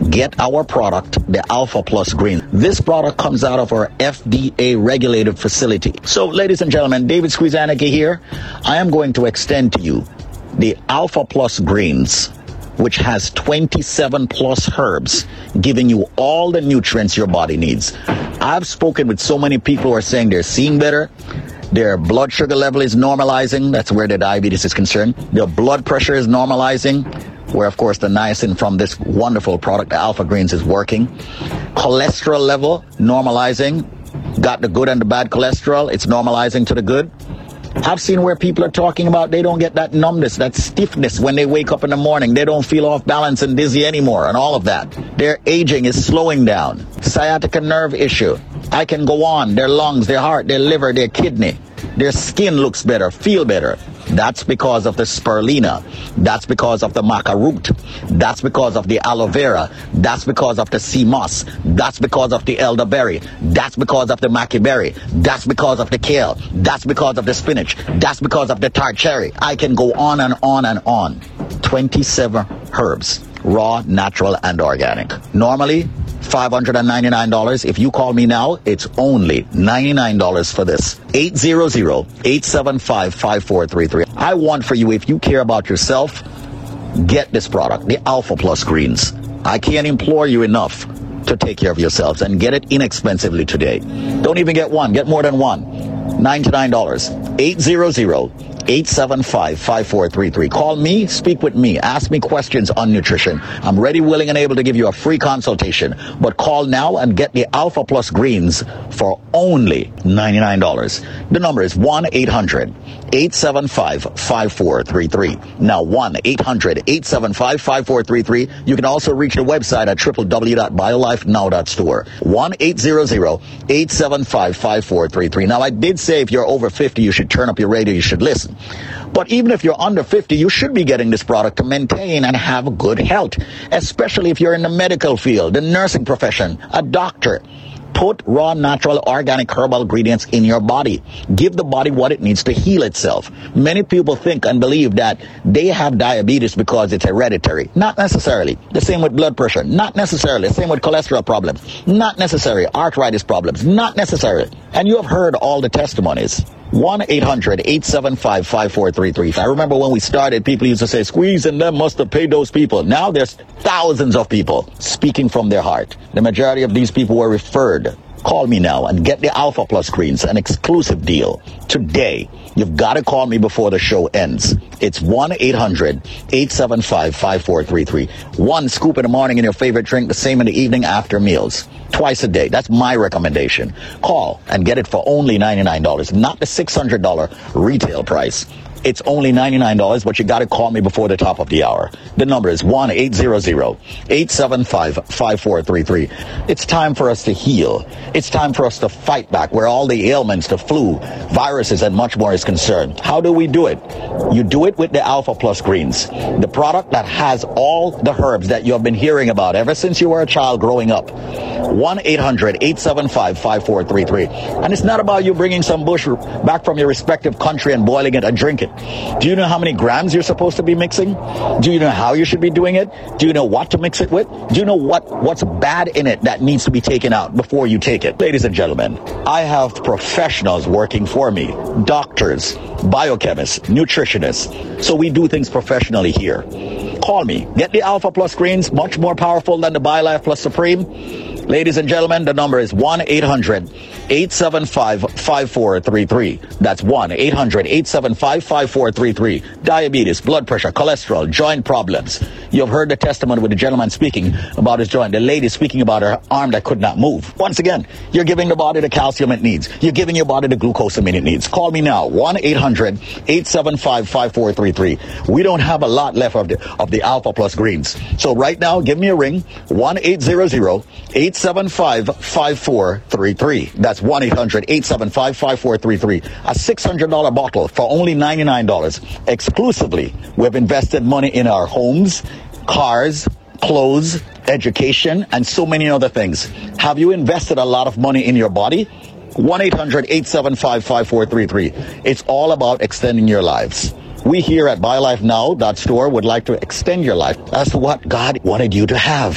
get our product, the Alpha Plus Green. This product comes out of our FDA regulated facility. So, ladies and gentlemen, David Squeezaniki here. I am going to extend to you the Alpha Plus Greens, which has 27 plus herbs, giving you all the nutrients your body needs. I've spoken with so many people who are saying they're seeing better. Their blood sugar level is normalizing. That's where the diabetes is concerned. Their blood pressure is normalizing where of course the niacin from this wonderful product, the alpha greens, is working. Cholesterol level normalizing. Got the good and the bad cholesterol. It's normalizing to the good. I've seen where people are talking about they don't get that numbness, that stiffness when they wake up in the morning. They don't feel off balance and dizzy anymore and all of that. Their aging is slowing down. Sciatica nerve issue. I can go on. Their lungs, their heart, their liver, their kidney. Their skin looks better, feel better. That's because of the spirulina. That's because of the maca root. That's because of the aloe vera. That's because of the sea moss. That's because of the elderberry. That's because of the maca berry. That's because of the kale. That's because of the spinach. That's because of the tart cherry. I can go on and on and on. 27 herbs, raw, natural, and organic. Normally, $599. If you call me now, it's only $99 for this. 800-875-5433. I want for you, if you care about yourself, get this product, the Alpha Plus Greens. I can't implore you enough to take care of yourselves and get it inexpensively today. Don't even get one, get more than one. $99. 800 875 5433. Call me, speak with me, ask me questions on nutrition. I'm ready, willing, and able to give you a free consultation. But call now and get the Alpha Plus Greens for only $99. The number is 1 800 875 5433. Now 1 800 875 5433. You can also reach the website at www.biolifenow.store. 1 800 875 5433. Now I did say if you're over 50, you should turn up your radio, you should listen. But even if you're under 50, you should be getting this product to maintain and have good health, especially if you're in the medical field, the nursing profession, a doctor. Put raw, natural, organic herbal ingredients in your body. Give the body what it needs to heal itself. Many people think and believe that they have diabetes because it's hereditary. Not necessarily. The same with blood pressure. Not necessarily. Same with cholesterol problems. Not necessary. Arthritis problems. Not necessary. And you have heard all the testimonies. 1-800-875-5433. I remember when we started, people used to say, squeeze and them must have paid those people. Now there's thousands of people speaking from their heart. The majority of these people were referred. Call me now and get the Alpha Plus Greens, an exclusive deal. Today, you've got to call me before the show ends. It's 1-800-875-5433. One scoop in the morning in your favorite drink, the same in the evening after meals. Twice a day. That's my recommendation. Call and get it for only $99, not the $600 retail price. It's only $99, but you got to call me before the top of the hour. The number is 1-800-875-5433. It's time for us to heal. It's time for us to fight back where all the ailments, the flu, viruses, and much more is concerned. How do we do it? You do it with the Alpha Plus Greens, the product that has all the herbs that you have been hearing about ever since you were a child growing up. 1-800-875-5433. And it's not about you bringing some bush back from your respective country and boiling it and drink it. Do you know how many grams you're supposed to be mixing? Do you know how you should be doing it? Do you know what to mix it with? Do you know what, what's bad in it that needs to be taken out before you take it? Ladies and gentlemen, I have professionals working for me. Doctors, biochemists, nutritionists. So we do things professionally here. Call me. Get the Alpha Plus greens, much more powerful than the BioLife Plus Supreme. Ladies and gentlemen, the number is 1 800 875 5433. That's 1 800 875 5433. Diabetes, blood pressure, cholesterol, joint problems. You've heard the testimony with the gentleman speaking about his joint, the lady speaking about her arm that could not move. Once again, you're giving the body the calcium it needs. You're giving your body the glucosamine it needs. Call me now, 1 800 875 5433. We don't have a lot left of the, of the Alpha Plus greens. So right now, give me a ring, 1 800 875 5433. That's 1 800 875 5433. A $600 bottle for only $99. Exclusively, we've invested money in our homes, cars, clothes, education, and so many other things. Have you invested a lot of money in your body? 1 800 875 5433. It's all about extending your lives. We here at BioLifeNow.store would like to extend your life That's what God wanted you to have.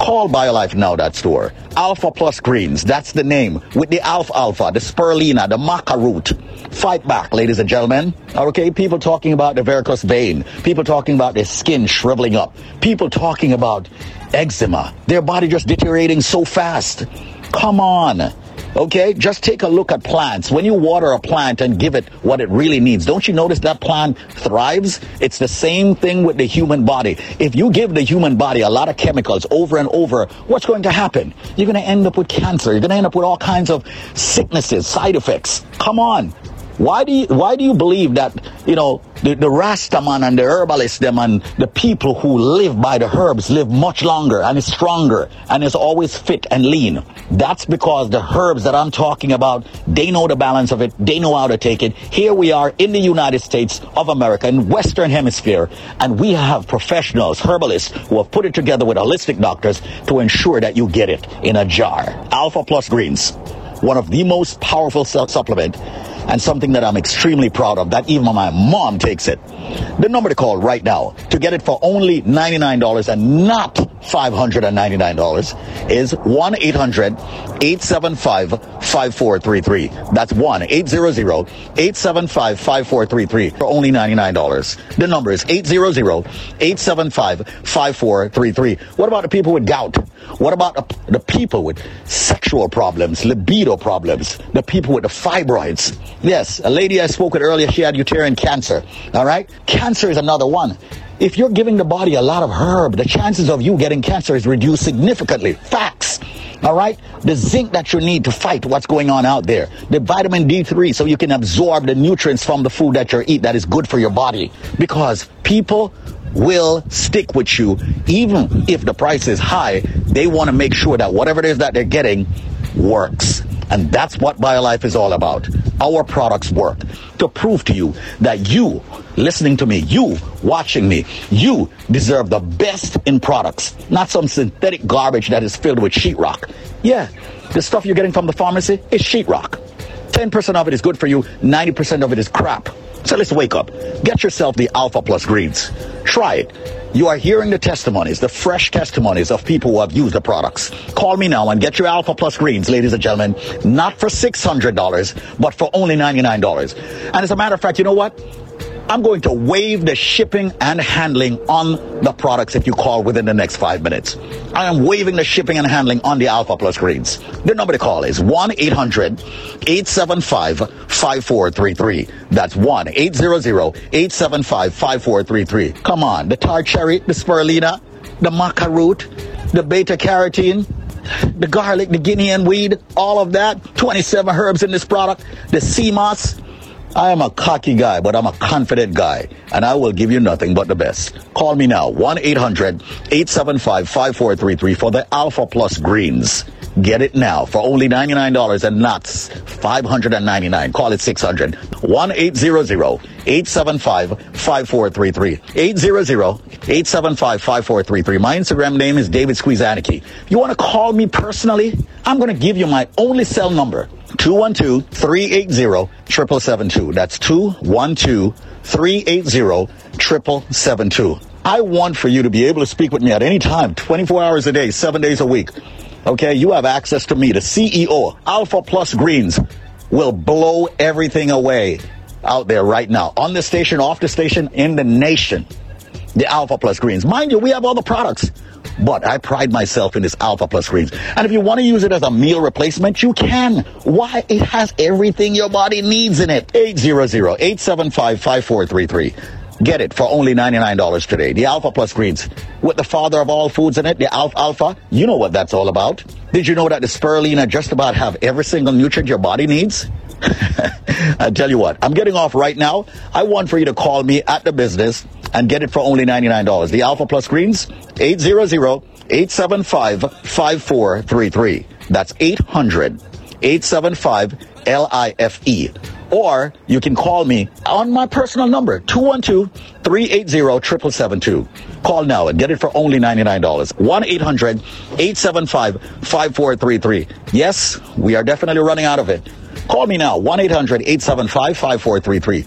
Call BioLifeNow.store. Alpha Plus Greens, that's the name. With the alfalfa, the Spirulina, the Maca root. Fight back, ladies and gentlemen. Okay, people talking about the varicose vein. People talking about their skin shriveling up. People talking about eczema. Their body just deteriorating so fast. Come on. Okay, just take a look at plants. When you water a plant and give it what it really needs, don't you notice that plant thrives? It's the same thing with the human body. If you give the human body a lot of chemicals over and over, what's going to happen? You're going to end up with cancer. You're going to end up with all kinds of sicknesses, side effects. Come on. Why do you why do you believe that you know the, the Rastaman and the herbalists them and the people who live by the herbs live much longer and is stronger and is always fit and lean? That's because the herbs that I'm talking about, they know the balance of it, they know how to take it. Here we are in the United States of America, in Western Hemisphere, and we have professionals, herbalists, who have put it together with holistic doctors to ensure that you get it in a jar. Alpha Plus Greens, one of the most powerful su- supplement and something that I'm extremely proud of that even my mom takes it. The number to call right now to get it for only $99 and not $599 is 1-800-875-5433. That's 1-800-875-5433 for only $99. The number is 800-875-5433. What about the people with gout? What about the, the people with sexual problems, libido problems, the people with the fibroids? Yes, a lady I spoke with earlier, she had uterine cancer. All right? Cancer is another one. If you're giving the body a lot of herb, the chances of you getting cancer is reduced significantly. Facts. All right? The zinc that you need to fight what's going on out there. The vitamin D3 so you can absorb the nutrients from the food that you eat that is good for your body. Because people will stick with you even if the price is high. They want to make sure that whatever it is that they're getting works. And that's what BioLife is all about. Our products work to prove to you that you, listening to me, you, watching me, you deserve the best in products, not some synthetic garbage that is filled with sheetrock. Yeah, the stuff you're getting from the pharmacy is sheetrock. 10% of it is good for you, 90% of it is crap. So let's wake up. Get yourself the Alpha Plus greens. Try it. You are hearing the testimonies, the fresh testimonies of people who have used the products. Call me now and get your Alpha Plus greens, ladies and gentlemen, not for $600, but for only $99. And as a matter of fact, you know what? I'm going to waive the shipping and handling on the products if you call within the next five minutes. I am waiving the shipping and handling on the Alpha Plus greens. The number to call is 1 800 875 5433. That's 1 800 875 5433. Come on, the tart cherry, the spirulina, the maca root, the beta carotene, the garlic, the Guinea hen weed, all of that. 27 herbs in this product. The sea moss. I am a cocky guy, but I'm a confident guy, and I will give you nothing but the best. Call me now, 1 800 875 5433 for the Alpha Plus Greens. Get it now for only $99 and nuts, 599 Call it 600 1 800 875 5433. 800 875 5433. My Instagram name is David. If you want to call me personally, I'm going to give you my only cell number 212 380 7772. That's 212 380 7772. I want for you to be able to speak with me at any time, 24 hours a day, seven days a week. Okay, you have access to me, the CEO, Alpha Plus Greens will blow everything away out there right now on the station, off the station, in the nation. The Alpha Plus Greens. Mind you, we have all the products. But I pride myself in this Alpha Plus Greens. And if you want to use it as a meal replacement, you can. Why? It has everything your body needs in it. 800-875-5433. Get it for only $99 today. The Alpha Plus Greens. With the father of all foods in it, the alfalfa. You know what that's all about. Did you know that the spirulina just about have every single nutrient your body needs? I tell you what, I'm getting off right now. I want for you to call me at the business and get it for only $99. The Alpha Plus Greens, 800-875-5433. That's 800-875-L-I-F-E. Or you can call me on my personal number, 212-380-7772. Call now and get it for only $99. 1-800-875-5433. Yes, we are definitely running out of it. Call me now, 1-800-875-5433.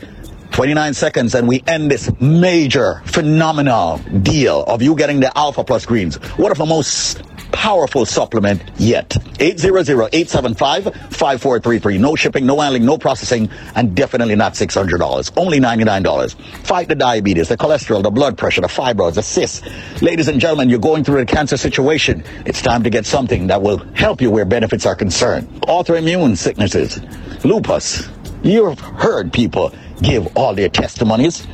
29 seconds and we end this major phenomenal deal of you getting the Alpha Plus Greens. One of the most powerful supplement yet. 800-875-5433. No shipping, no handling, no processing, and definitely not $600. Only $99. Fight the diabetes, the cholesterol, the blood pressure, the fibroids, the cysts. Ladies and gentlemen, you're going through a cancer situation. It's time to get something that will help you where benefits are concerned. Autoimmune sicknesses, lupus. You've heard people give all their testimonies.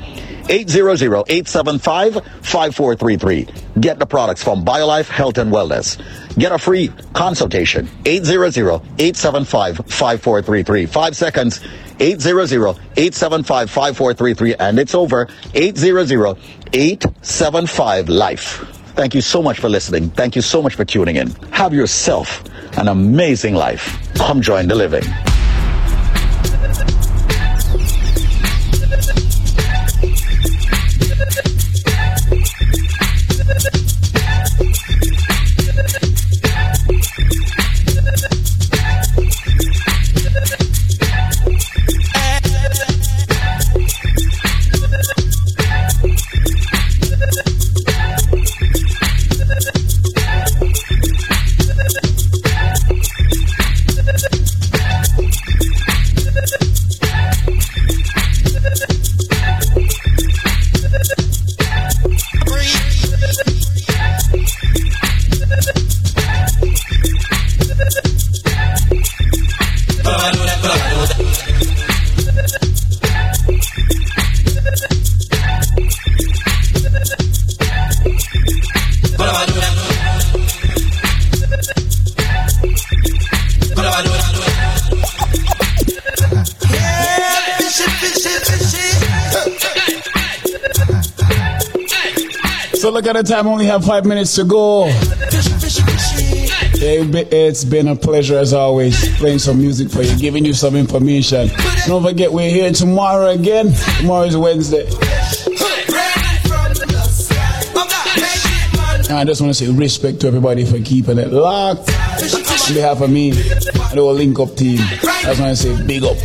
800-875-5433. Get the products from BioLife Health and Wellness. Get a free consultation. 800-875-5433. Five seconds. 800-875-5433. And it's over. 800-875-LIFE. Thank you so much for listening. Thank you so much for tuning in. Have yourself an amazing life. Come join the living. At the time, only have five minutes to go. It's been a pleasure as always playing some music for you, giving you some information. Don't forget, we're here tomorrow again. Tomorrow is Wednesday. And I just want to say respect to everybody for keeping it locked. On behalf of me the whole Link Up team, I just want to say big up.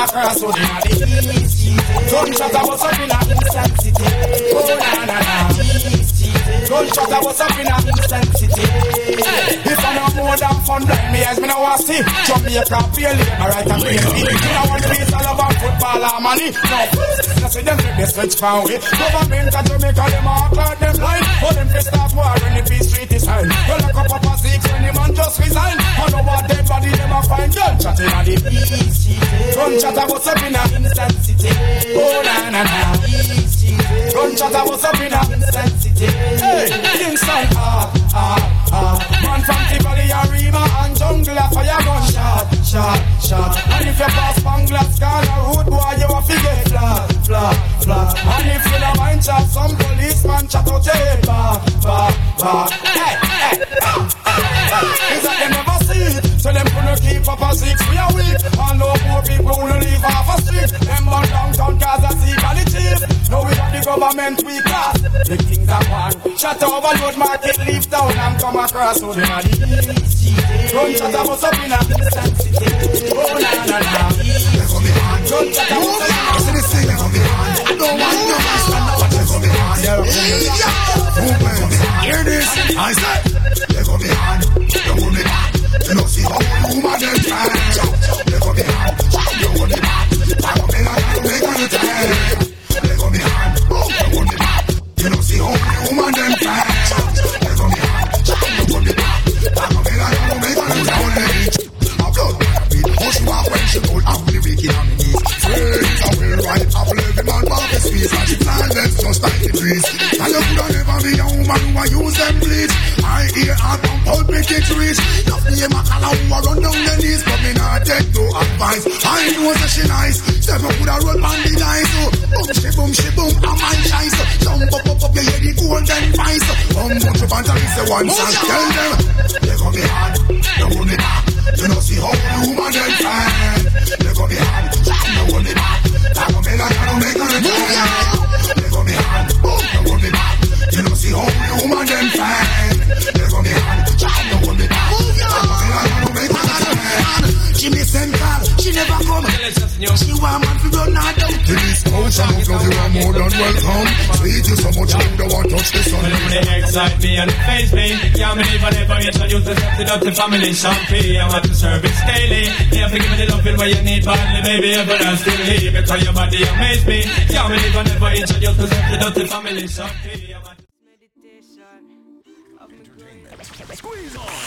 And come across with the east. Gunshot I was up in a instant city. Oh na na na. Gunshot I was up in a instant city. If I know more than fun, like me as me no want see. Jamaica feel it, alright I'm it. You know one piece all about football and money. No, no see them take the switch from we. Government of Jamaica them all cloud them line. But them fi start war when the peace treaty sign. Well look up up a six when the man just resign. I know what dead body them a find gunshot in a the peace. Gunshot I was up in a instant city. Oh na na na. Gunshot I was up in a instant city. Hey, Kingston, ah ah ah. Man from Tivoli, Arima and Jungle, a fire gun shot, shot. And if you pass Bangladesh, Ghana, road boy, you a figure flat, flat, flat. And if you don't mind chat, some policeman chat out your head, bah, bah, bah. Hey, hey, hey, hey. Is that So them gonna keep up a six, we are weak. And no poor people who live off a street. Them burn downtown Gaza, see the chief. Now we got the government we class. The things are one. Shut overload market, leave town and come across. So the east. Run shut up us up in a instant city. Oh na na na. Run shut up us up in a instant city. Don't want no man stand up and me on. Hear this? I said, let go me hand, you hold me back. You know see how myself to Family. Champagne I want to serve it daily. Yeah, forgive me the loving where you need badly Baby, everlastingly Because your body amaze me. Can't believe I never introduce myself to Dr. Family. Champagne